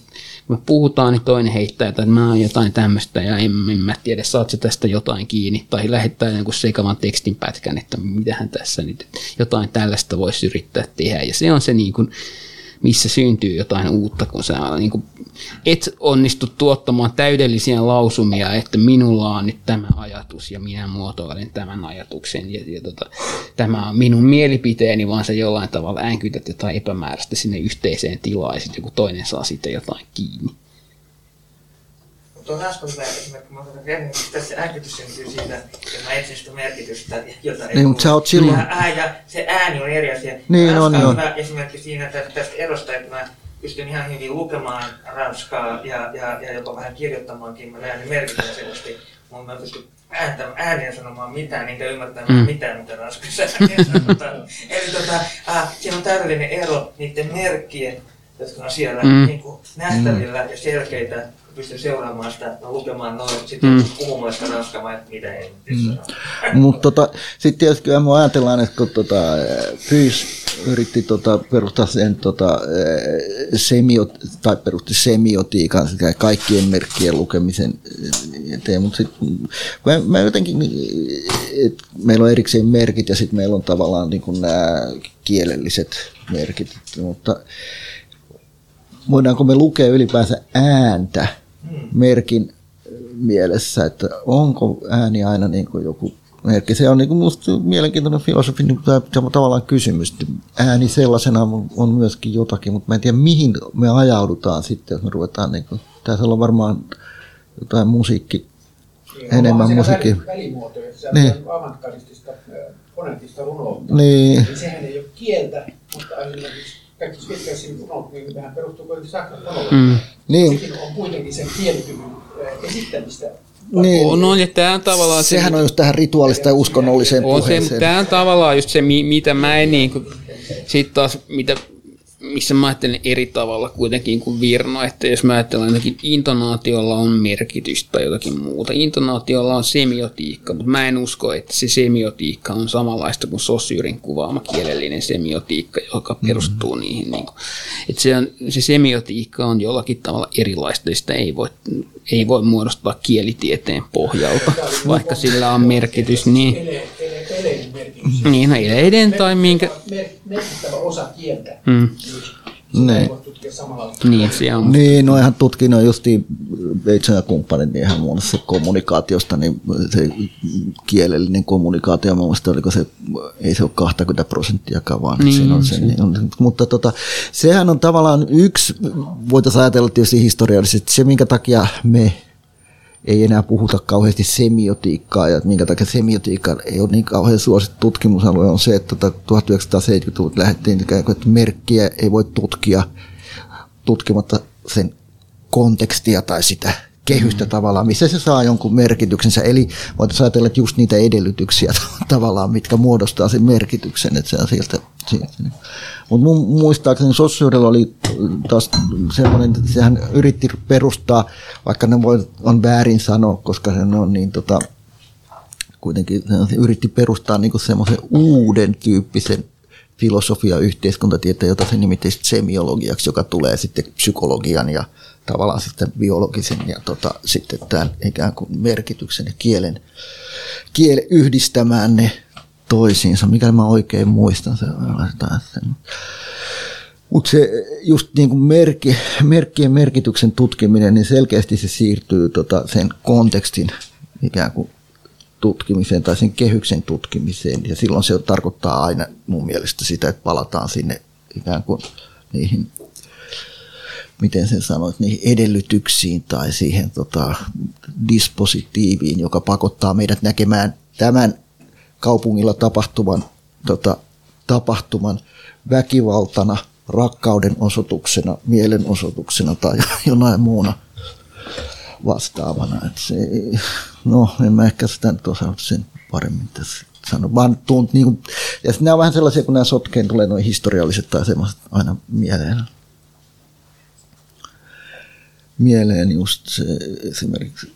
kun me puhutaan, niin toinen heittää, että mä oon jotain tämmöistä ja en, en mä tiedä, saat se tästä jotain kiinni. Tai lähettää jonkun sekavan tekstin pätkän, että mitähän tässä nyt jotain tällaista voisi yrittää tehdä. Ja se on se niin kuin, missä syntyy jotain uutta, kun sä niin kuin, et onnistu tuottamaan täydellisiä lausumia, että minulla on nyt tämä ajatus ja minä muotoilen tämän ajatuksen ja, ja tota, tämä on minun mielipiteeni, vaan sä jollain tavalla äänkytät jotain epämääräistä sinne yhteiseen tilaan ja sitten joku toinen saa sitten jotain kiinni. Mutta on hauska hyvä esimerkki, mä otan kerran, että tässä äänkitys syntyy siitä, että mä etsin sitä merkitystä, jota ei Niin, mutta sä oot silloin- Ja, ää, ja se ääni on eri asia. Niin on, on. hyvä esimerkki siinä että tästä erosta, että mä pystyn ihan hyvin lukemaan ranskaa ja, ja, ja jopa vähän kirjoittamaankin. Mä näen ne merkityksellästi, mutta mä pystyn ääntämään, ääneen sanomaan mitään, enkä ymmärtämään Mm. mitään, mitä ranskassa sanotaan. Eli tota, äh, siinä on täydellinen ero niiden merkkien, jotka on siellä Mm. mm. niin kuin nähtävillä ja selkeitä. Pystyn seuraamaan sitä, ja lukemaan noin, sitten Mm. puhumaan sitä ranskaa, mä et mitä ei mm. Mutta tota, sitten tietysti kyllä me ajatellaan, että kun tota, Pyys yritti tota, perustaa sen tota, eh, semiot, tai perusti semiotiikan sekä kaikkien merkkien lukemisen eh, eteen, mutta sitten mä, mä jotenkin, että meillä on erikseen merkit ja sitten meillä on tavallaan niin nämä kielelliset merkit, mutta voidaanko me lukea ylipäänsä ääntä merkin mielessä, että onko ääni aina niin kuin joku merkki. Se on niin kuin musta mielenkiintoinen filosofinen tai tavallaan kysymys. Ääni sellaisena on- myöskin jotakin, mutta mä en tiedä mihin me ajaudutaan sitten, jos me ruvetaan niin kuin, tässä on varmaan jotain musiikki, enemmän musiikkia. Väli, välimuotoja, Niin. avantgardistista, äh, fonetista runoutta. Niin, Niin sehän ei ole kieltä, mutta esimerkiksi kaikki Switchersin runot, niin nehän perustuu kuitenkin saksafonologiaan. Mm. niin, Sekin on kuitenkin sen kielikyvyn esittämistä. niin. On, on, ja tämä on tavallaan se, Sehän on just tähän rituaalista ja uskonnolliseen On se, puheeseen. tämä on tavallaan just se, mi- mitä mä en niin kuin, sit taas, mitä, missä mä ajattelen eri tavalla kuitenkin kuin Virno, että jos mä ajattelen jotenkin intonaatiolla on merkitystä tai jotakin muuta. Intonaatiolla on semiotiikka, mutta mä en usko, että se semiotiikka on samanlaista kuin Sosyrin kuvaama kielellinen semiotiikka, joka perustuu mm-hmm. niihin. Niin kuin, että se, on, se semiotiikka on jollakin tavalla erilaista sitä ei voi, ei voi muodostaa kielitieteen pohjalta, vaikka sillä on merkitys. Niin, niin no eleiden tai minkä... Mer, merkittävä osa kieltä. Mm, Niin. Niin, se on. Niin, no ihan tutkinnon justiin Veitsen ja kumppanit, niin ihan muun muassa kommunikaatiosta, niin se kielellinen kommunikaatio, mun mielestä oliko se, ei se ole 20 prosenttiakaan, vaan Niin, siinä on se, niin on, mutta tota, sehän on tavallaan yksi, voitaisiin ajatella tietysti historiallisesti, se minkä takia me ei enää puhuta kauheasti semiotiikkaa, ja minkä takia semiotiikka ei ole niin kauhean suosittu tutkimusalue, on se, että 1970-luvulta tota lähdettiin että merkkiä ei voi tutkia tutkimatta sen kontekstia tai sitä kehystä mm. tavallaan, missä se saa jonkun merkityksensä. Eli voitaisiin ajatella, että just niitä edellytyksiä tavallaan, mitkä muodostaa sen merkityksen, että se on sieltä. sieltä. Mutta muistaakseni Sossiurilla oli taas semmoinen, sehän yritti perustaa, vaikka ne voi, on väärin sanoa, koska se on niin tota, kuitenkin se yritti perustaa niin semmoisen uuden tyyppisen filosofia yhteiskuntatieteen, jota se nimittäisi semiologiaksi, joka tulee sitten psykologian ja tavallaan sitten biologisen ja tota, sitten tämän ikään kuin merkityksen ja kielen, kielen yhdistämään ne toisiinsa, mikä mä oikein muistan. Se, sen. Mutta se just niin kuin merkki, merkkien merkityksen tutkiminen, niin selkeästi se siirtyy tota sen kontekstin ikään kuin tutkimiseen tai sen kehyksen tutkimiseen. Ja silloin se tarkoittaa aina mun mielestä sitä, että palataan sinne ikään kuin niihin miten sen sanoit, niihin edellytyksiin tai siihen tota, dispositiiviin, joka pakottaa meidät näkemään tämän kaupungilla tapahtuman, tota, tapahtuman väkivaltana, rakkauden osoituksena, mielenosoituksena tai jonain muuna vastaavana. Et se, no, en mä ehkä sitä nyt osaa sen paremmin tässä sanoa. Vaan tunt, niin kuin, ja nämä on vähän sellaisia, kun nämä sotkeen tulee noin historialliset tai semmoiset aina mieleen mieleen just se esimerkiksi,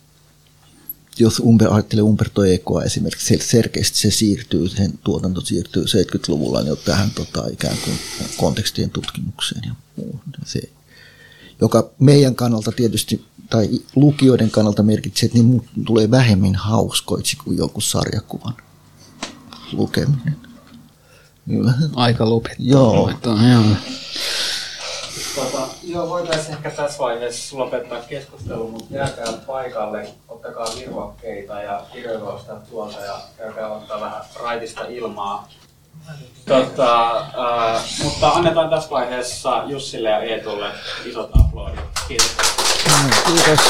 jos Umber, ajattelee Umberto Ecoa esimerkiksi, se selkeästi se siirtyy, sen tuotanto siirtyy 70-luvulla jo tähän tota, ikään kuin kontekstien tutkimukseen ja muuhun. Se, joka meidän kannalta tietysti, tai lukijoiden kannalta merkitsee, että niin tulee vähemmän hauskoiksi kuin joku sarjakuvan lukeminen. Aika lopettaa. Joo. joo. Tota, joo, voitaisiin ehkä tässä vaiheessa lopettaa keskustelu, mutta jääkää paikalle, ottakaa virvokkeita ja kirjoiluosta tuolta ja käykää ottaa vähän raitista ilmaa. Tota, äh, mutta annetaan tässä vaiheessa Jussille ja Eetulle isot aplodit. Kiitos. Kiitos.